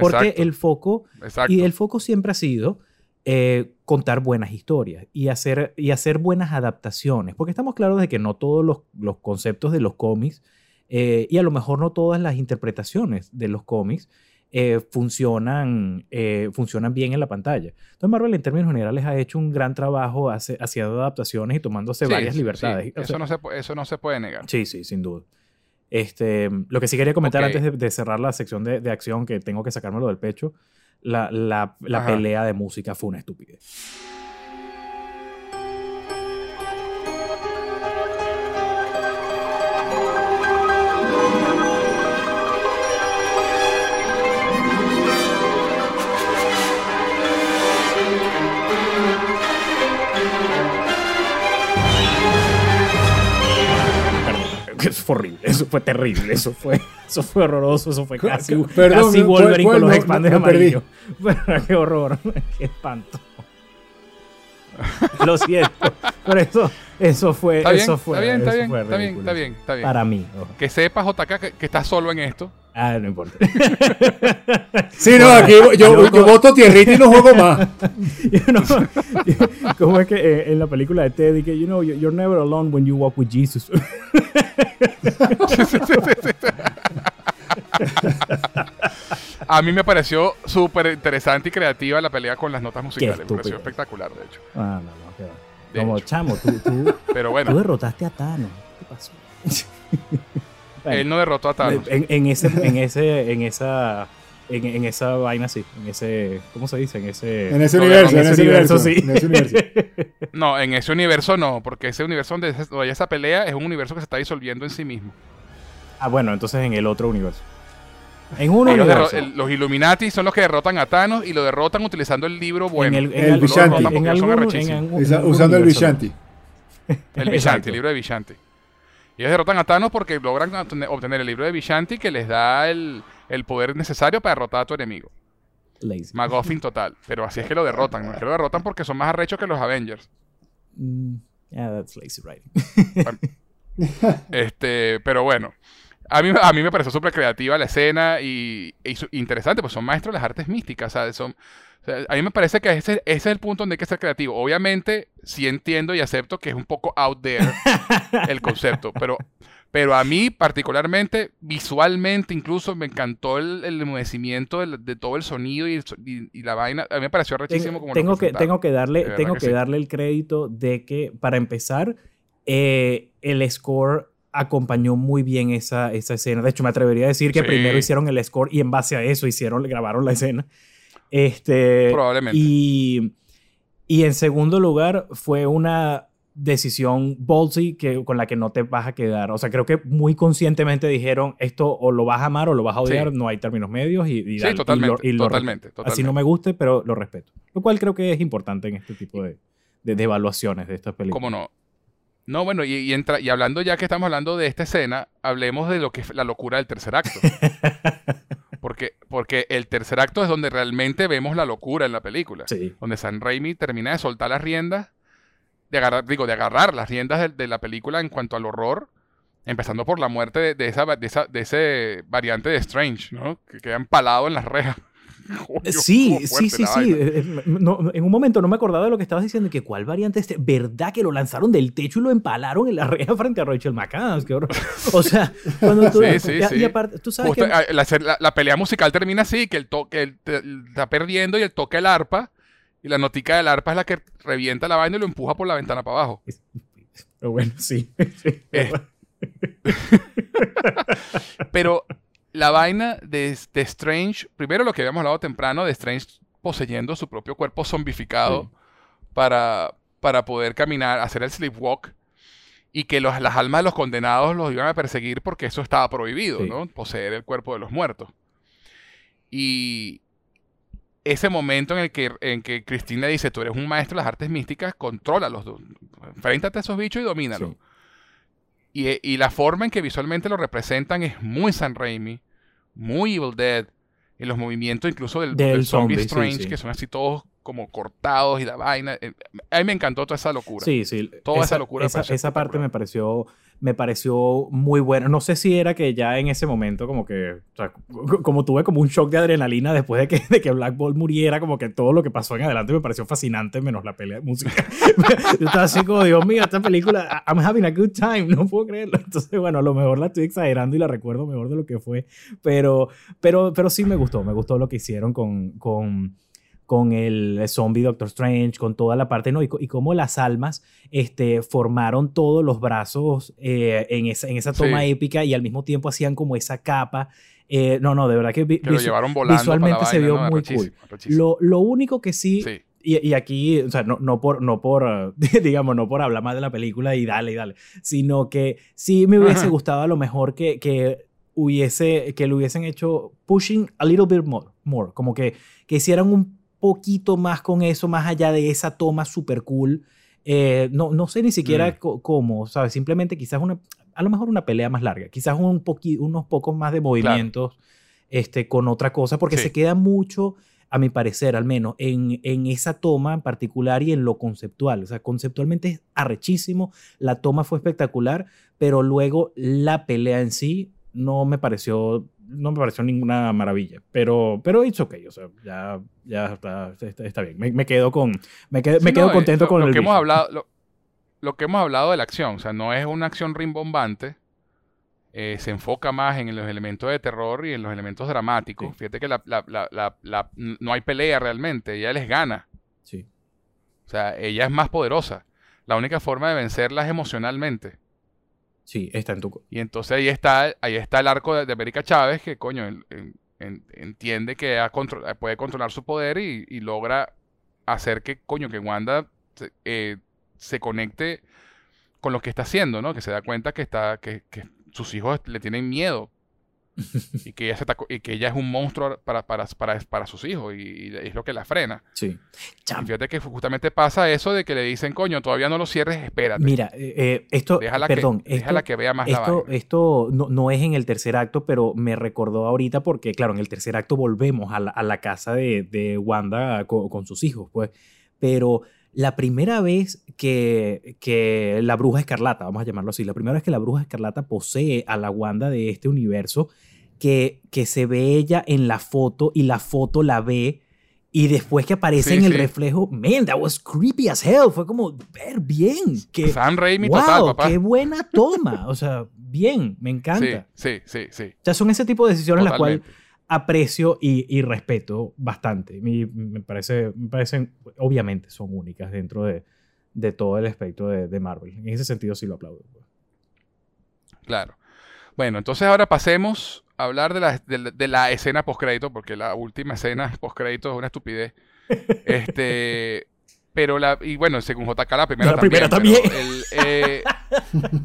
Porque el foco, y el foco siempre ha sido eh, contar buenas historias y hacer, y hacer buenas adaptaciones, porque estamos claros de que no todos los, conceptos de los cómics eh, y a lo mejor no todas las interpretaciones de los cómics eh, funcionan, funcionan bien en la pantalla. Entonces Marvel en términos generales ha hecho un gran trabajo haciendo adaptaciones y tomándose varias libertades. Eso, no se, eso no se puede negar. Sí, sí, sin duda. Este, lo que sí quería comentar antes de, cerrar la sección de, de, acción, que tengo que sacármelo del pecho, la, la, la pelea de música fue una estupidez. Eso fue horrible, eso fue terrible, eso fue, eso fue horroroso, eso fue casi, Perdón, casi Wolverine con los expandes amarillos. Pero qué horror, qué espanto. Lo siento, pero eso, eso fue, está bien, eso fue, está bien, está bien, está bien, está bien, está bien. Para mí. Que sepas, JK, que, que estás solo en esto. Ah, no importa. sí, no, aquí yo, yo, voto tierrita y no juego más. como es que eh, en la película de Teddy, que, you know, you're never alone when you walk with Jesus. A mí me pareció súper interesante y creativa la pelea con las notas musicales. Me pareció espectacular, de hecho. Ah, no, no, Como chamo, tú, tú, Pero bueno. tú derrotaste a Thanos. ¿Qué pasó? Él no derrotó a Thanos. En, ese, en, ese, en esa En, en esa vaina, sí. En ese. ¿Cómo se dice? En ese. En ese No, universo, en en ese ese universo, universo, sí. en ese universo. No, en ese universo no, porque ese universo donde, donde esa pelea es un universo que se está disolviendo en sí mismo. ah, bueno, entonces en el otro universo. En un universo. los Illuminati son los que derrotan a Thanos y lo derrotan utilizando el libro bueno. en el, en El al- Vishanti. en algún- en algún- usando el Vishanti. El Vishanti, el libro de Vishanti. Y ellos derrotan a Thanos porque logran obtener- obtener el libro de Vishanti que les da el, el poder necesario para derrotar a tu enemigo. Lazy. McGuffin total. Pero así es que lo derrotan. No es que lo derrotan porque son más arrechos que los Avengers. Mm, yeah, that's lazy writing. Este, pero bueno. A mí, a mí me pareció súper creativa la escena y, y su- interesante, pues son maestros de las artes místicas, ¿sabes? Son, o sea, a mí me parece que ese, ese es el punto donde hay que ser creativo. Obviamente, sí entiendo y acepto que es un poco out there el concepto, pero, pero a mí particularmente, visualmente incluso, me encantó el, el enmudecimiento del- de, todo el sonido y, el y- y la vaina. A mí me pareció rechísimo Tengo, como lo tengo que, presentaron. tengo que darle, De tengo que que, sí. darle el crédito de que, para empezar, eh, el score acompañó muy bien esa, esa escena. De hecho, me atrevería a decir que Sí. primero hicieron el score y en base a eso hicieron, grabaron la escena. Este, Probablemente. Y, y en segundo lugar, fue una decisión ballsy que, con la que no te vas a quedar. O sea, creo que muy conscientemente dijeron esto o lo vas a amar o lo vas a odiar, Sí. no hay términos medios y, y Sí, dale, y lo- totalmente, y lo totalmente. Así no me guste, pero lo respeto. Lo cual creo que es importante en este tipo de, de, de evaluaciones de estas películas. ¿Cómo no? No, bueno, y, y entra, y hablando ya que estamos hablando de esta escena, hablemos de lo que es la locura del tercer acto. Porque, porque el tercer acto es donde realmente vemos la locura en la película. Sí. Donde San Raimi termina de soltar las riendas, de agarrar, digo, de agarrar las riendas de, de la película en cuanto al horror, empezando por la muerte de, de esa, de, esa, de ese variante de Strange, ¿no? Que queda empalado en las rejas. Coño, Sí, sí, sí, sí. Eh, eh, no, en un momento no me acordaba de lo que estabas diciendo, que cuál variante este, ¿verdad que lo lanzaron del techo y lo empalaron en la reja frente a Rachel McAdams? Qué horror. O sea, cuando tú... Sí, sí, y, y sí. aparte, tú sabes Justo, que... ah, la, la- la pelea musical termina así, que él, to- que él te- él está perdiendo y él toca el arpa, y la notica del arpa es la que revienta la vaina y lo empuja por la ventana para abajo. Pero bueno, sí. sí. Eh, Pero la vaina de, de Strange, primero lo que habíamos hablado temprano, de Strange poseyendo su propio cuerpo zombificado Sí. para, para poder caminar, hacer el sleepwalk, y que los- las almas de los condenados los iban a perseguir porque eso estaba prohibido, Sí. ¿no? Poseer el cuerpo de los muertos. Y ese momento en el que, en que Cristina dice, tú eres un maestro de las artes místicas, contrólalos, enfréntate a esos bichos y domínalos. Sí. Y, y la forma en que visualmente lo representan es muy San Raimi, muy Evil Dead, y los movimientos incluso del, Del del Zombie zombie, sí, Strange, sí. que son así todos como cortados y la vaina. Eh, A mí me encantó toda esa locura. Sí, sí. Toda esa locura me Esa, esa parte me pareció, me pareció muy buena. No sé si era que ya en ese momento como que, o sea, como tuve como un shock de adrenalina después de que, de que Black Ball muriera, como que todo lo que pasó en adelante me pareció fascinante, menos la pelea de música. Yo estaba así como, Dios mío, esta película, I'm having a good time, no puedo creerlo. Entonces, bueno, a lo mejor la estoy exagerando y la recuerdo mejor de lo que fue, pero, pero, pero sí me gustó, me gustó lo que hicieron con... con con el zombie Doctor Strange, con toda la parte, ¿no? Y, y cómo las almas este, formaron todos los brazos eh, en, esa, en esa toma Sí. épica y al mismo tiempo hacían como esa capa. Eh, no, no, de verdad que, vi- Que visu- visualmente la se vaina, vio ¿no? muy cool. Lo, lo único que sí, Sí. y, y aquí, o sea, no, no por, no por digamos, no por hablar más de la película y dale y dale, sino que sí me hubiese gustado a lo mejor que, que hubiese, que lo hubiesen hecho pushing a little bit more, more como que, que hicieran un poquito más con eso, más allá de esa toma super cool. Eh, no, no sé ni siquiera Mm. cómo, ¿sabes? Simplemente quizás una, a lo mejor una pelea más larga, quizás un poqui- unos pocos más de movimientos este, con otra cosa, porque Sí. se queda mucho, a mi parecer al menos, en, en esa toma en particular y en lo conceptual. O sea, conceptualmente es arrechísimo, la toma fue espectacular, pero luego la pelea en sí no me pareció no me pareció ninguna maravilla pero pero it's okay o sea ya ya está, está, está bien. Me, me quedo con me quedo, me quedo no, contento lo, con lo el que hemos hablado lo, lo que hemos hablado de la acción o sea no es una acción rimbombante eh, se enfoca más en los elementos de terror y en los elementos dramáticos. Sí. fíjate que la, la- la- la- la- no hay pelea realmente ella les gana. Sí. O sea ella es más poderosa. La única forma de vencerla es emocionalmente sí está en tu y entonces ahí está ahí está el arco de, América Chávez que coño en- entiende que puede controlar su poder y, logra hacer que, coño, que Wanda eh, se conecte con lo que está haciendo, ¿no? Que se da cuenta que está, que sus hijos le tienen miedo y que ella, se y que ella es un monstruo para, para, para, para sus hijos y, y es lo que la frena. Sí. Y fíjate que justamente pasa eso de que le dicen, coño, todavía no lo cierres, espérate. Mira, eh, eh, esto, déjala, perdón, que, déjala esto, que vea más la esto, vaina. esto no, no es en el tercer acto, pero me recordó ahorita porque, claro, en el tercer acto volvemos a la, a la casa de, de Wanda con, con sus hijos, pues. Pero la primera vez que, que la bruja escarlata, vamos a llamarlo así, la primera vez que la bruja escarlata posee a la Wanda de este universo, que, que se ve ella en la foto y la foto la ve. Y después que aparece Sí, en el sí. reflejo, man, that was creepy as hell. Fue como, ver, bien. Que, Sam Raimi wow, total, papá. qué buena toma. O sea, bien, me Sí, encanta. sí, sí, sí. O sea, son ese tipo de decisiones las cuales aprecio y, y respeto bastante. Y me, parece, me parecen, obviamente, son únicas dentro de, de todo el espectro de, de Marvel. En ese sentido sí lo aplaudo. Claro. Bueno, entonces ahora pasemos hablar de la, de la- de la escena postcrédito, porque la última escena postcrédito es una estupidez. Este, pero la, y bueno, según JK la primera La también. primera también. el, eh,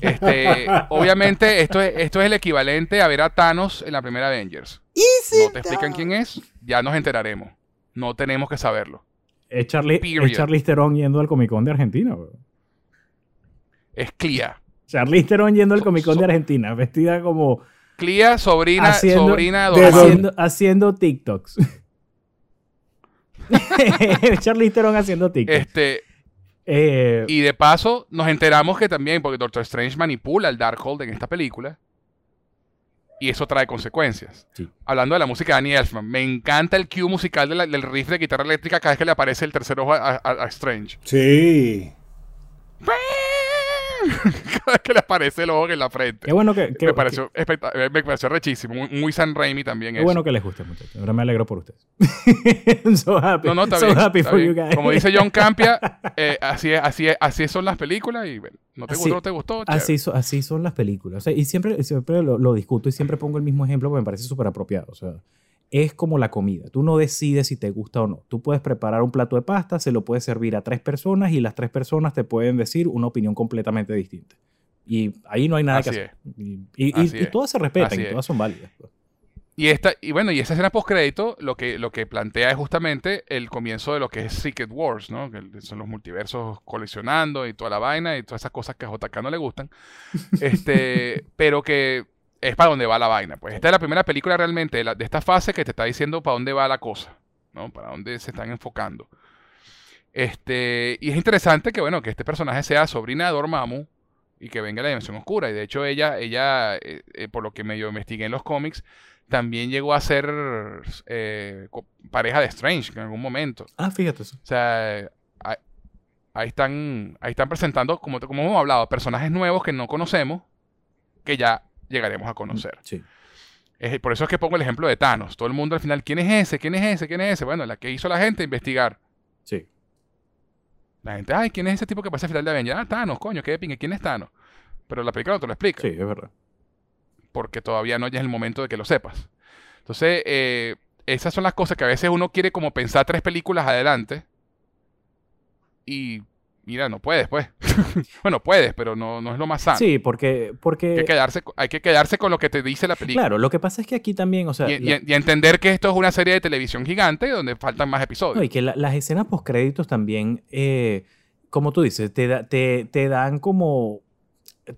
este, obviamente esto es, esto es el equivalente a ver a Thanos en la primera Avengers. No te explican quién es, ya nos enteraremos. No tenemos que saberlo. Es Charlie, es Charlize Theron yendo al Comic Con de Argentina. bro. Es Clea. Charlize Theron yendo al So- Comic Con so- de Argentina, vestida como Clea, sobrina, haciendo, sobrina de haciendo, haciendo TikToks. Charlize Theron haciendo TikToks. Este, Eh, Y de paso, nos enteramos que también, porque Doctor Strange manipula el Darkhold en esta película. Y eso trae consecuencias. Sí. Hablando de la música de Danny Elfman, me encanta el cue musical de la- del riff de guitarra eléctrica cada vez que le aparece el tercer ojo a, a- a Strange. Sí. vez que le aparece el ojo en la frente. qué bueno que, que- me, pareció especta- eh, me pareció rechísimo. Muy, muy San Raimi también. qué eso. bueno que les guste, muchachos. Ahora me alegro por ustedes. so happy. No, no, está so bien. happy está for bien. you guys. Como dice John Campia, eh, así, es, así, es, así son las películas y bueno, no te Así- gustó, no te gustó. Así, so- así son las películas. O sea, y siempre, siempre lo, lo discuto y siempre pongo el mismo ejemplo porque me parece súper apropiado. O sea, es como la comida. Tú no decides si te gusta o no. Tú puedes preparar un plato de pasta, se lo puedes servir a tres personas y las tres personas te pueden decir una opinión completamente distinta. Y ahí no hay nada Así que hacer. Y, y- todas se respetan Así y es. todas son válidas. pues. Y esta, y bueno, y esa escena postcrédito lo que, lo que plantea es justamente el comienzo de lo que es Secret Wars, ¿no? Que son los multiversos colisionando y toda la vaina y todas esas cosas que a JK no le gustan. Este, pero que es para dónde va la vaina. Pues esta es la primera película realmente de, la- de esta fase que te está diciendo para dónde va la cosa, ¿no? Para dónde se están enfocando. Este, y es interesante que, bueno, que este personaje sea sobrina de Dormammu y que venga de la dimensión oscura. Y de hecho, ella, ella eh, eh, por lo que medio investigué en los cómics, también llegó a ser eh, pareja de Strange en algún momento. Ah, fíjate eso. O sea, ahí, ahí están, ahí están presentando, como, como hemos hablado, personajes nuevos que no conocemos, que ya llegaremos a conocer. Sí. Es- por eso es que pongo el ejemplo de Thanos. Todo el mundo al final, ¿quién es ese? ¿Quién es ese? ¿Quién es ese? Bueno, la que hizo la gente investigar. Sí. La gente, ay, ¿quién es ese tipo que pasa al final de Avengers? Ah, Thanos, coño, qué de pingue, ¿quién es Thanos? Pero la película no te lo explica, Sí, es verdad. porque todavía no ya es el momento de que lo sepas. Entonces, eh, esas son las cosas que a veces uno quiere como pensar tres películas adelante y mira, no puedes, pues. bueno, puedes, pero no, no es lo más sano. Sí, porque... porque Hay, que quedarse, hay que quedarse con lo que te dice la película. Claro, lo que pasa es que aquí también, o sea... Y, la- y- y entender que esto es una serie de televisión gigante donde faltan más episodios. No, y que la- las escenas postcréditos también, eh, como tú dices, te, da- te, te dan como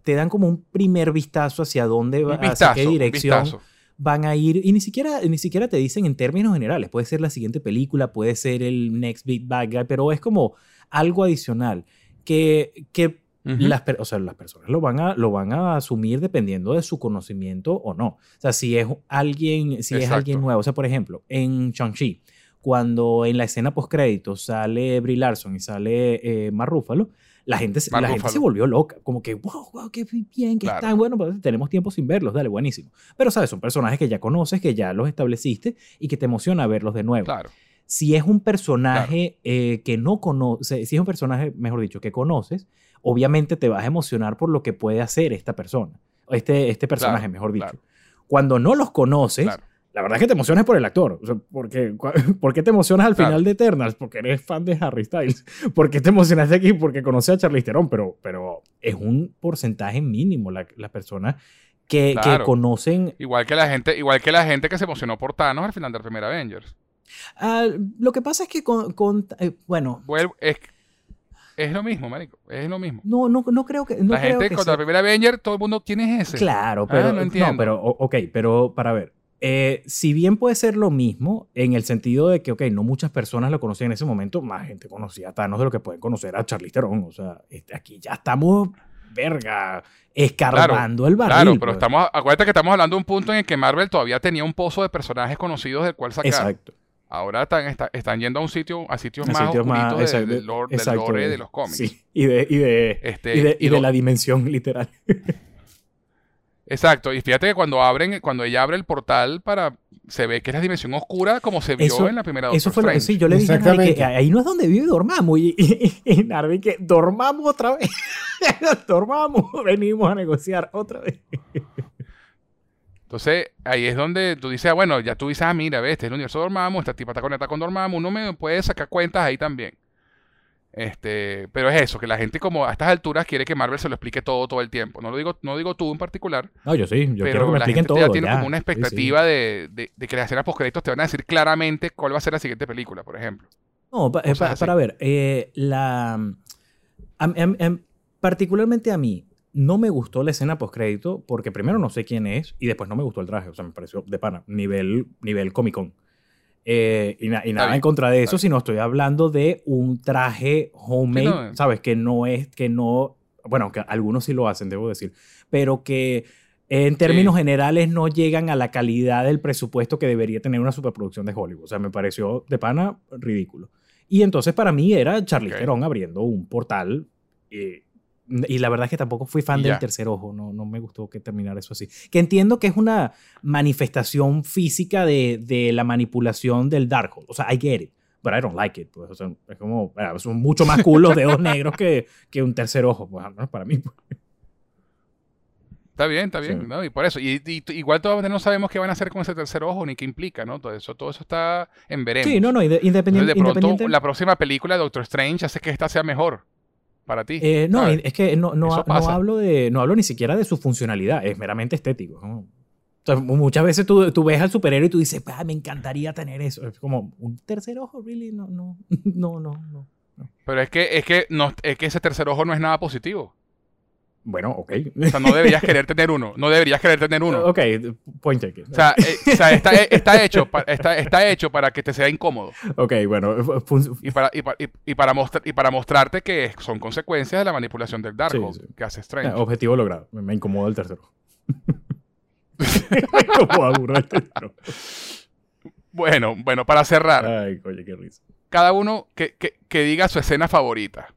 te dan como un primer vistazo hacia dónde va, un hacia vistazo, qué dirección vistazo. van a ir y ni siquiera ni siquiera te dicen en términos generales, puede ser la siguiente película, puede ser el next big bad guy, pero es como algo adicional que, que Ujú. las, per- o sea, las personas lo van, a, lo van a asumir dependiendo de su conocimiento o no. O sea, si es alguien, si es alguien nuevo. O sea, por ejemplo, en Shang-Chi, cuando en la escena post-crédito sale Brie Larson y sale eh, la gente, se- Mark la gente se volvió loca. Como que, wow, wow, qué bien, que Claro. están. Bueno, pues tenemos tiempo sin verlos, dale, buenísimo. Pero, ¿sabes? Son personajes que ya conoces, que ya los estableciste y que te emociona verlos de nuevo Claro. Si es un personaje eh, que no conoces, si es un personaje, mejor dicho, que conoces, obviamente te vas a emocionar por lo que puede hacer esta persona, este, este personaje, Claro, mejor dicho. claro. Cuando no los conoces, la verdad es que te emocionas por el actor. O sea, porque, ¿Por qué te emocionas al final de Eternals? Porque eres fan de Harry Styles. ¿Por qué te emocionas de aquí? Porque conoces a Charlize Theron. Pero, pero es un porcentaje mínimo la- las personas que, que conocen. Igual que la gente, igual que la gente que se emocionó por Thanos al final del primer Avengers. Ah, lo que pasa es que con... con- eh, bueno, Vuelvo- es, es lo mismo, marico. Es lo mismo. no, no, no creo que... No la creo gente que cuando sea- el primer Avenger, todo el mundo tiene ese. Claro, pero Ah, no pero ok, pero para ver, eh, si bien puede ser lo mismo en el sentido de que, ok, no muchas personas lo conocían en ese momento, más gente conocía a Thanos de lo que pueden conocer a Charlize Theron, o sea, este, aquí ya estamos, verga, escarbando el barril. Claro, pero pues. estamos, acuérdate que estamos hablando de un punto en el que Marvel todavía tenía un pozo de personajes conocidos del cual sacar. Exacto. Ahora están, está- están yendo a un sitio, a sitios A más sitios más- oscuritos de- exacto, del lore, del exacto, lore de los cómics. Sí, y de, y de, Este, y de, y y de lo- la dimensión literal. Exacto, y fíjate que cuando abren, cuando ella abre el portal para se ve que es la dimensión oscura como se vio Eso- en la primera Doctor Eso fue lo que sí, yo le dije a Nari que Exactamente. ahí no es donde vive Dormammu. Y, y, y Narvi que dormamos otra vez. dormamos, venimos a negociar otra vez. Entonces, ahí es donde tú dices, ah, bueno, ya tú dices, ah, mira, ves, este es el universo de Dormammu, esta tipa está conectada con Dormammu, uno me puede sacar cuentas ahí también. Este, pero es eso, que la gente como a estas alturas quiere que Marvel se lo explique todo todo el tiempo. No lo digo, no digo tú en particular, No, yo sí, yo quiero pero que me la gente todo. ya tiene ya. como una Sí, sí. expectativa De, de- de que las escenas postcréditos te van a decir claramente cuál va a ser la siguiente película, por ejemplo. No, pa- eh, pa- para ver, eh, la, particularmente a mí, no me gustó la escena postcrédito porque primero no sé quién es y después no me gustó el traje. O sea, me pareció de pana, nivel, nivel Comic Con. Eh, y, na- y nada bien, en contra de eso, sino estoy hablando de un traje homemade, Sí, no. ¿sabes? Que no es, que no, bueno, que algunos sí lo hacen, debo decir, pero que en términos generales no llegan a la calidad del presupuesto que debería tener una superproducción de Hollywood. O sea, me pareció de pana ridículo. Y entonces para mí era Charlize Ok. Theron abriendo un portal. eh, y la verdad es que tampoco fui fan del tercer ojo. No, no me gustó que terminara eso así. Que entiendo que es una manifestación física de, de la manipulación del Darkhold. O sea, I get it. But I don't like it. Pues, o sea, es como, bueno, son mucho más cool los dedos negros que, que un tercer ojo. Pues, al menos para mí. pues. Está bien, está bien, Sí. ¿no? Y por eso, y, y- igual todavía no sabemos qué van a hacer con ese tercer ojo ni qué implica, ¿no? Todo eso, todo eso está en veremos. Sí, no, no, inde- Entonces, independiente. de pronto, independiente la próxima película de Doctor Strange hace que esta sea mejor para ti. Eh, no, ¿sabes? es que no, no, no hablo de, no hablo ni siquiera de su funcionalidad, es meramente estético. ¿no? O sea, muchas veces tú, tú ves al superhéroe y tú dices, "Ah, me encantaría tener eso. Es como, ¿un tercer ojo? ¿Really? No, no, no, no, no. Pero es que, es que no, es que ese tercer ojo no es nada positivo. Bueno, ok. O sea, no deberías querer tener uno. No deberías querer tener uno. ok, point taken. O sea, eh, o sea, está, está hecho, pa- está, está hecho para que te sea incómodo. ok, bueno. Y para, y, pa- y- para, mostrar, y para mostrarte que son consecuencias de la manipulación del Darkhold Sí, sí. que hace Strange. objetivo logrado. Me, me incomoda el tercer ojo. me incomoda el tercer ojo. Bueno, bueno, para cerrar, Ay, coño, qué risa. cada uno que, que- que diga su escena favorita.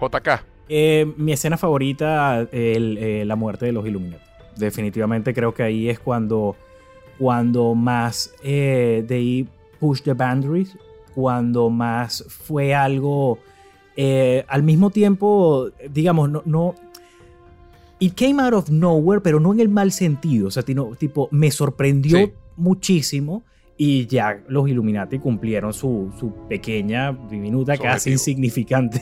JK. Eh, mi escena favorita, el, eh, la muerte de los Illuminati. Definitivamente creo que ahí es cuando, cuando más eh, they push the boundaries, cuando más fue algo eh, al mismo tiempo, digamos, no, no. It came out of nowhere, pero no en el mal sentido. O sea, tipo, me sorprendió Sí. muchísimo y ya los Illuminati cumplieron su, su pequeña, diminuta, casi insignificante,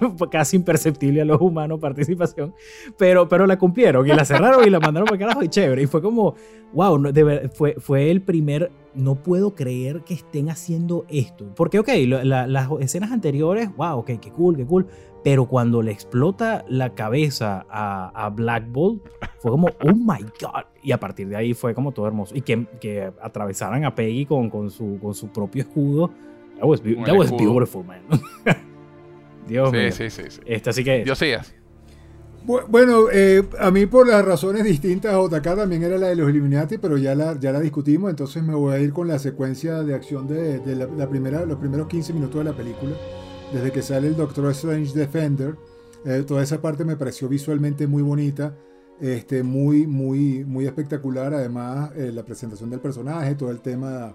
casi imperceptible a los humanos participación, pero, pero la cumplieron y la cerraron y la mandaron para carajo y chévere. Y fue como, wow, no, de ver- fue, fue el primer, no puedo creer que estén haciendo esto. Porque, ok, la- las escenas anteriores, wow, ok, qué cool, qué cool. Pero cuando le explota la cabeza a, a Black Bolt, fue como, oh my god. Y a partir de ahí fue como todo hermoso. Y que, que atravesaran a Peggy con, con, su, con su propio escudo. That was, be- that was escudo. beautiful, man. Dios mío. Sí, sí, sí, sí. Esta sí que es. Diosías. Bu- Bueno, eh, a mí por las razones distintas, JK también era la de los Illuminati, pero ya la, ya la discutimos, entonces me voy a ir con la secuencia de acción de, de la, la primera, los primeros 15 minutos de la película, desde que sale el Doctor Strange Defender. eh, toda esa parte me pareció visualmente muy bonita. Este, muy, muy, muy espectacular. Además, eh, la presentación del personaje, todo el tema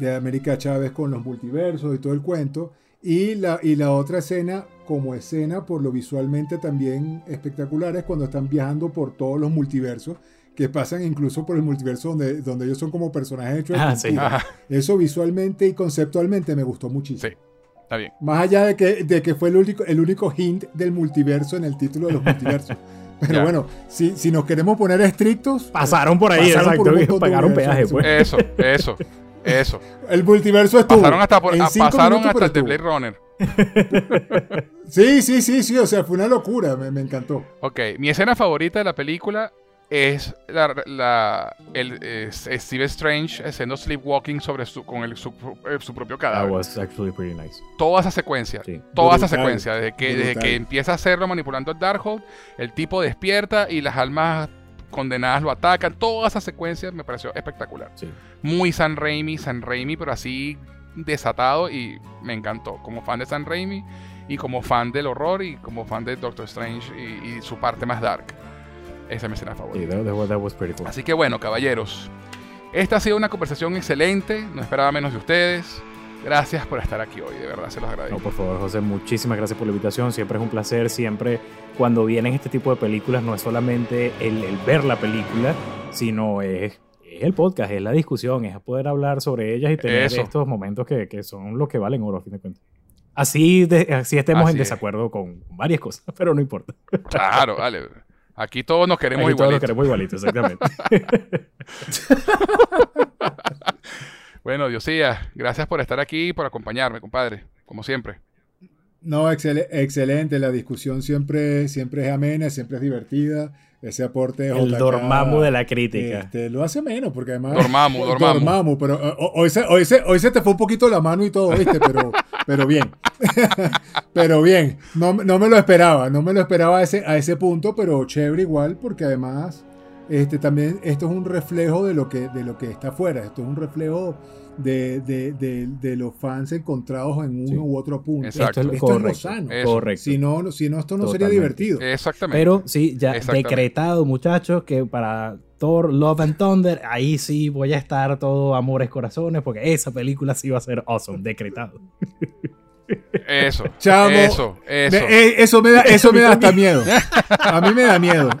de América Chávez con los multiversos y todo el cuento. Y la, y la otra escena, como escena, por lo visualmente también espectacular, es cuando están viajando por todos los multiversos, que pasan incluso por el multiverso donde, donde ellos son como personajes hechos. Ah, sí. Ajá, Eso visualmente y conceptualmente me gustó muchísimo. sí, está bien. Más allá de que, de que fue el único, el único hint del multiverso en el título de los multiversos. Pero Ya. bueno, si, si nos queremos poner estrictos, Pasaron por ahí, Pasaron por un exacto. de Pagaron peaje, pues. Eso, eso, eso. el multiverso estuvo. Pasaron hasta, por, En ah, cinco pasaron minutos, hasta el de Blade. Runner. Sí, sí, sí, sí. O sea, fue una locura. Me, me encantó. Ok, mi escena favorita de la película es la, la- el, es- Steve Strange haciendo sleepwalking sobre su, con el, su, eh, su propio That cadáver. was actually pretty nice. Toda esa secuencia, Sí. toda esa secuencia, desde que, desde que empieza a hacerlo manipulando el Darkhold, el tipo despierta y las almas condenadas lo atacan. Toda esa secuencia me pareció espectacular. Sí. Muy San Raimi, San Raimi, pero así desatado y me encantó. Como fan de San Raimi y como fan del horror y como fan de Doctor Strange y, y su parte más dark. Esa es mi escena favorita. that, that was, that was pretty cool. Así que bueno, caballeros. Esta ha sido una conversación excelente. No esperaba menos de ustedes. Gracias por estar aquí hoy, de verdad se los agradezco. No, por favor, José, muchísimas gracias por la invitación. Siempre es un placer. Siempre, cuando vienen este tipo de películas, no es solamente el, el ver la película, sino es, es el podcast, es la discusión, es poder hablar sobre ellas y tener Eso. estos momentos que, que son lo que valen oro, a fin de cuentas. Así, de- así estemos Así en es. desacuerdo con varias cosas, pero no importa. Claro, vale. Aquí todos nos queremos Aquí todos igual. lo queremos igualito, exactamente. Bueno, Diosías, gracias por estar aquí y por acompañarme, compadre. Como siempre. No, excel- excelente. La discusión siempre, siempre es amena, siempre es divertida. Ese aporte de el JK, Dormammu de la crítica. Este, lo hace menos, porque además. Dormammu, Dormammu. Dormammu, pero ho- hoy se, hoy, se, hoy se te fue un poquito la mano y todo, ¿viste? Pero, pero bien. pero bien. No, no me lo esperaba, no me lo esperaba a ese, a ese punto, pero chévere igual, porque además. Este, también esto es un reflejo de lo que, de lo que está afuera. Esto es un reflejo de, de, de- de los fans encontrados en uno Sí. u otro punto. Exacto. Esto es lo Esto es lo correcto. sano. Eso. correcto. Si no, si no, esto no sería divertido. Exactamente. Pero sí, ya decretado, muchachos, que para Thor, Love and Thunder, ahí sí voy a estar todo amores, corazones, porque esa película sí va a ser awesome, decretado. Eso. Chamo, Eso, eso. Me- eh, eso me da, eso me da hasta miedo. A mí me da miedo.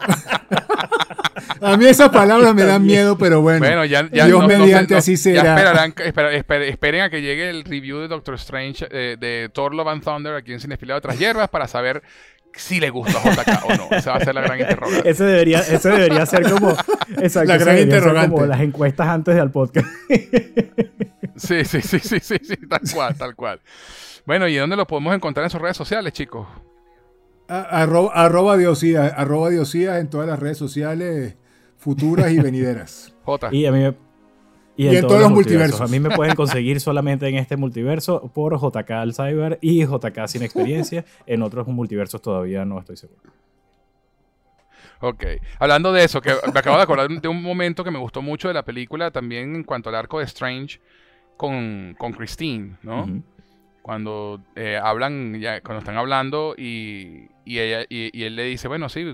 A mí esas palabras me dan miedo, pero bueno. Bueno, ya, ya Dios no- mediante no- así ya será. esperarán, espera- espera- esperen a que llegue el review de Doctor Strange eh, de Thor Love and Thunder aquí en Cinefilado de otras hierbas para saber si le gusta a JK o no. Esa va a ser la gran interrogante. Ese debería, ese debería ser como, exacto, La gran interrogante. como las encuestas antes del podcast. Sí, sí, sí, sí, sí, sí, tal cual, tal cual. Bueno, ¿y dónde lo podemos encontrar en sus redes sociales, chicos? A- arroba, arroba Diosías, arroba Diosías en todas las redes sociales futuras y venideras. J. Y a mí me- y Y en todos los multiversos. A mí me pueden conseguir solamente en este multiverso por JK al Cyber y JK sin experiencia. En otros multiversos todavía no estoy seguro. Ok. Hablando de eso, que me acabo de acordar de un momento que me gustó mucho de la película también en cuanto al arco de Strange con, con Christine, ¿no? Cuando eh, hablan, ya, cuando están hablando y, y ella, y, y él le dice, bueno, sí,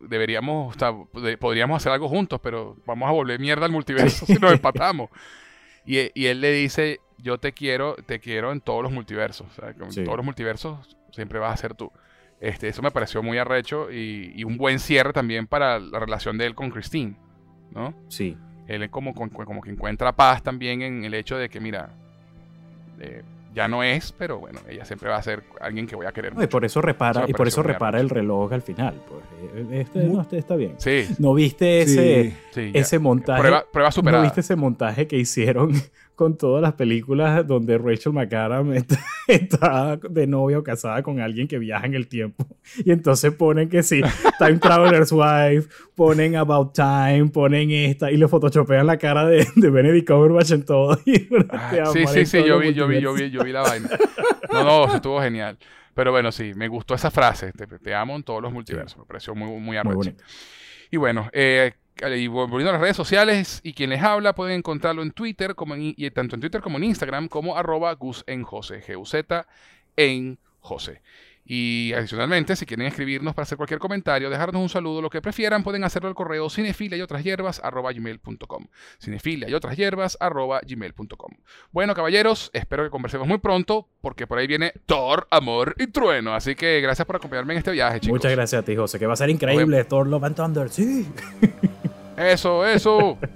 deberíamos, o sea, podríamos hacer algo juntos, pero vamos a volver mierda al multiverso si nos empatamos. Y, y él le dice, yo te quiero, te quiero en todos los multiversos. O sea, en Sí. todos los multiversos siempre vas a ser tú. Este, eso me pareció muy arrecho y, y un buen cierre también para la relación de él con Christine, ¿no? Sí. Él como, con- como que encuentra paz también en el hecho de que, mira, eh, ya no es, pero bueno, ella siempre va a ser alguien que voy a querer. No, y mucho. por eso repara, Eso y por eso repara el reloj al final. Pues. Eh, Este, Mu- no, este está bien. Sí, ¿No viste ese, Sí. sí. ese montaje? Prueba, prueba ¿No superada. viste ese montaje que hicieron con todas las películas donde Rachel McAdams está, está de novia o casada con alguien que viaja en el tiempo? Y entonces ponen que sí, Time Traveler's Wife, ponen About Time, ponen esta y le photoshopean la cara de, de Benedict Cumberbatch en todo. Y Ah, sí, sí, sí, yo vi, yo vi, yo vi, yo vi la vaina. No, no, eso estuvo genial. Pero bueno, sí, me gustó esa frase. Te, te amo en todos los multiversos. Me pareció muy, muy Muy. Y bueno, eh, y volviendo a las redes sociales, y quien les habla pueden encontrarlo en Twitter, como en- y tanto en Twitter como en Instagram, como arroba Gus en José, G-U-Z en José. Y adicionalmente, si quieren escribirnos para hacer cualquier comentario, dejarnos un saludo, lo que prefieran, pueden hacerlo al correo cinefilia y otras hierbas arroba gmail.com. Cinefilia y otras hierbas gmail.com. Bueno, caballeros, espero que conversemos muy pronto, porque por ahí viene Thor, Amor y Trueno. Así que gracias por acompañarme en este viaje, chicos. Muchas gracias a ti, José, que va a ser increíble. Thor Love and Thunder, sí. Eso, eso.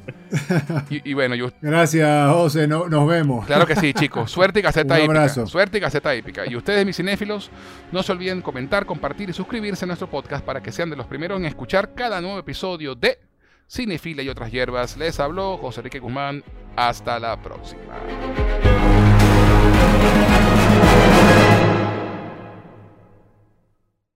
Y, y bueno, yo, Gracias, José. No- nos vemos. Claro que sí, chicos. Suerte y caseta Un épica. abrazo. Suerte y caseta épica. Y ustedes, mis cinéfilos, no se olviden comentar, compartir y suscribirse a nuestro podcast para que sean de los primeros en escuchar cada nuevo episodio de Cinefila y otras hierbas. Les habló José Enrique Guzmán. Hasta la próxima.